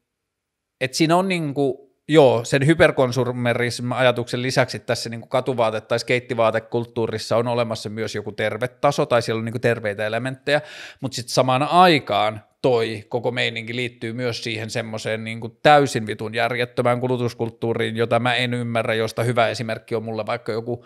että siinä on niin kuin joo, sen hyperkonsumerism-ajatuksen lisäksi tässä niin katuvaate- tai skeittivaatekulttuurissa on olemassa myös joku terve taso, tai siellä on niin terveitä elementtejä, mutta sitten samaan aikaan toi koko meininki liittyy myös siihen semmoiseen niin täysin vitun järjettömään kulutuskulttuuriin, jota mä en ymmärrä, josta hyvä esimerkki on mulle vaikka joku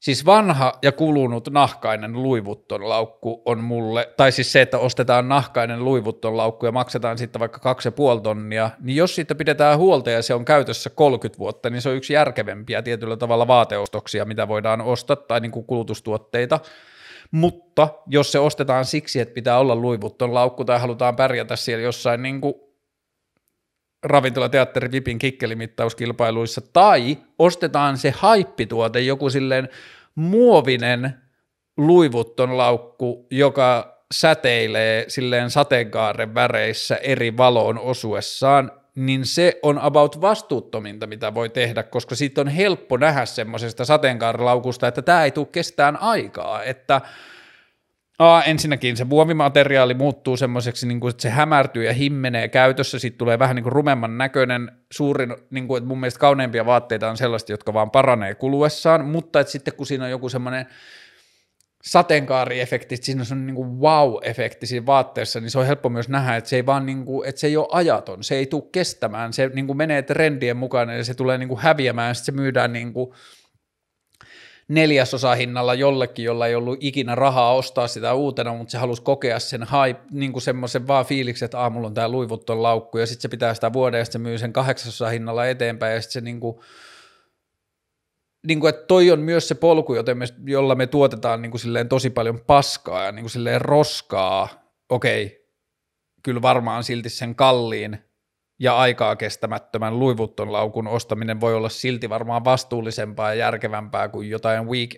Siis vanha ja kulunut nahkainen luivutton laukku on mulle, tai siis se, että ostetaan nahkainen luivutton laukku ja maksetaan sitten vaikka kaksi puoli tonnia, niin jos siitä pidetään huolta ja se on käytössä 30 vuotta, niin se on yksi järkevempiä tietyllä tavalla vaateostoksia, mitä voidaan ostaa, tai niin kuin kulutustuotteita. Mutta jos se ostetaan siksi, että pitää olla luivutton laukku tai halutaan pärjätä siellä jossain niin kuin ravintolateatteri Vipin kikkelimittauskilpailuissa, tai ostetaan se haippituote, joku silleen muovinen luivutton laukku, joka säteilee silleen sateenkaaren väreissä eri valoon osuessaan, niin se on about vastuuttominta, mitä voi tehdä, koska siitä on helppo nähdä semmoisesta sateenkaarilaukusta, että tämä ei tule kestään aikaa, että Aa, ensinnäkin se muovimateriaali muuttuu semmoiseksi, niin kuin, että se hämärtyy ja himmenee. Käytössä, siitä tulee vähän niin kuin rumemman näköinen, suurin, niin kuin, että mun mielestä kauneimpia vaatteita on sellaista, jotka vaan paranee kuluessaan, mutta että sitten kun siinä on joku semmoinen sateenkaariefekti, siinä on niin kuin wow-efekti siinä vaatteessa, niin se on helppo myös nähdä, että se ei vaan niin kuin, että se ei ole ajaton, se ei tule kestämään, se niin kuin menee trendien mukaan ja se tulee niin kuin häviämään, sitten se myydään niin kuin, neljäsosa hinnalla jollekin, jolla ei ollut ikinä rahaa ostaa sitä uutena, mutta se halusi kokea sen hype, niin kuin semmoisen vaan fiiliksen, että aamulla on tämä luivutton laukku, ja sitten se pitää sitä vuoden, ja se myy sen kahdeksasosa hinnalla eteenpäin, ja sitten se niin kuin, niin kuin, että toi on myös se polku, joten me, jolla me tuotetaan niin kuin silleen tosi paljon paskaa ja niin kuin silleen roskaa, okei, kyllä varmaan silti sen kalliin ja aikaa kestämättömän luivutton laukun ostaminen voi olla silti varmaan vastuullisempaa ja järkevämpää kuin jotain week,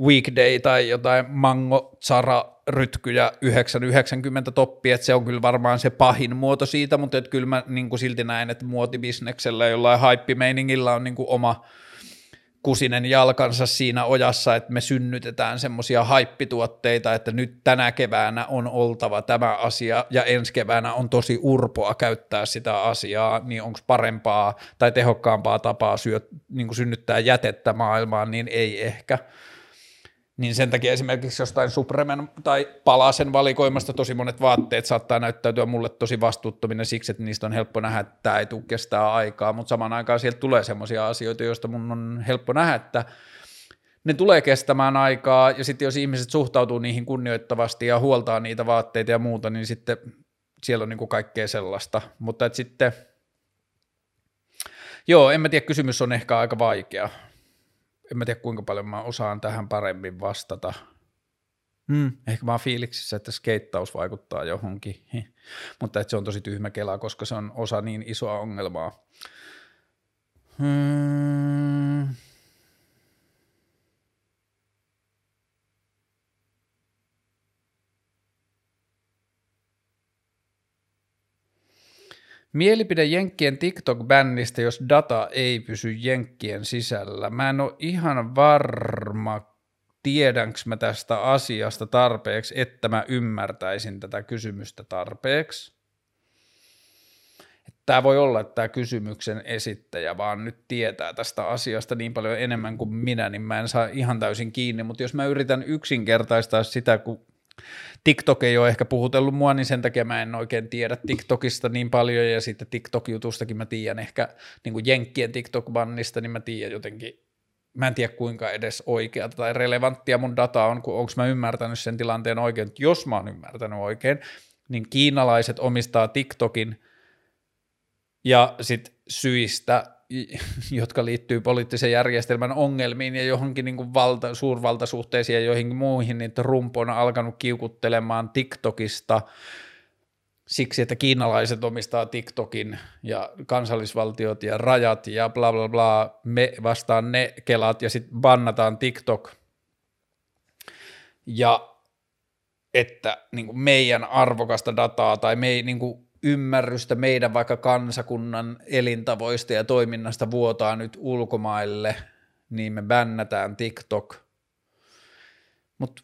weekday tai jotain mango tsara rytkyjä 990 toppi, että se on kyllä varmaan se pahin muoto siitä, mutta kyllä mä niin kuin silti näen, että muotibisneksellä jollain hype on niin kuin oma – kusinen jalkansa siinä ojassa, että me synnytetään semmoisia haippituotteita, että nyt tänä keväänä on oltava tämä asia ja ensi keväänä on tosi urpoa käyttää sitä asiaa, niin onko parempaa tai tehokkaampaa tapaa syö, niin synnyttää jätettä maailmaan, niin ei ehkä niin sen takia esimerkiksi jostain Supremen tai Palasen valikoimasta tosi monet vaatteet saattaa näyttäytyä mulle tosi vastuuttomina siksi, että niistä on helppo nähdä, että tämä ei tule kestää aikaa, mutta samaan aikaan sieltä tulee sellaisia asioita, joista mun on helppo nähdä, että ne tulee kestämään aikaa, ja sitten jos ihmiset suhtautuu niihin kunnioittavasti ja huoltaa niitä vaatteita ja muuta, niin sitten siellä on niin kuin kaikkea sellaista, mutta että sitten, joo, en mä tiedä, kysymys on ehkä aika vaikea, en mä tiedä kuinka paljon mä osaan tähän paremmin vastata. Hmm. Ehkä mä oon fiiliksissä, että skeittaus vaikuttaa johonkin, <laughs> mutta että se on tosi tyhmä kela, koska se on osa niin isoa ongelmaa. Hmm. Mielipide Jenkkien TikTok-bännistä, jos data ei pysy Jenkkien sisällä. Mä en ole ihan varma, tiedänkö mä tästä asiasta tarpeeksi, että mä ymmärtäisin tätä kysymystä tarpeeksi. Tämä voi olla, että tämä kysymyksen esittäjä vaan nyt tietää tästä asiasta niin paljon enemmän kuin minä, niin mä en saa ihan täysin kiinni, mutta jos mä yritän yksinkertaistaa sitä, kun TikTok ei ole ehkä puhutellut mua, niin sen takia mä en oikein tiedä TikTokista niin paljon, ja sitten TikTok-jutustakin mä tiedän ehkä niin kuin Jenkkien TikTok-bannista, niin mä tiedän jotenkin, mä en tiedä kuinka edes oikeata tai relevanttia mun data on, kun onko mä ymmärtänyt sen tilanteen oikein, jos mä oon ymmärtänyt oikein, niin kiinalaiset omistaa TikTokin, ja sitten syistä, <laughs> jotka liittyy poliittisen järjestelmän ongelmiin ja johonkin niin kuin valta, suurvaltasuhteisiin ja joihinkin muihin, niin Trump on alkanut kiukuttelemaan TikTokista siksi, että kiinalaiset omistaa TikTokin ja kansallisvaltiot ja rajat ja bla bla bla, me vastaan ne kelat ja sitten bannataan TikTok. Ja että niin kuin meidän arvokasta dataa tai me, niin kuin ymmärrystä meidän vaikka kansakunnan elintavoista ja toiminnasta vuotaa nyt ulkomaille, niin me bännätään TikTok. Mutta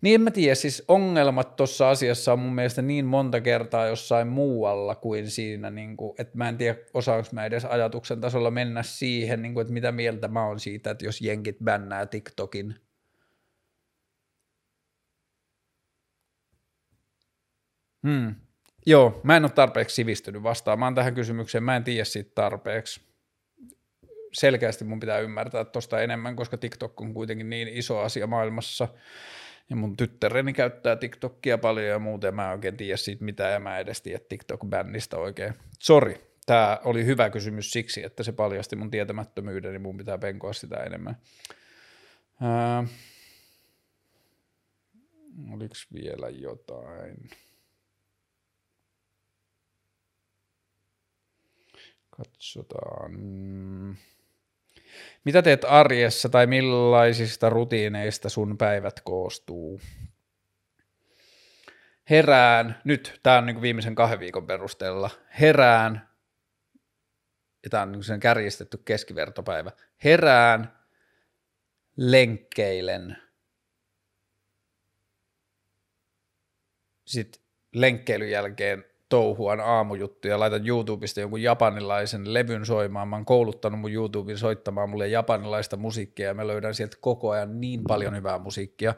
Niin en mä tiedä, siis ongelmat tuossa asiassa on mun mielestä niin monta kertaa jossain muualla kuin siinä, niin kuin, että mä en tiedä osaanko mä edes ajatuksen tasolla mennä siihen, niin kuin, että mitä mieltä mä oon siitä, että jos jenkit bännää TikTokin. Hmm. Joo, mä en ole tarpeeksi sivistynyt vastaamaan tähän kysymykseen, mä en tiedä siitä tarpeeksi. Selkeästi mun pitää ymmärtää tuosta enemmän, koska TikTok on kuitenkin niin iso asia maailmassa – ja mun tyttäreni käyttää TikTokia paljon ja muuten mä en oikein tiedä siitä mitään ja mä edes tiedä TikTok-bännistä oikein. Sori, tämä oli hyvä kysymys siksi, että se paljasti mun tietämättömyyden, niin mun pitää penkoa sitä enemmän. Ää, oliko vielä jotain? Katsotaan. Mitä teet arjessa tai millaisista rutiineista sun päivät koostuu? Herään, nyt tämä on niin viimeisen kahden viikon perusteella, herään, ja tämä on niin sen kärjistetty keskivertopäivä, herään, lenkkeilen, sitten lenkkeilyn jälkeen touhuan aamujuttuja, laitan YouTubesta jonkun japanilaisen levyn soimaan, mä oon kouluttanut mun YouTubin soittamaan mulle japanilaista musiikkia ja mä löydän sieltä koko ajan niin paljon hyvää musiikkia.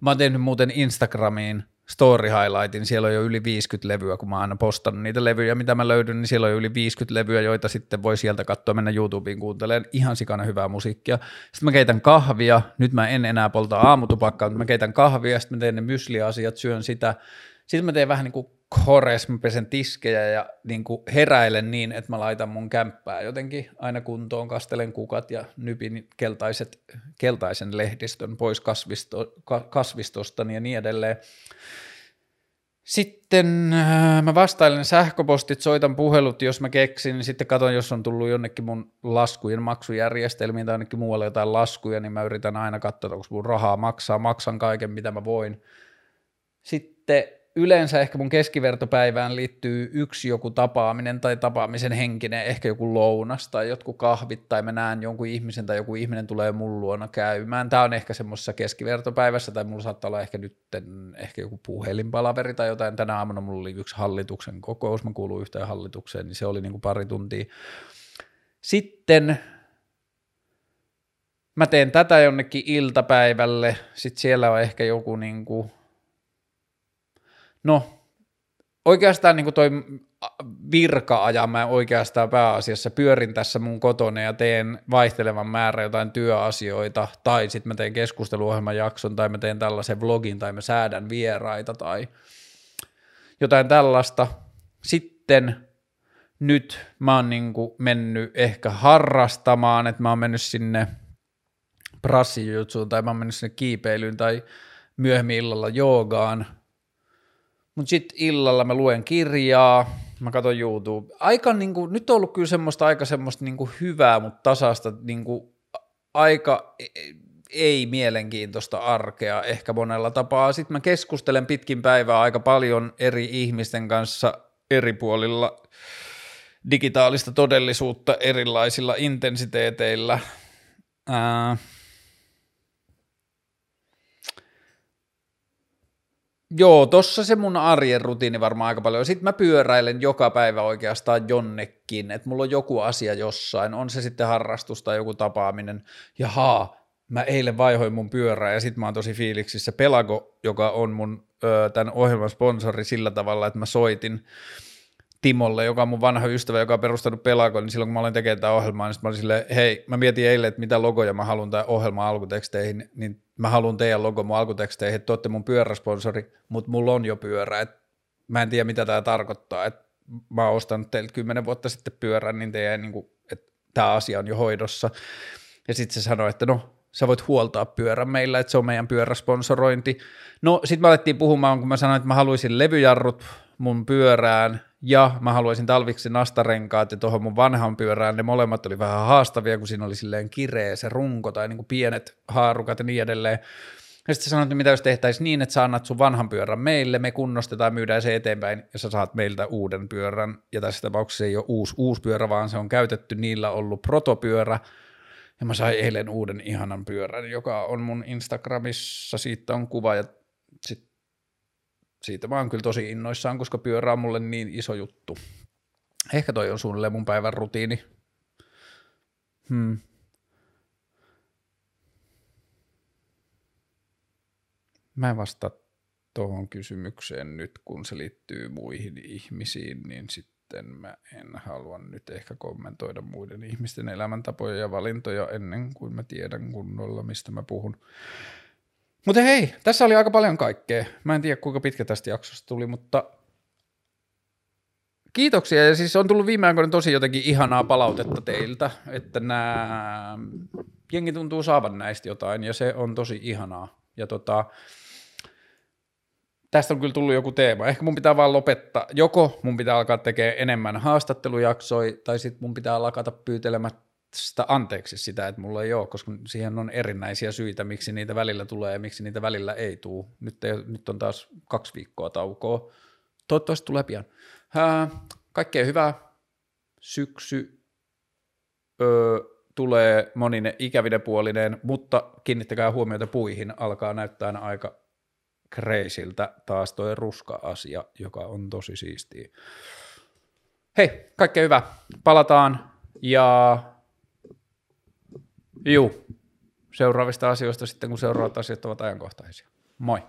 Mä oon tehnyt muuten Instagramiin story highlightin, siellä on jo yli 50 levyä, kun mä aina postan niitä levyjä, mitä mä löydän, niin siellä on jo yli 50 levyä, joita sitten voi sieltä katsoa, mennä YouTubeen kuuntelemaan. Ihan sikana hyvää musiikkia. Sitten mä keitän kahvia, nyt mä en enää polta aamutupakkaa, mutta mä keitän kahvia, sitten mä teen ne mysliasiat, syön sitä, sitten mä teen vähän niin kuin kores, mä pesen tiskejä ja niin kuin heräilen niin, että mä laitan mun kämppää jotenkin aina kuntoon, kastelen kukat ja nypin keltaiset, keltaisen lehdistön pois kasvisto, kasvistosta ja niin edelleen. Sitten äh, mä vastailen sähköpostit, soitan puhelut, jos mä keksin, niin sitten katson, jos on tullut jonnekin mun laskujen maksujärjestelmiin tai jonnekin muualle jotain laskuja, niin mä yritän aina katsoa, onko mun rahaa maksaa, maksan kaiken, mitä mä voin. Sitten yleensä ehkä mun keskivertopäivään liittyy yksi joku tapaaminen tai tapaamisen henkinen, ehkä joku lounas tai jotkut kahvit tai mä näen jonkun ihmisen tai joku ihminen tulee mun luona käymään. Tämä on ehkä semmoisessa keskivertopäivässä tai mulla saattaa olla ehkä nyt ehkä joku puhelinpalaveri tai jotain. Tänä aamuna mulla oli yksi hallituksen kokous, mä kuulun yhteen hallitukseen, niin se oli niin kuin pari tuntia. Sitten mä teen tätä jonnekin iltapäivälle, sitten siellä on ehkä joku niin kuin No, oikeastaan niin kuin toi virka-ajan mä oikeastaan pääasiassa pyörin tässä mun kotona ja teen vaihtelevan määrän jotain työasioita, tai sitten mä teen keskusteluohjelman jakson, tai mä teen tällaisen vlogin, tai mä säädän vieraita, tai jotain tällaista. Sitten nyt mä oon niin kuin mennyt ehkä harrastamaan, että mä oon mennyt sinne prassijutsuun, tai mä oon mennyt sinne kiipeilyyn, tai myöhemmin illalla joogaan, mutta sitten illalla mä luen kirjaa, mä katson YouTube. Aika niinku, nyt on ollut kyllä semmoista aika semmoista niinku hyvää, mutta tasasta niinku, aika e, ei mielenkiintoista arkea ehkä monella tapaa. Sitten mä keskustelen pitkin päivää aika paljon eri ihmisten kanssa eri puolilla digitaalista todellisuutta erilaisilla intensiteeteillä. Ää, Joo, tossa se mun arjen rutiini varmaan aika paljon. Sitten mä pyöräilen joka päivä oikeastaan jonnekin, että mulla on joku asia jossain, on se sitten harrastus tai joku tapaaminen. Jaha, mä eilen vaihoin mun pyörää ja sitten mä oon tosi fiiliksissä. Pelago, joka on mun ö, tämän ohjelman sponsori sillä tavalla, että mä soitin Timolle, joka on mun vanha ystävä, joka on perustanut Pelakon, niin silloin kun mä olin tekemään tätä ohjelmaa, niin mä olin silleen, hei, mä mietin eilen, että mitä logoja mä haluan tämän ohjelman alkuteksteihin, niin mä haluan teidän logo mun alkuteksteihin, että te olette mun pyöräsponsori, mutta mulla on jo pyörä, että mä en tiedä mitä tämä tarkoittaa, että mä oon ostanut teiltä kymmenen vuotta sitten pyörän, niin teidän, niin kuin, että tämä asia on jo hoidossa. Ja sitten se sanoi, että no, sä voit huoltaa pyörän meillä, että se on meidän pyöräsponsorointi. No, sitten me alettiin puhumaan, kun mä sanoin, että mä haluaisin levyjarrut mun pyörään, ja mä haluaisin talviksi nastarenkaat ja tuohon mun vanhan pyörään, ne molemmat oli vähän haastavia, kun siinä oli silleen kireä se runko tai niin kuin pienet haarukat ja niin edelleen. Ja sitten sanoit, että mitä jos tehtäisiin niin, että sä annat sun vanhan pyörän meille, me kunnostetaan, myydään se eteenpäin ja sä saat meiltä uuden pyörän. Ja tässä tapauksessa ei ole uusi, uusi pyörä, vaan se on käytetty niillä ollut protopyörä. Ja mä sain eilen uuden ihanan pyörän, joka on mun Instagramissa, siitä on kuva ja siitä mä oon kyllä tosi innoissaan, koska pyörä on mulle niin iso juttu. Ehkä toi on suunnilleen mun päivän rutiini. Hmm. Mä en vastaa tuohon kysymykseen nyt, kun se liittyy muihin ihmisiin, niin sitten mä en halua nyt ehkä kommentoida muiden ihmisten elämäntapoja ja valintoja ennen kuin mä tiedän kunnolla, mistä mä puhun. Mutta hei, tässä oli aika paljon kaikkea. Mä en tiedä, kuinka pitkä tästä jaksosta tuli, mutta kiitoksia. Ja siis on tullut viime aikoina tosi jotenkin ihanaa palautetta teiltä, että nämä jengi tuntuu saavan näistä jotain, ja se on tosi ihanaa. Ja tota, tästä on kyllä tullut joku teema. Ehkä mun pitää vaan lopettaa. Joko mun pitää alkaa tekemään enemmän haastattelujaksoja, tai sitten mun pitää lakata pyytelemään sitä anteeksi sitä, että mulla ei ole, koska siihen on erinäisiä syitä, miksi niitä välillä tulee ja miksi niitä välillä ei tule. Nyt, ei, nyt on taas kaksi viikkoa taukoa. Toivottavasti tulee pian. Hää, kaikkea hyvää. Syksy öö, tulee monine ikävine puolineen, mutta kiinnittäkää huomiota puihin. Alkaa näyttää aika kreisiltä taas toi ruska-asia, joka on tosi siistiä. Hei, kaikkea hyvää. Palataan ja Juu, seuraavista asioista sitten, kun seuraavat asiat ovat ajankohtaisia. Moi.